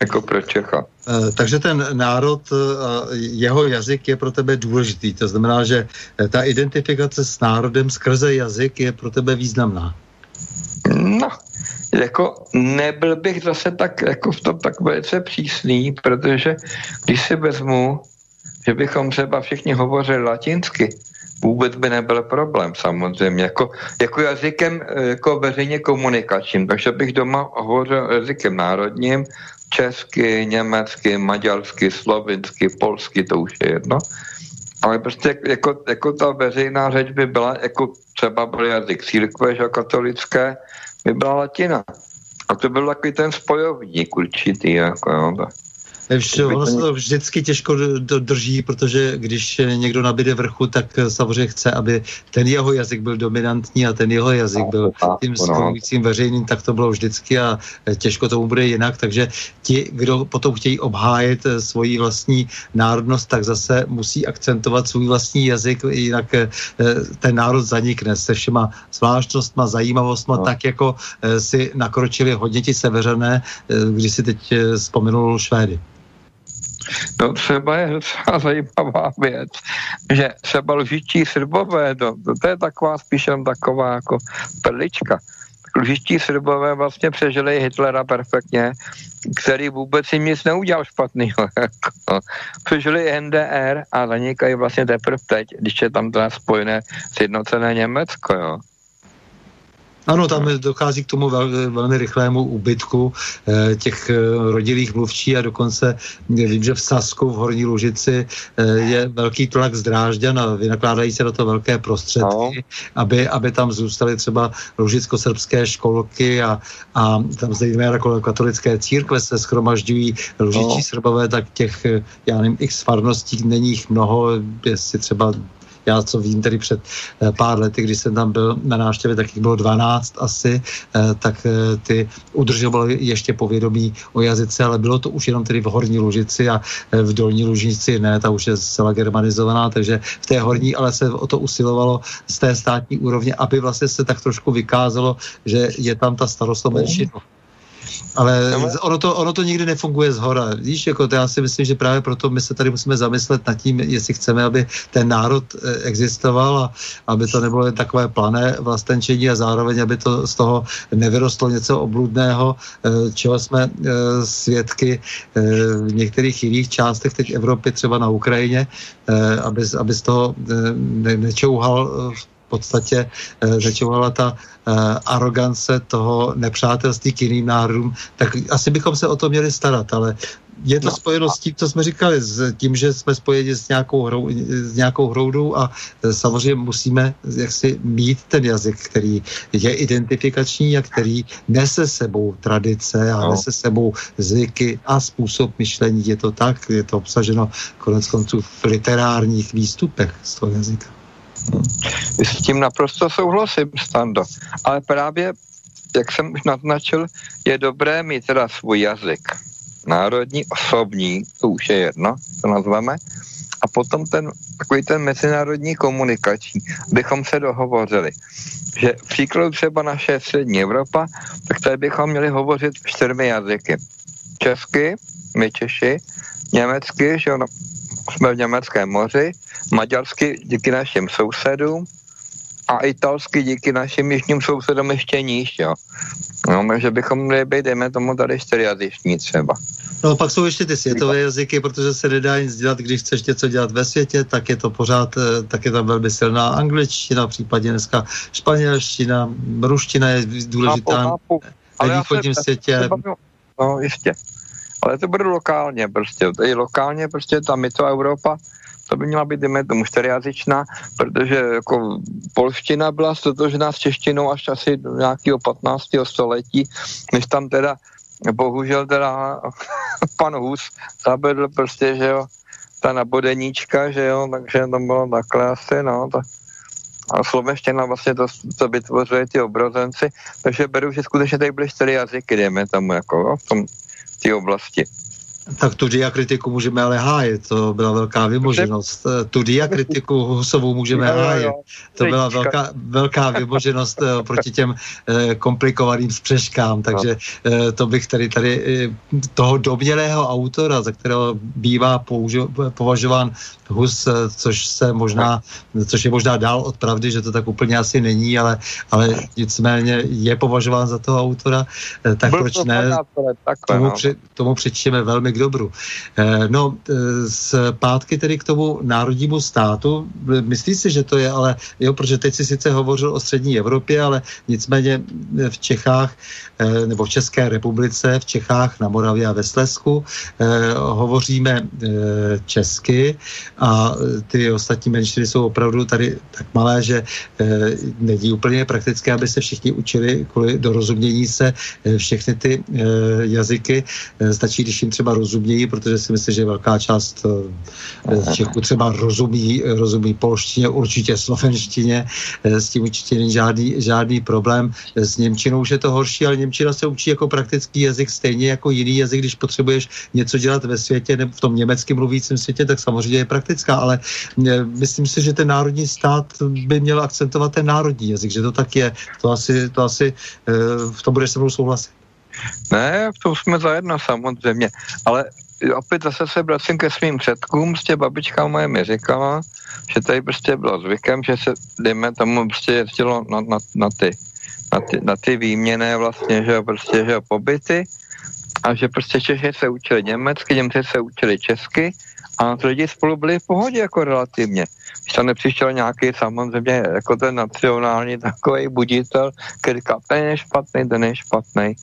jako pro Čecha. Eh, Takže ten národ, eh, jeho jazyk je pro tebe důležitý. To znamená, že eh, ta identifikace s národem skrze jazyk je pro tebe významná. No, jako nebyl bych zase tak jako v tom tak velice přísný, protože když si vezmu, že bychom třeba všichni hovořili latinsky, vůbec by nebyl problém samozřejmě, jako, jako jazykem jako veřejně komunikačním, takže bych doma hovořil jazykem národním, česky, německy, maďarsky, slovinsky, polsky, to už je jedno. Ale prostě jako, jako ta veřejná řeč by byla, jako třeba byl jazyk církve, že katolické, by byla latina. A to byl takový ten spojovník určitý, jako jo. tak. Vž, ono se to vždycky těžko drží, protože když někdo nabíde vrchu, tak eh, samozřejmě chce, aby ten jeho jazyk byl dominantní a ten jeho jazyk byl tím no. spojujícím veřejným, tak to bylo vždycky a eh, těžko tomu bude jinak, takže ti, kdo potom chtějí obhájit eh, svoji vlastní národnost, tak zase musí akcentovat svůj vlastní jazyk, jinak eh, ten národ zanikne se všema zvláštnostma, zajímavostma, No. tak jako eh, si nakročili hodně ti severané, eh, když si teď eh, vzpomenul Švédy. No třeba je docela zajímavá věc, že třeba lžičí srbové, no, to, to je taková spíš jenom taková jako perlička. Lužiští Srbové vlastně přežili Hitlera perfektně, který vůbec jim nic neudělal špatného. Jako. přežili NDR a zanikají vlastně teprve teď, když je tam teda spojené sjednocené Německo. Jo. Ano, tam dochází k tomu vel, velmi rychlému úbytku eh, těch eh, rodilých mluvčí a dokonce vím, že v Sasku v Horní Lužici eh, je velký tlak zdrážďan a vynakládají se do to velké prostředky, no. aby, aby tam zůstaly třeba lužicko-srbské školky a, a tam zejména katolické církve se schromažďují lužičí no. srbové, tak těch, já nevím, x farností není jich mnoho, jestli třeba já co vím tedy před eh, pár lety, když jsem tam byl na návštěvě, tak jich bylo 12 asi, eh, tak eh, ty udržovali ještě povědomí o jazyce, ale bylo to už jenom tedy v Horní Lužici a v Dolní Lužici ne, ta už je zcela germanizovaná, takže v té Horní ale se o to usilovalo z té státní úrovně, aby vlastně se tak trošku vykázalo, že je tam ta starost o. Ale ono to, ono to nikdy nefunguje z hora. Víš, jako to já si myslím, že právě proto my se tady musíme zamyslet nad tím, jestli chceme, aby ten národ eh, existoval a aby to nebylo jen takové plané vlastenčení a zároveň, aby to z toho nevyrostlo něco obludného, eh, čeho jsme eh, svědky v některých jiných částech teď Evropy, třeba na Ukrajině, aby, aby z toho nečouhal v podstatě začovala ta uh, arogance toho nepřátelství k jiným národům, tak asi bychom se o to měli starat, ale je to no. spojeno s tím, co jsme říkali, s tím, že jsme spojeni s nějakou, hrou, s nějakou hroudou a eh, samozřejmě musíme jaksi mít ten jazyk, který je identifikační a který nese sebou tradice a no. nese sebou zvyky a způsob myšlení. Je to tak, je to obsaženo konec konců v literárních výstupech z toho jazyka. S tím naprosto souhlasím, Stando. Ale právě, jak jsem už naznačil, je dobré mít teda svůj jazyk. Národní, osobní, to už je jedno, to nazveme. A potom ten, takový ten mezinárodní komunikační, bychom se dohovořili, že příklad třeba naše střední Evropa, tak tady bychom měli hovořit čtyřmi jazyky. Česky, my Češi, německy, že ono, jsme v Německém moři, maďarsky díky našim sousedům a italsky díky našim jižním sousedům ještě níž, jo. No, takže bychom měli být, dejme tomu, tady čtyřjazyční třeba. No pak jsou ještě ty světové jazyky, protože se nedá nic dělat, když chceš něco dělat ve světě, tak je to pořád, eh, tak je tam velmi silná angličtina, případně dneska španělština, ruština je důležitá ve východním světě. no, jistě. Ale to bude lokálně prostě. I lokálně prostě ta mito Evropa, to by měla být, dejme tomu, čtyřjazyčná, protože jako polština byla stotožná s češtinou až asi do nějakého 15. století, než tam teda, bohužel teda pan Hus zabedl prostě, že jo, ta nabodeníčka, že jo, takže to bylo takhle asi, no, tak a slovenština vlastně to, to vytvořuje ty obrozenci, takže beru, že skutečně tady byly čtyři jazyky, dejme tomu, jako jo, v tom té oblasti. Tak tu diakritiku můžeme ale hájet, to byla velká vymoženost. Tu diakritiku Husovou můžeme hájet. To byla velká, velká vymoženost eh, proti těm eh, komplikovaným spřeškám, takže eh, to bych tady, tady toho domělého autora, za kterého bývá použil, považován Hus, což se možná, což je možná dál od pravdy, že to tak úplně asi není, ale, ale nicméně je považován za toho autora, tak Byl proč ne? Tomu, no. při, tomu přičteme velmi dobru. Eh, no, zpátky tedy k tomu národnímu státu. Myslíš si, že to je, ale jo, protože teď si sice hovořil o střední Evropě, ale nicméně v Čechách eh, nebo v České republice, v Čechách, na Moravě a ve Slesku eh, hovoříme česky a ty ostatní menšiny jsou opravdu tady tak malé, že není úplně praktické, aby se všichni učili kvůli dorozumění se všechny ty jazyky. Stačí, když jim třeba rozumějí, protože si myslím, že velká část eh, Čechů třeba rozumí, rozumí polštině, určitě slovenštině, eh, s tím určitě není žádný, žádný problém. S Němčinou už je to horší, ale Němčina se učí jako praktický jazyk stejně jako jiný jazyk, když potřebuješ něco dělat ve světě, nebo v tom německém mluvícím světě, tak samozřejmě je praktická, ale eh, myslím si, že ten národní stát by měl akcentovat ten národní jazyk, že to tak je. To asi, to asi v tom bude se mnou souhlasit. Ne, v tom jsme zajedno samozřejmě, ale opět zase se vracím ke svým předkům, prostě babička moje mi říkala, že tady prostě bylo zvykem, že se, dejme tomu, prostě jezdilo na, na, na ty na ty, na ty výměné vlastně, že jo, prostě, že jo, pobyty a že prostě Češi se učili německy, Němci se učili česky a ty lidi spolu byli v pohodě jako relativně. Když tam nepřišel nějaký samozřejmě jako ten nacionální takový buditel, který říká, ten je špatný, ten je špatný.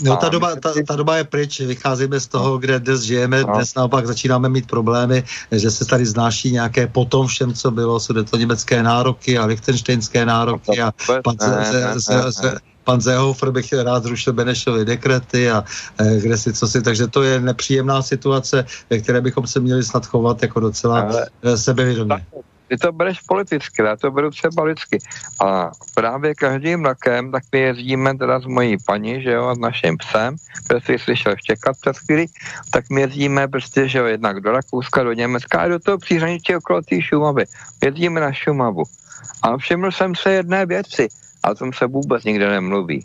No, ta doba, ta, ta doba je pryč, vycházíme z toho, kde dnes žijeme, no. dnes naopak začínáme mít problémy, že se tady znáší nějaké potom všem, co bylo, jsou to německé nároky a lichtenštejnské nároky a pan, ne, se, ne, se, ne, se, pan Zehofer bych rád zrušil Benešovy dekrety a e, kde si co si, takže to je nepříjemná situace, ve které bychom se měli snad chovat jako docela Ale, e, sebevědomě. Ty to bereš politicky, já to beru třeba lidsky. A právě každým rokem, tak my jezdíme teda s mojí paní, že jo, a s naším psem, který si slyšel štěkat před chvíli, tak my jezdíme prostě, že jo, jednak do Rakouska, do Německa a do toho příhraničí okolo té Šumavy. Jezdíme na Šumavu. A všiml jsem se jedné věci, a o tom se vůbec nikde nemluví.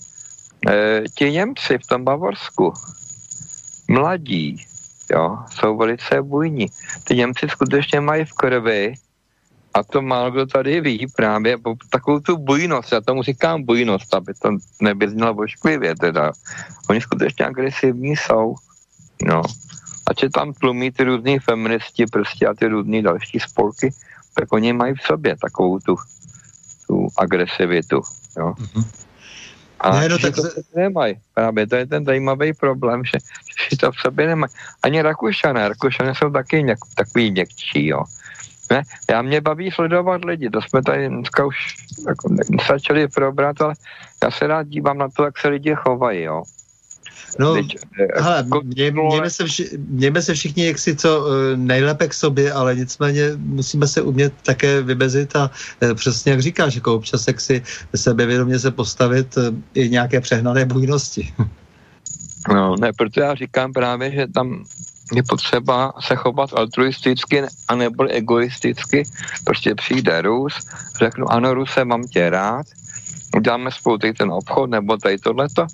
E, ti Němci v tom Bavorsku, mladí, jo, jsou velice bujní. Ty Němci skutečně mají v krvi a to málo kdo tady ví právě takovou tu bujnost, já tomu říkám bujnost, aby to nebylo vošklivě teda. Oni skutečně agresivní jsou, no. A či tam tlumí ty různý feministi prostě a ty různý další spolky, tak oni mají v sobě takovou tu, tu agresivitu, jo. Mm-hmm. A ne, no, tak to se... nemají. Právě to je ten zajímavý problém, že, že to v sobě nemají. Ani Rakušané, Rakušané jsou taky něk, takový měkčí, jo. Ne? Já mě baví sledovat lidi, to jsme tady dneska už jako, začali probrat, ale já se rád dívám na to, jak se lidi chovají, jo. No, Teď, eh, hele, jako mě, mějme, se vši, mějme se všichni jaksi co eh, nejlépe k sobě, ale nicméně musíme se umět také vybezit a eh, přesně jak říkáš, jako občas jak si sebevědomě se postavit i nějaké přehnané bujnosti. No, ne, proto já říkám právě, že tam je potřeba se chovat altruisticky a nebo egoisticky. Prostě přijde Rus, řeknu, ano, Ruse, mám tě rád, uděláme spolu tady ten obchod nebo tady tohleto,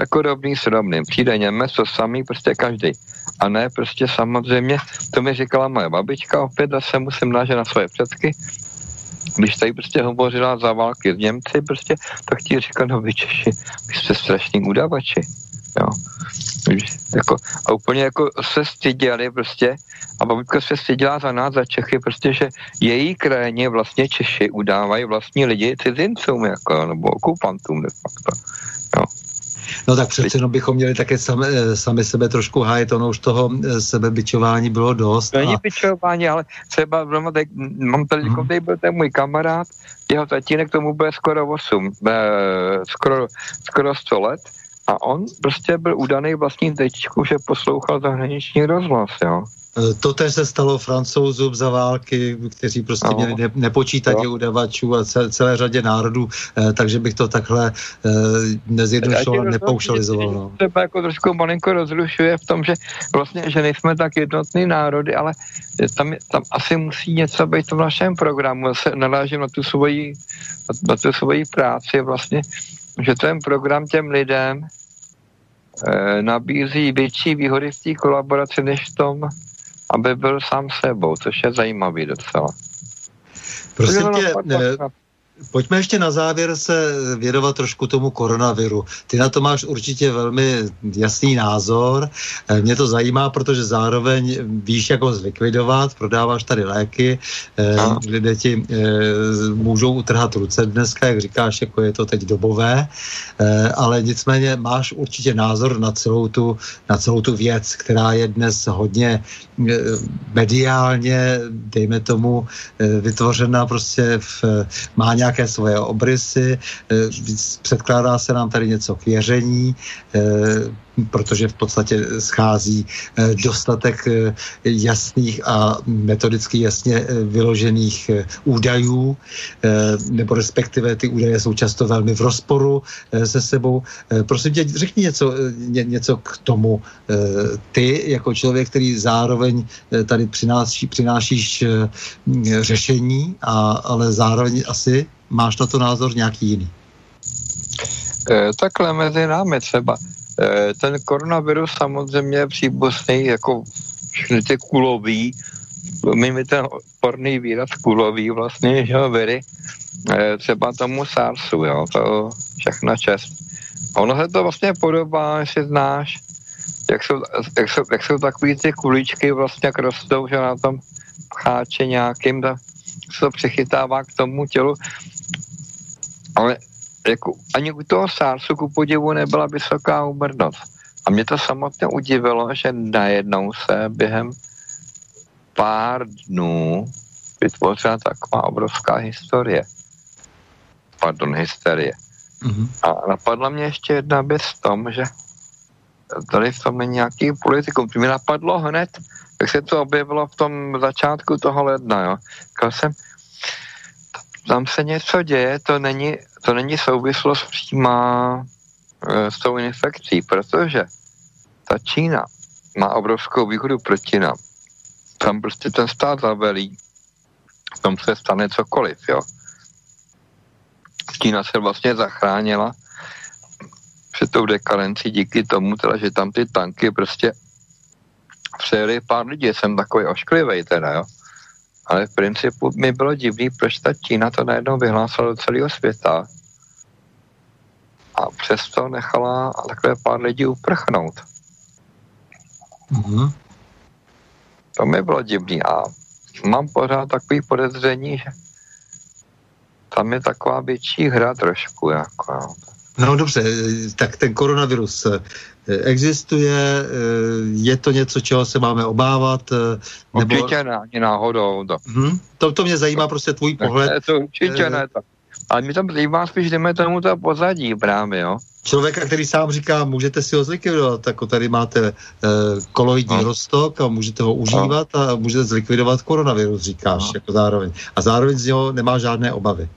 jako rovný s rovným. Přijde Němec, to samý, prostě každý. A ne, prostě samozřejmě, to mi říkala moje babička, opět se musím nážet na svoje předky, když tady prostě hovořila za války s Němci, prostě, tak ti říkal, no vy Češi, vy jste strašní udavači. Jo. Jako, a úplně jako se styděli prostě a babička se styděla za nás, za Čechy, prostě, že její krajině vlastně Češi udávají vlastní lidi cizincům, jako, nebo okupantům de facto. Jo. No tak přece jenom bychom měli také sami, sami sebe trošku hájet, ono už toho eh, sebebičování bylo dost. Není a... bičování, ale třeba mám tady, hmm. tady byl ten můj kamarád, jeho tatínek tomu bude skoro 8, eh, skoro, skoro 100 let a on prostě byl udaný vlastní tečku, že poslouchal zahraniční rozhlas, jo. E, to tež se stalo francouzům za války, kteří prostě no. měli ne, nepočítaně udavačů a celé, celé řadě národů, eh, takže bych to takhle eh, nezjednodušoval, nepoušalizoval. No. Třeba jako trošku malinko rozrušuje v tom, že vlastně, že nejsme tak jednotný národy, ale tam, tam asi musí něco být v našem programu. Já se nalážím na tu svoji, na, tu svoji práci vlastně, že ten program těm lidem nabízí větší výhody v té kolaboraci, než v tom, aby byl sám sebou, což je zajímavý docela. Prosím tě, Pojďme ještě na závěr se věnovat trošku tomu koronaviru. Ty na to máš určitě velmi jasný názor. Eh, mě to zajímá, protože zároveň víš, jak ho zlikvidovat, prodáváš tady léky, eh, no. lidé ti eh, můžou utrhat ruce dneska, jak říkáš, jako je to teď dobové, ale nicméně máš určitě názor na celou tu, na celou tu věc, která je dnes hodně mediálně, dejme tomu, vytvořena prostě v, má nějak nějaké svoje obrysy, eh, předkládá se nám tady něco k věření, eh, protože v podstatě schází eh, dostatek jasných a metodicky jasně vyložených údajů, nebo respektive ty údaje jsou často velmi v rozporu se sebou. Prosím tě, řekni něco, něco k tomu. Ty, jako člověk, který zároveň tady přináší, přinášíš řešení, a, ale zároveň asi Máš na to názor nějaký jiný? Takhle mezi námi třeba. E, ten koronavirus samozřejmě je příbuzný jako všechny ty kulový, mimo ten porný výraz kulový vlastně, že jo, viry, e, třeba tomu SARSu, jo, to všechno čest. Ono se to vlastně podobá, jestli znáš, jak jsou, jak jsou, jak jsou takový ty kuličky vlastně, jak rostou, že na tom cháče nějakým, tak se to přichytává k tomu tělu. Ale jako, ani u toho SARSu ku podivu nebyla vysoká úmrtnost. A mě to samotně udivilo, že najednou se během pár dnů vytvořila taková obrovská historie. Pardon, hysterie. Mm-hmm. A napadla mě ještě jedna věc v tom, že tady v tom není nějaký politikum. To mi napadlo hned, jak se to objevilo v tom začátku toho ledna, jo. Říkal jsem, tam se něco děje, to není, to není souvislost přímá e, s tou infekcí, protože ta Čína má obrovskou výhodu proti nám. Tam prostě ten stát zavelí, v tom se stane cokoliv, jo. Čína se vlastně zachránila před tou dekalencí díky tomu, teda, že tam ty tanky prostě přejeli pár lidí. Jsem takový ošklivý teda, jo. Ale v principu mi bylo divný, proč ta Čína to najednou vyhlásila do celého světa a přesto nechala takové pár lidí uprchnout. Mm-hmm. To mi bylo divný a mám pořád takový podezření, že tam je taková větší hra trošku. Jako, jo. No dobře, tak ten koronavirus existuje, eh, je to něco, čeho se máme obávat? Eh, nebo... Určitě ne, ani náhodou. To. Hmm, to, to mě zajímá prostě tvůj pohled. Ne, to určitě ne. To. Ale mi tam zajímá spíš, jdeme tomu to pozadí právě, jo. Člověka, který sám říká, můžete si ho zlikvidovat, jako tady máte e, koloidní no. rostok a můžete ho užívat no. a můžete zlikvidovat koronavirus, říkáš, no. jako zároveň. A zároveň z něho nemá žádné obavy.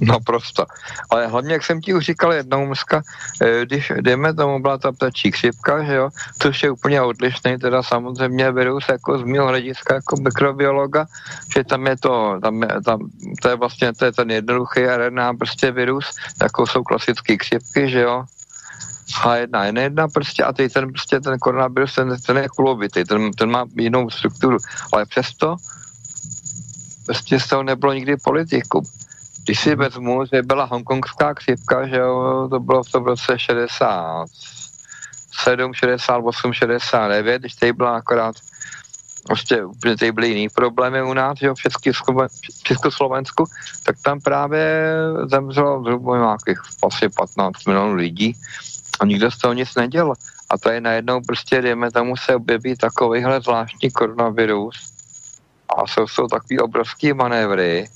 No prosto. Ale hlavně, jak jsem ti už říkal jednou dneska, eh, když jdeme tomu, byla ta ptačí křipka, že jo, což je úplně odlišný, teda samozřejmě virus jako z mého hlediska jako mikrobiologa, že tam je to, tam je, tam, to je vlastně to je ten jednoduchý RNA prostě virus, jako jsou klasické křipky, že jo, H1N1 prostě a teď ten prostě ten koronavirus, ten, ten je kulovitý, ten, ten má jinou strukturu, ale přesto prostě z toho nebylo nikdy politikum. Když si vezmu, že byla hongkongská křipka, že jo, to bylo v tom roce 67, 68, 69, když tady byla akorát prostě úplně tady byly jiný problémy u nás, že jo, v Československu, tak tam právě zemřelo zhruba nějakých asi 15 milionů lidí a nikdo z toho nic nedělal. A to je najednou prostě, dejme tomu, se objeví takovýhle zvláštní koronavirus a jsou to takový obrovský manévry,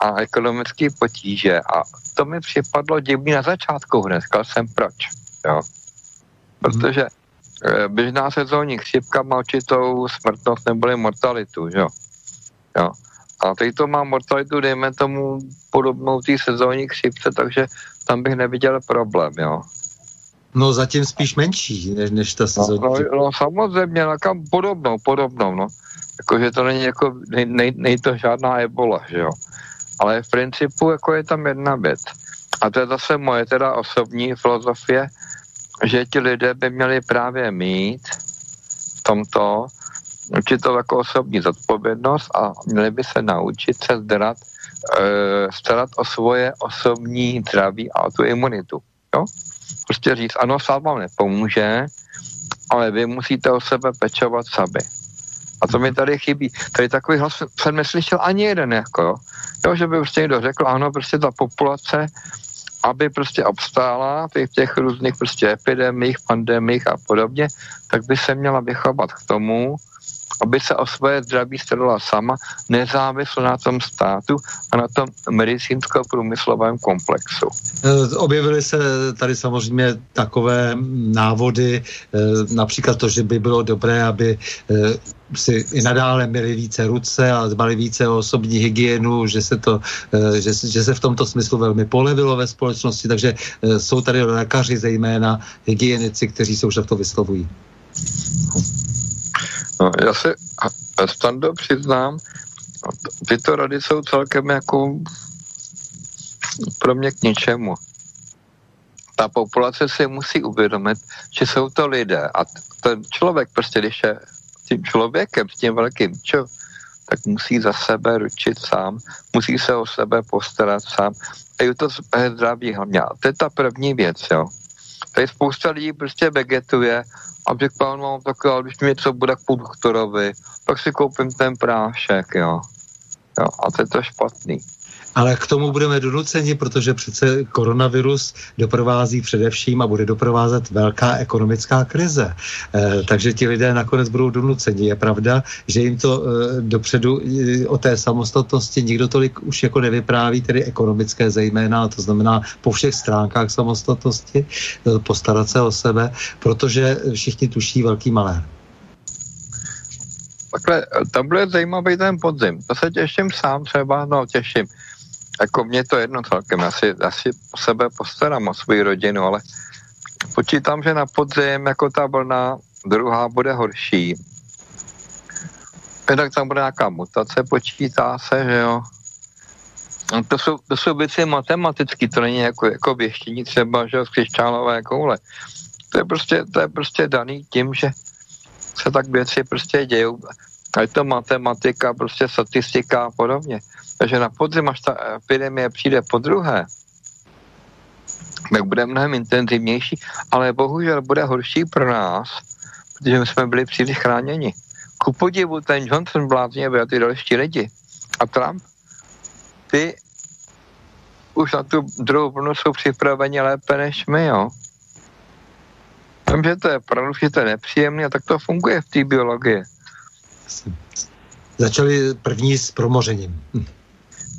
a ekonomické potíže. A to mi připadlo divný na začátku hned. Říkal jsem proč. Jo. Protože e, běžná sezónní chřipka má určitou smrtnost neboli mortalitu. Jo. Jo. A teď to má mortalitu, dejme tomu, podobnou té sezónní chřipce, takže tam bych neviděl problém, jo. No zatím spíš menší, než, než ta sezónní no, no, no samozřejmě, no, kam podobnou, podobnou, no. Jakože to není jako, nej, nej, nej to žádná ebola, že jo. Ale v principu jako je tam jedna věc. A to je zase moje teda osobní filozofie, že ti lidé by měli právě mít v tomto určitou jako osobní zodpovědnost a měli by se naučit se zdarat, e, starat o svoje osobní zdraví a o tu imunitu. Jo? Prostě říct, ano, sám vám nepomůže, ale vy musíte o sebe pečovat sami. A to mi tady chybí. Tady takový hlas jsem neslyšel ani jeden, jako jo. jo že by prostě někdo řekl, ano, prostě ta populace, aby prostě obstála v těch různých prostě epidemích, pandemích a podobně, tak by se měla vychovat k tomu, aby se o svoje zdraví starala sama, nezávisle na tom státu a na tom medicínsko-průmyslovém komplexu. E, objevily se tady samozřejmě takové návody, e, například to, že by bylo dobré, aby e, si i nadále měli více ruce a dbali více o osobní hygienu, že se, to, že, že se v tomto smyslu velmi polevilo ve společnosti, takže jsou tady lékaři, zejména hygienici, kteří se už takto vyslovují. No, já se stando přiznám, tyto rady jsou celkem jako pro mě k ničemu. Ta populace si musí uvědomit, že jsou to lidé a ten člověk prostě, když je tím člověkem, s tím velkým čo, tak musí za sebe ručit sám, musí se o sebe postarat sám. A je to zdraví hlavně. A to je ta první věc, jo. Tady spousta lidí prostě vegetuje a řekl, no, tak jo, když mi něco bude k doktorovi, tak si koupím ten prášek, jo. jo. A to je to špatný. Ale k tomu budeme donuceni, protože přece koronavirus doprovází především a bude doprovázet velká ekonomická krize. E, takže ti lidé nakonec budou donuceni. Je pravda, že jim to e, dopředu e, o té samostatnosti nikdo tolik už jako nevypráví, tedy ekonomické zejména, to znamená po všech stránkách samostatnosti, e, postarat se o sebe, protože všichni tuší velký malér. Takhle, tam bude zajímavý ten podzim. To se těším sám třeba, no těším jako mě to jedno celkem, asi, asi po sebe postarám o svou rodinu, ale počítám, že na podzim jako ta vlna druhá bude horší. Jednak tam bude nějaká mutace, počítá se, že jo. No, to jsou, to jsou věci matematické, to není jako, jako věštění třeba, že z křišťálové koule. To je prostě, to je prostě daný tím, že se tak věci prostě dějou. A je to matematika, prostě statistika a podobně. Takže na podzim, až ta epidemie přijde po druhé, tak bude mnohem intenzivnější, ale bohužel bude horší pro nás, protože my jsme byli příliš chráněni. Ku podivu ten Johnson bláznivý a ty další lidi a Trump, ty už na tu druhou vlnu jsou připraveni lépe než my, jo. Vím, že to je pravda, že to je nepříjemné a tak to funguje v té biologii. Začali první s promořením. Hm.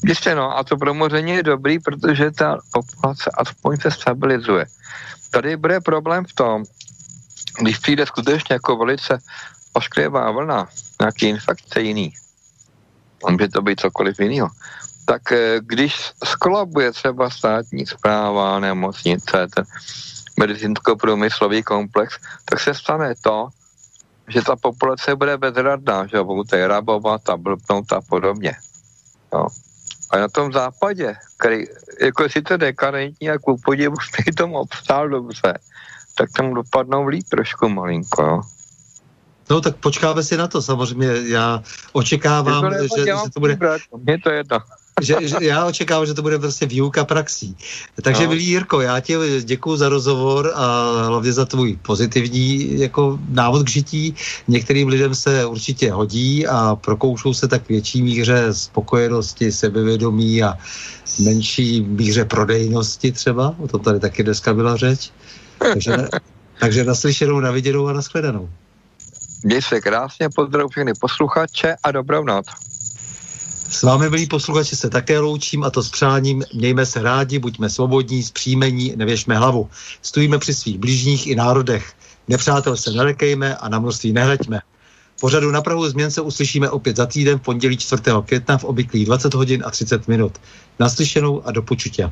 Jistě no, a to promoření je dobrý, protože ta populace aspoň se stabilizuje. Tady bude problém v tom, když přijde skutečně jako velice ošklivá vlna, nějaký infekce jiný, může to být cokoliv jiného, tak eh, když skolabuje třeba státní zpráva, nemocnice, ten medicínsko-průmyslový komplex, tak se stane to, že ta populace bude bezradná, že bude rabovat a blbnout a podobně. A na tom západě, který jako si to dekadentní a ku podivu v tom obstál dobře, tak tam dopadnou líp trošku malinko, jo. No tak počkáme si na to, samozřejmě já očekávám, že, že to bude... Je to jedno že, že já očekávám, že to bude prostě výuka praxí. Takže no. milý Jirko, já ti děkuji za rozhovor a hlavně za tvůj pozitivní jako návod k žití. Některým lidem se určitě hodí a prokoušou se tak větší míře spokojenosti, sebevědomí a menší míře prodejnosti třeba. O tom tady taky dneska byla řeč. Takže, takže naslyšenou, naviděnou a nashledanou. Měj se krásně, pozdrav všechny posluchače a dobrou noc. S vámi, milí posluchači, se také loučím a to s přáním. Mějme se rádi, buďme svobodní, zpříjmení, nevěšme hlavu. Stojíme při svých blížních i národech. Nepřátel se nelekejme a na množství nehleďme. Pořadu na Prahu změn se uslyšíme opět za týden v pondělí 4. května v obvyklých 20 hodin a 30 minut. Naslyšenou a do počutě.